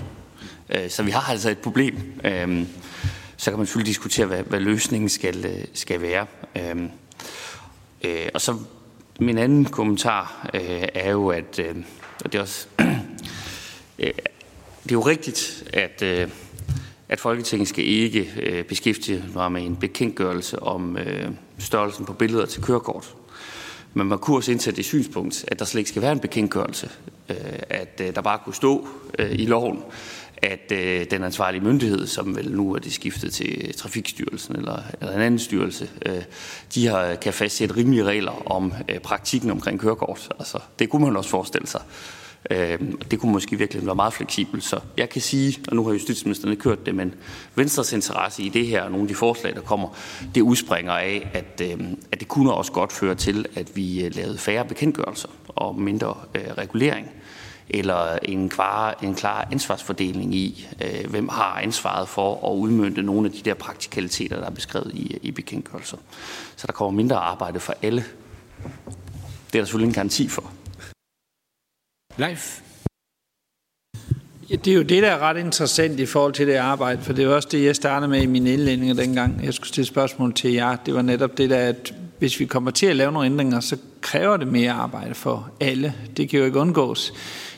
Så vi har altså et problem. Øhm, så kan man selvfølgelig diskutere, hvad, hvad løsningen skal, øh, skal være. Øhm, øh, og så min anden kommentar øh, er jo, at øh, og det er også øh, det er jo rigtigt, at øh, at Folketinget skal ikke øh, beskæftige sig med en bekendtgørelse om øh, størrelsen på billeder til kørekort. Men man kunne også indsætte det synspunkt, at der slet ikke skal være en bekendtgørelse. Øh, at øh, der bare kunne stå øh, i loven, at øh, den ansvarlige myndighed, som vel nu er det skiftet til Trafikstyrelsen eller, eller en anden styrelse, øh, de har, kan fastsætte rimelige regler om øh, praktikken omkring kørekort. Altså, det kunne man også forestille sig. Øh, det kunne måske virkelig være meget fleksibelt. Så jeg kan sige, og nu har justitsministeren ikke kørt det, men Venstres interesse i det her og nogle af de forslag, der kommer, det udspringer af, at, øh, at det kunne også godt føre til, at vi øh, lavede færre bekendtgørelser og mindre øh, regulering eller en klar, en klar ansvarsfordeling i, øh, hvem har ansvaret for at udmønte nogle af de der praktikaliteter, der er beskrevet i, i bekendtgørelser. Så der kommer mindre arbejde for alle. Det er der selvfølgelig en garanti for. Leif? Ja, det er jo det, der er ret interessant i forhold til det arbejde, for det er også det, jeg startede med i mine indledninger dengang. Jeg skulle stille spørgsmål til jer. Det var netop det der, at hvis vi kommer til at lave nogle ændringer, så kræver det mere arbejde for alle. Det kan jo ikke undgås.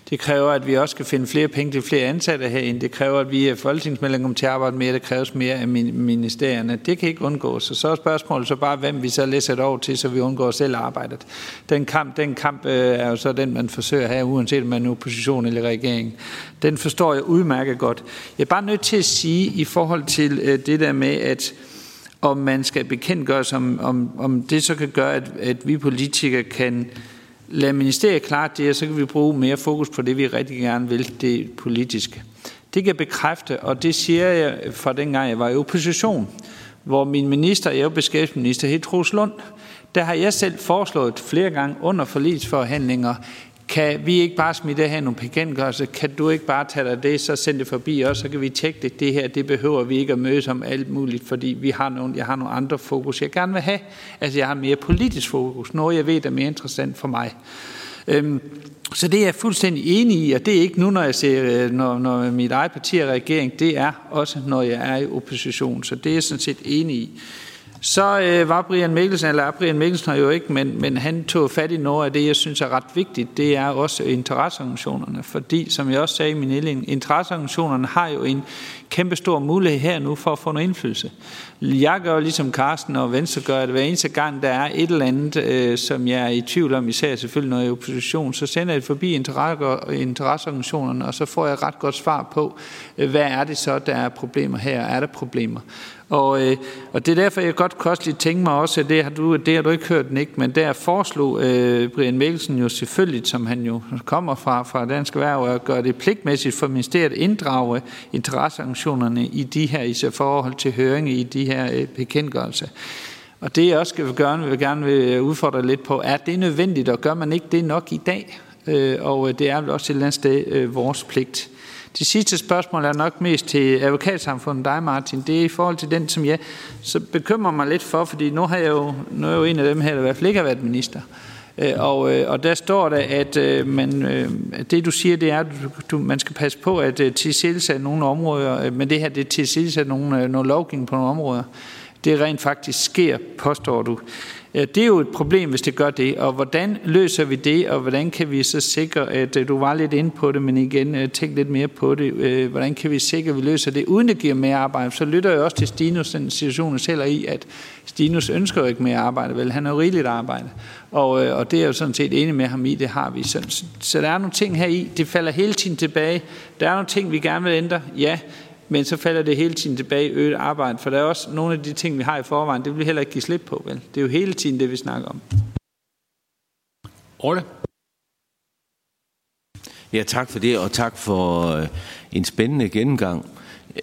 Det kræver, at vi også skal finde flere penge til flere ansatte herinde. Det kræver, at vi er folketingsmedlemmer kommer til at arbejde mere. Det kræves mere af ministerierne. Det kan ikke undgås. Og så er spørgsmålet så bare, hvem vi så læser det over til, så vi undgår selv arbejdet. Den kamp, den kamp øh, er jo så den, man forsøger at have, uanset om man er opposition eller regering. Den forstår jeg udmærket godt. Jeg er bare nødt til at sige i forhold til øh, det der med, at om man skal bekendtgøre, om, om, om det så kan gøre, at, at vi politikere kan lade ministeriet klart det, og så kan vi bruge mere fokus på det, vi rigtig gerne vil, det politiske. Det kan jeg bekræfte, og det siger jeg fra dengang, jeg var i opposition, hvor min minister, jeg er beskæftigelsesminister, hed Troels Lund, der har jeg selv foreslået flere gange under forlisforhandlinger, kan vi ikke bare smide det her nogle bekendtgørelser? Kan du ikke bare tage dig det, så send det forbi os, så kan vi tjekke det. Det her, det behøver vi ikke at mødes om alt muligt, fordi vi har nogle, jeg har nogle andre fokus, jeg gerne vil have. Altså, jeg har mere politisk fokus, noget jeg ved er mere interessant for mig. Øhm, så det er jeg fuldstændig enig i, og det er ikke nu, når jeg ser, øh, når, når mit eget parti er regering, det er også, når jeg er i opposition. Så det er jeg sådan set enig i. Så øh, var Brian Mikkelsen, eller Brian Mikkelsen jo ikke, men, men han tog fat i noget af det, jeg synes er ret vigtigt. Det er også interesseorganisationerne, fordi som jeg også sagde i min indledning, interesseorganisationerne har jo en kæmpe stor mulighed her nu for at få noget indflydelse. Jeg gør ligesom Karsten og Venstre gør, at hver eneste gang, der er et eller andet, øh, som jeg er i tvivl om, især selvfølgelig når jeg er i opposition, så sender jeg det forbi interesseorganisationerne, og så får jeg ret godt svar på, øh, hvad er det så, der er problemer her? Er der problemer? Og, øh, og det er derfor, jeg godt kan lige tænke mig også, at det har du, det har du ikke hørt, Nick, men der foreslog øh, Brian Mikkelsen jo selvfølgelig, som han jo kommer fra, fra Dansk Erhverv, at gøre det pligtmæssigt for ministeriet at inddrage interesseorganisationerne i de her, i forhold til høring i de her øh, bekendtgørelser. Og det jeg også skal gøre, vil gerne vil udfordre lidt på, er det nødvendigt, og gør man ikke det nok i dag? øh, og øh, det er vel også et eller andet sted øh, vores pligt. Det sidste spørgsmål er nok mest til advokatsamfundet, dig Martin. Det er i forhold til den, som jeg så bekymrer mig lidt for, fordi nu, har jeg jo, nu er jeg jo en af dem her, der i hvert fald ikke har været minister. Øh, og, øh, og der står der, at øh, man, det du siger, det er, at du, man skal passe på at tilsætte nogle områder, men det her, det tilsætte nogle, nogle lovgivning på nogle områder. Det rent faktisk sker, påstår du. Øh, det er jo et problem, hvis det gør det, og hvordan løser vi det, og hvordan kan vi så sikre, at øh, du var lidt inde på det, men igen, øh, tænk lidt mere på det, hvordan kan vi sikre, at vi løser det, uden det giver mere arbejde? Så lytter jeg også til Stinus, den situation selv i, at Stinus ønsker jo ikke mere arbejde, vel? Han har jo rigeligt arbejde. Og, og det er jo sådan set enig med ham i, det har vi. Så, så der er nogle ting her i, det falder hele tiden tilbage. Der er nogle ting, vi gerne vil ændre, ja, men så falder det hele tiden tilbage i øget arbejde, for der er også nogle af de ting, vi har i forvejen, det vil vi heller ikke give slip på, vel? Det er jo hele tiden det, vi snakker om. Orle? Ja, tak for det, og tak for øh, en spændende gennemgang.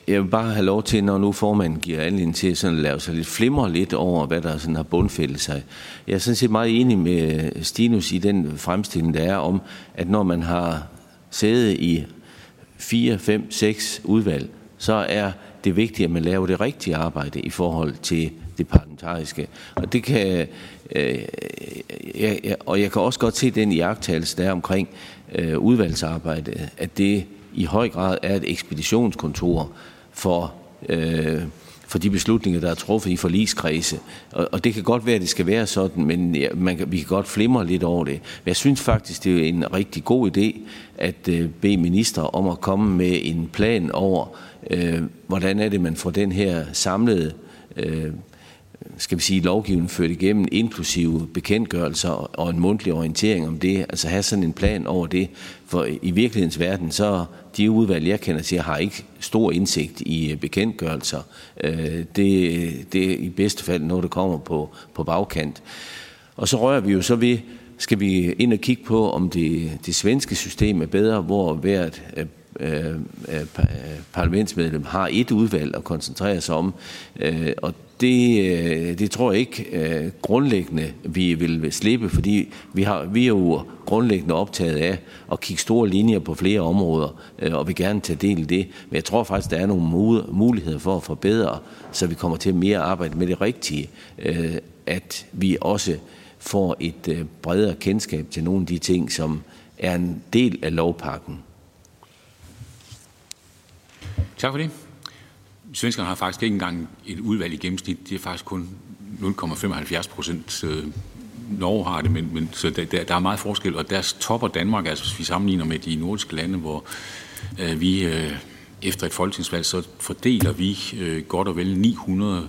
Jeg vil bare have lov til, når nu formanden giver anledning til sådan at lave sig lidt flimre lidt over, hvad der sådan har bundfældet sig. Jeg er sådan set meget enig med Stinus i den fremstilling, der er om, at når man har sæde i 4, 5, 6 udvalg, så er det vigtigt, at man laver det rigtige arbejde i forhold til det parlamentariske. Og det kan, øh, jeg, og jeg kan også godt se den iagttagelse, der er omkring øh, udvalgsarbejde, at det i høj grad er et ekspeditionskontor for, øh, for de beslutninger, der er truffet i forligskredse. Og, og det kan godt være, at det skal være sådan, men ja, man vi kan godt flimre lidt over det. Men jeg synes faktisk, det er en rigtig god idé at øh, bede minister om at komme med en plan over, øh, hvordan er det, man får den her samlede øh, skal vi sige, lovgivning ført igennem, inklusive bekendtgørelser og en mundtlig orientering om det, altså have sådan en plan over det, for i virkelighedens verden, så de udvalg, jeg kender til, har ikke stor indsigt i øh, bekendtgørelser. Øh, det, det er i bedste fald noget, der kommer på, på bagkant. Og så rører vi jo så ved, skal vi ind og kigge på, om det, det svenske system er bedre, hvor hvert øh, Øh, øh, øh, parlamentsmedlem har et udvalg at koncentrere sig om. Øh, og det, øh, det tror jeg ikke øh, grundlæggende, vi vil slippe, fordi vi, har, vi er jo grundlæggende optaget af at kigge store linjer på flere områder, øh, og vil gerne tage del i det. Men jeg tror faktisk, der er nogle muligheder for at forbedre, så vi kommer til at mere arbejde med det rigtige, at vi også får et bredere kendskab til nogle af de ting, som er en del af lovpakken. Tak for det. Svenskerne har faktisk ikke engang et udvalg i gennemsnit. Det er faktisk kun 0,75 procent. Øh, Norge har det, men, men så der, der er meget forskel, og der topper Danmark, altså hvis vi sammenligner med de nordiske lande, hvor øh, vi øh, efter et folketingsvalg, så fordeler vi øh, godt og vel 900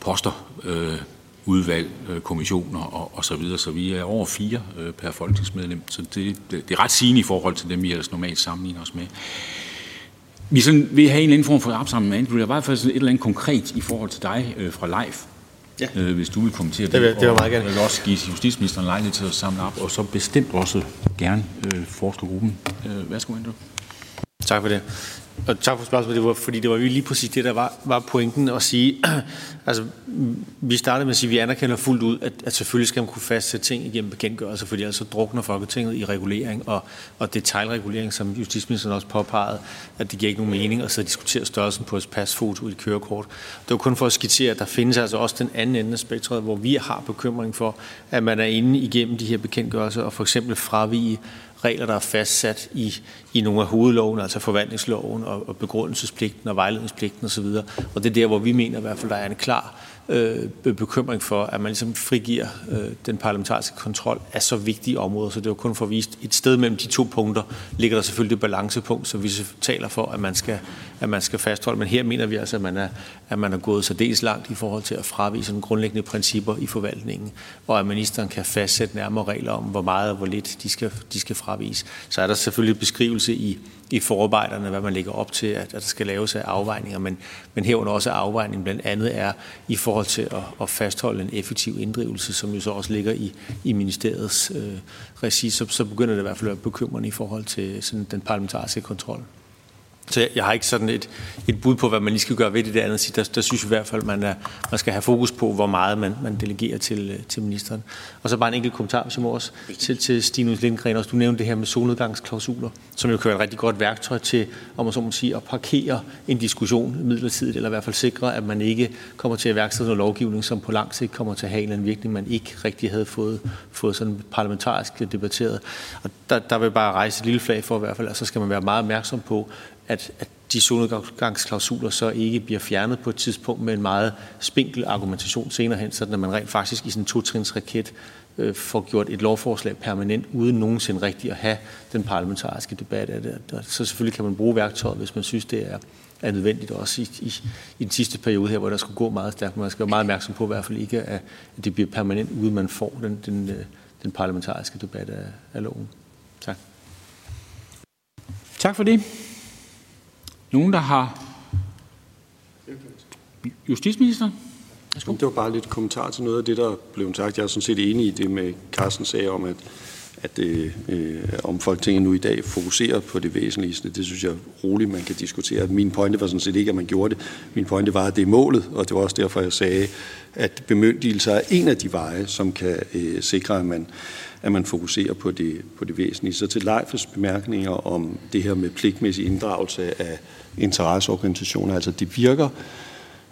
poster, øh, udvalg, øh, kommissioner og, og så videre, så vi er over fire øh, per folketingsmedlem, så det, det, det er ret sigende i forhold til dem, vi ellers normalt sammenligner os med vi sådan vil have en eller anden form for opsamling med Andrew. Der var i hvert fald et eller andet konkret i forhold til dig øh, fra live. Ja. Øh, hvis du vil kommentere det. Det vil, det var meget gerne. Jeg vil også give justitsministeren lejlighed til at samle op, og så bestemt også gerne øh, forskergruppen. Øh, værsgo, Andrew. Tak for det. Og tak for spørgsmålet, det var, fordi det var jo lige præcis det, der var, var pointen at sige. altså, vi startede med at sige, at vi anerkender fuldt ud, at, at selvfølgelig skal man kunne fastsætte ting igennem bekendtgørelser, fordi altså drukner Folketinget i regulering og, og detaljregulering, som justitsministeren også påpegede, at det giver ikke nogen mening at så diskutere størrelsen på et pasfoto i et kørekort. Det var kun for at skitsere, at der findes altså også den anden ende af spektret, hvor vi har bekymring for, at man er inde igennem de her bekendtgørelser og for eksempel fravige regler, der er fastsat i, i nogle af hovedloven, altså forvaltningsloven og, og begrundelsespligten og vejledningspligten osv. Og det er der, hvor vi mener i hvert fald, der er en klar øh, bekymring for, at man ligesom frigiver øh, den parlamentariske kontrol af så vigtige områder. Så det var kun for at vise et sted mellem de to punkter, ligger der selvfølgelig et balancepunkt, så vi taler for, at man skal, at man skal fastholde. Men her mener vi altså, at man er, at man er gået så dels langt i forhold til at fravise nogle grundlæggende principper i forvaltningen, og at ministeren kan fastsætte nærmere regler om, hvor meget og hvor lidt de skal, de skal fravise. Så er der selvfølgelig beskrivelse i i forarbejderne, hvad man lægger op til, at, at der skal laves af afvejninger, men, men herunder også afvejningen blandt andet er i forhold til at, at fastholde en effektiv inddrivelse, som jo så også ligger i, i ministeriets øh, regi, så, så begynder det i hvert fald at være bekymrende i forhold til sådan, den parlamentariske kontrol. Så jeg, jeg har ikke sådan et, et bud på, hvad man lige skal gøre ved det, det andet. Der, der synes jeg i hvert fald, man, er, man skal have fokus på, hvor meget man, man delegerer til, øh, til ministeren. Og så bare en enkelt kommentar, hvis jeg må også, til, til Stinus Lindgren. Også, du nævnte det her med solnedgangsklausuler, som jo kan være et rigtig godt værktøj til, om man så må sige, at parkere en diskussion midlertidigt, eller i hvert fald sikre, at man ikke kommer til at værksætte noget lovgivning, som på lang sigt kommer til at have en eller anden virkning, man ikke rigtig havde fået, fået sådan parlamentarisk debatteret. Og der, der vil jeg bare rejse et lille flag for i hvert fald, og så skal man være meget opmærksom på, at, at de solnedgangsklausuler så ikke bliver fjernet på et tidspunkt med en meget spinkel argumentation senere hen, så at man rent faktisk i sådan en totrinsraket øh, får gjort et lovforslag permanent, uden nogensinde rigtig at have den parlamentariske debat af det. Så selvfølgelig kan man bruge værktøjet, hvis man synes, det er, er nødvendigt også i, i, i den sidste periode her, hvor der skulle gå meget stærkt. Man skal være meget opmærksom på i hvert fald ikke, at, det bliver permanent, uden man får den, den, øh, den parlamentariske debat af, af loven. Tak. Tak for det. Nogen, der har... Justitsminister? Det var bare lidt kommentar til noget af det, der blev sagt. Jeg er sådan set enig i det med Carsten sagde om, at, at øh, øh om Folketinget nu i dag fokuserer på det væsentligste. Det synes jeg roligt, man kan diskutere. Min pointe var sådan set ikke, at man gjorde det. Min pointe var, at det er målet, og det var også derfor, jeg sagde, at bemyndigelser er en af de veje, som kan øh, sikre, at man, at man fokuserer på det, på det væsentlige. Så til Leifes bemærkninger om det her med pligtmæssig inddragelse af interesseorganisationer, altså det virker,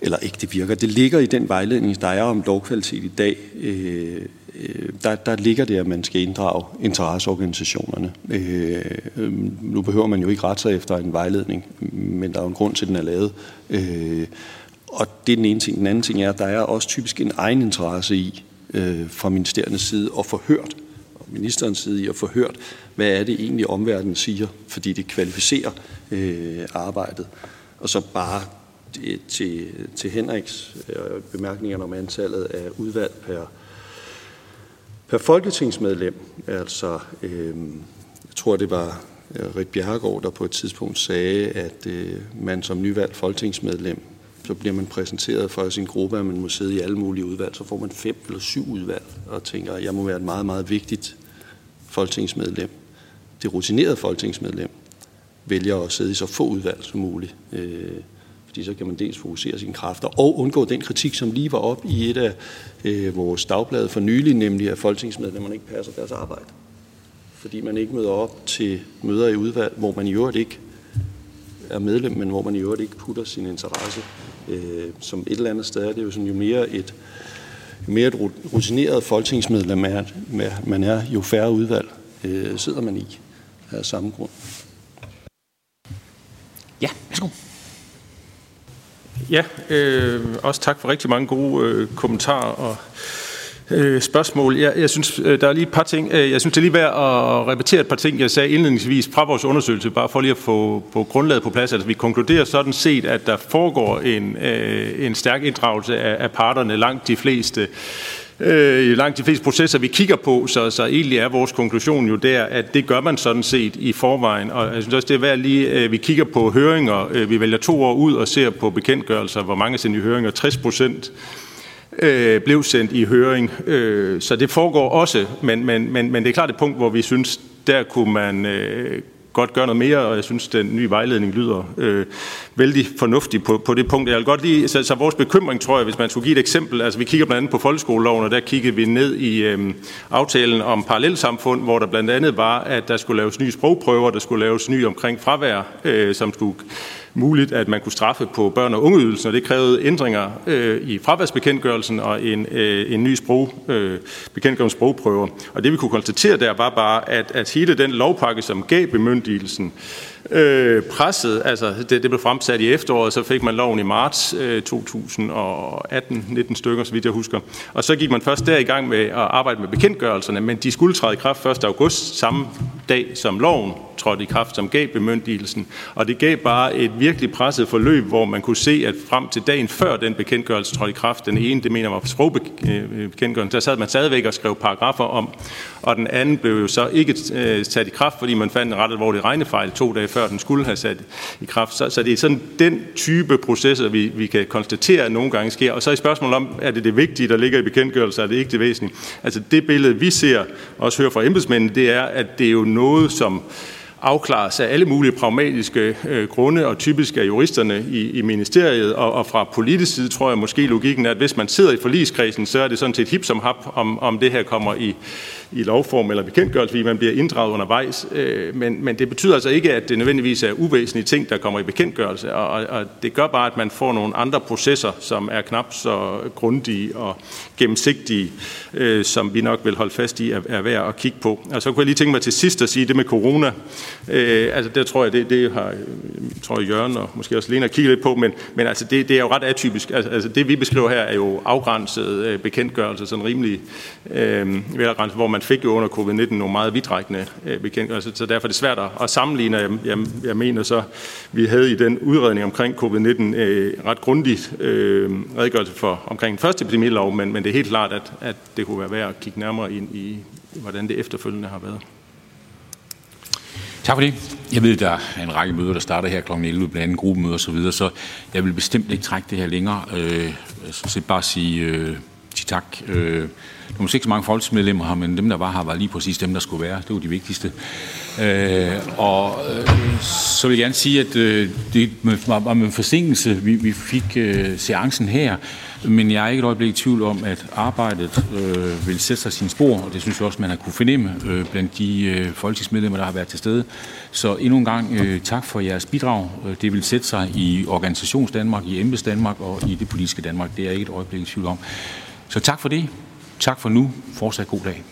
eller ikke det virker, det ligger i den vejledning, der er om lovkvalitet i dag, øh, øh der, der ligger det, at man skal inddrage interesseorganisationerne. Øh, øhm, nu behøver man jo ikke rette sig efter en vejledning, men der er jo en grund til, at den er lavet. Øh, og det er den ene ting. Den anden ting er, at der er også typisk en egen interesse i, øh, fra ministeriernes side, at få hørt, ministerens side i at få hørt, hvad er det egentlig omverdenen siger, fordi det kvalificerer øh, arbejdet. Og så bare til, til Henriks øh, bemærkninger om antallet af udvalg per, per folketingsmedlem. Altså, øh, jeg tror, det var øh, Rit Bjerregaard, der på et tidspunkt sagde, at øh, man som nyvalgt folketingsmedlem, så bliver man præsenteret for sin gruppe, at man må sidde i alle mulige udvalg. Så får man fem eller syv udvalg, og tænker, at jeg må være et meget, meget vigtigt folketingsmedlem. Det rutinerede folketingsmedlem vælger at sidde i så få udvalg som muligt. Øh, fordi så kan man dels fokusere sine kræfter og undgå den kritik, som lige var op i et af øh, vores dagblade for nylig, nemlig at folketingsmedlemmerne ikke passer deres arbejde. Fordi man ikke møder op til møder i udvalg, hvor man i øvrigt ikke er medlem, men hvor man i øvrigt ikke putter sin interesse. Øh, som et eller andet sted er det jo sådan, jo mere et, jo mere et rutineret folketingsmedlem er, man er, jo færre udvalg øh, sidder man i af samme grund. Ja, værsgo. Ja, øh, også tak for rigtig mange gode øh, kommentarer og øh, spørgsmål. Jeg, jeg synes, øh, der er lige et par ting. Øh, jeg synes, det er lige værd at repetere et par ting, jeg sagde indledningsvis fra vores undersøgelse, bare for lige at få, få grundlaget på plads. Altså, vi konkluderer sådan set, at der foregår en, øh, en stærk inddragelse af, af parterne. Langt de fleste øh, i langt de fleste processer, vi kigger på, så, så egentlig er vores konklusion jo der, at det gør man sådan set i forvejen. Og jeg synes også, det er værd lige, øh, vi kigger på høringer, øh, vi vælger to år ud og ser på bekendtgørelser, hvor mange er sendt i høringer. 60 procent øh, blev sendt i høring, øh, så det foregår også, men, men, men, men det er klart et punkt, hvor vi synes, der kunne man øh, godt gøre noget mere, og jeg synes, den nye vejledning lyder øh, vældig fornuftig på, på det punkt. Jeg vil godt lige, så, så vores bekymring, tror jeg, hvis man skulle give et eksempel, altså vi kigger blandt andet på folkeskoleloven, og der kiggede vi ned i øh, aftalen om parallelsamfund, hvor der blandt andet var, at der skulle laves nye sprogprøver, der skulle laves nye omkring fravær, øh, som skulle muligt, at man kunne straffe på børn- og ungeydelsen, og det krævede ændringer øh, i fraværsbekendtgørelsen og en, øh, en ny sprog, øh, bekendtgørelse sprogprøver. Og det vi kunne konstatere der var bare, at, at hele den lovpakke, som gav bemyndigelsen, øh, presset, altså det, det blev fremsat i efteråret, så fik man loven i marts øh, 2018, 19 stykker, så vidt jeg husker. Og så gik man først der i gang med at arbejde med bekendtgørelserne, men de skulle træde i kraft 1. august, samme dag som loven trådte i kraft, som gav bemyndigelsen. Og det gav bare et virkelig presset forløb, hvor man kunne se, at frem til dagen før den bekendtgørelse trådte i kraft, den ene, det mener var sprogbekendtgørelsen, øh, der sad man stadigvæk og skrev paragrafer om, og den anden blev jo så ikke øh, sat i kraft, fordi man fandt en ret alvorlig regnefejl to dage før den skulle have sat i kraft. Så, så det er sådan den type processer, vi, vi kan konstatere, at nogle gange sker. Og så er spørgsmålet om, er det det vigtige, der ligger i bekendtgørelser, er det ikke det væsentlige? Altså det billede, vi ser, også hører fra embedsmændene, det er, at det er jo noget, som afklares af alle mulige pragmatiske øh, grunde, og typisk af juristerne i, i ministeriet, og, og fra politisk side tror jeg måske logikken er, at hvis man sidder i forligskredsen, så er det sådan set hip som hap, om, om det her kommer i, i lovform eller bekendtgørelse, fordi man bliver inddraget undervejs. Øh, men, men det betyder altså ikke, at det nødvendigvis er uvæsentlige ting, der kommer i bekendtgørelse, og, og det gør bare, at man får nogle andre processer, som er knap så grundige og gennemsigtige, øh, som vi nok vil holde fast i, er, er værd at kigge på. Og så kunne jeg lige tænke mig til sidst at sige det med corona. Øh, altså der tror jeg, det, det har øh, tror jeg, Jørgen og måske også Lena kigget lidt på, men, men altså det, det er jo ret atypisk. Altså, altså det vi beskriver her er jo afgrænset øh, bekendtgørelse, sådan rimelig øh, hvor man fik jo under covid-19 nogle meget vidtrækkende øh, bekendtgørelser, så derfor er det svært at sammenligne. Jeg, jeg, jeg mener så, vi havde i den udredning omkring covid-19 øh, ret grundigt øh, redegørelse for omkring første epidemilov, men, men det er helt klart, at, at det kunne være værd at kigge nærmere ind i, hvordan det efterfølgende har været. Tak for det. Jeg ved, der er en række møder, der starter her kl. 11, blandt andet gruppemøder osv., så, videre, så jeg vil bestemt ikke trække det her længere. Øh, jeg skal bare sige, øh, sige tak. Øh, der er måske ikke så mange folketingsmedlemmer her, men dem, der var her, var lige præcis dem, der skulle være. Det var de vigtigste. Øh, og øh, så vil jeg gerne sige, at øh, det var med forsinkelse, vi, vi fik øh, seancen her. Men jeg er ikke et øjeblik i tvivl om, at arbejdet øh, vil sætte sig sin spor, og det synes jeg også, man har kunne fornemme øh, blandt de øh, folketingsmedlemmer, der har været til stede. Så endnu en gang øh, tak for jeres bidrag. Øh, det vil sætte sig i organisations Danmark, i embeds Danmark og i det politiske Danmark. Det er jeg ikke et øjeblik i tvivl om. Så tak for det. Tak for nu. Fortsat god dag.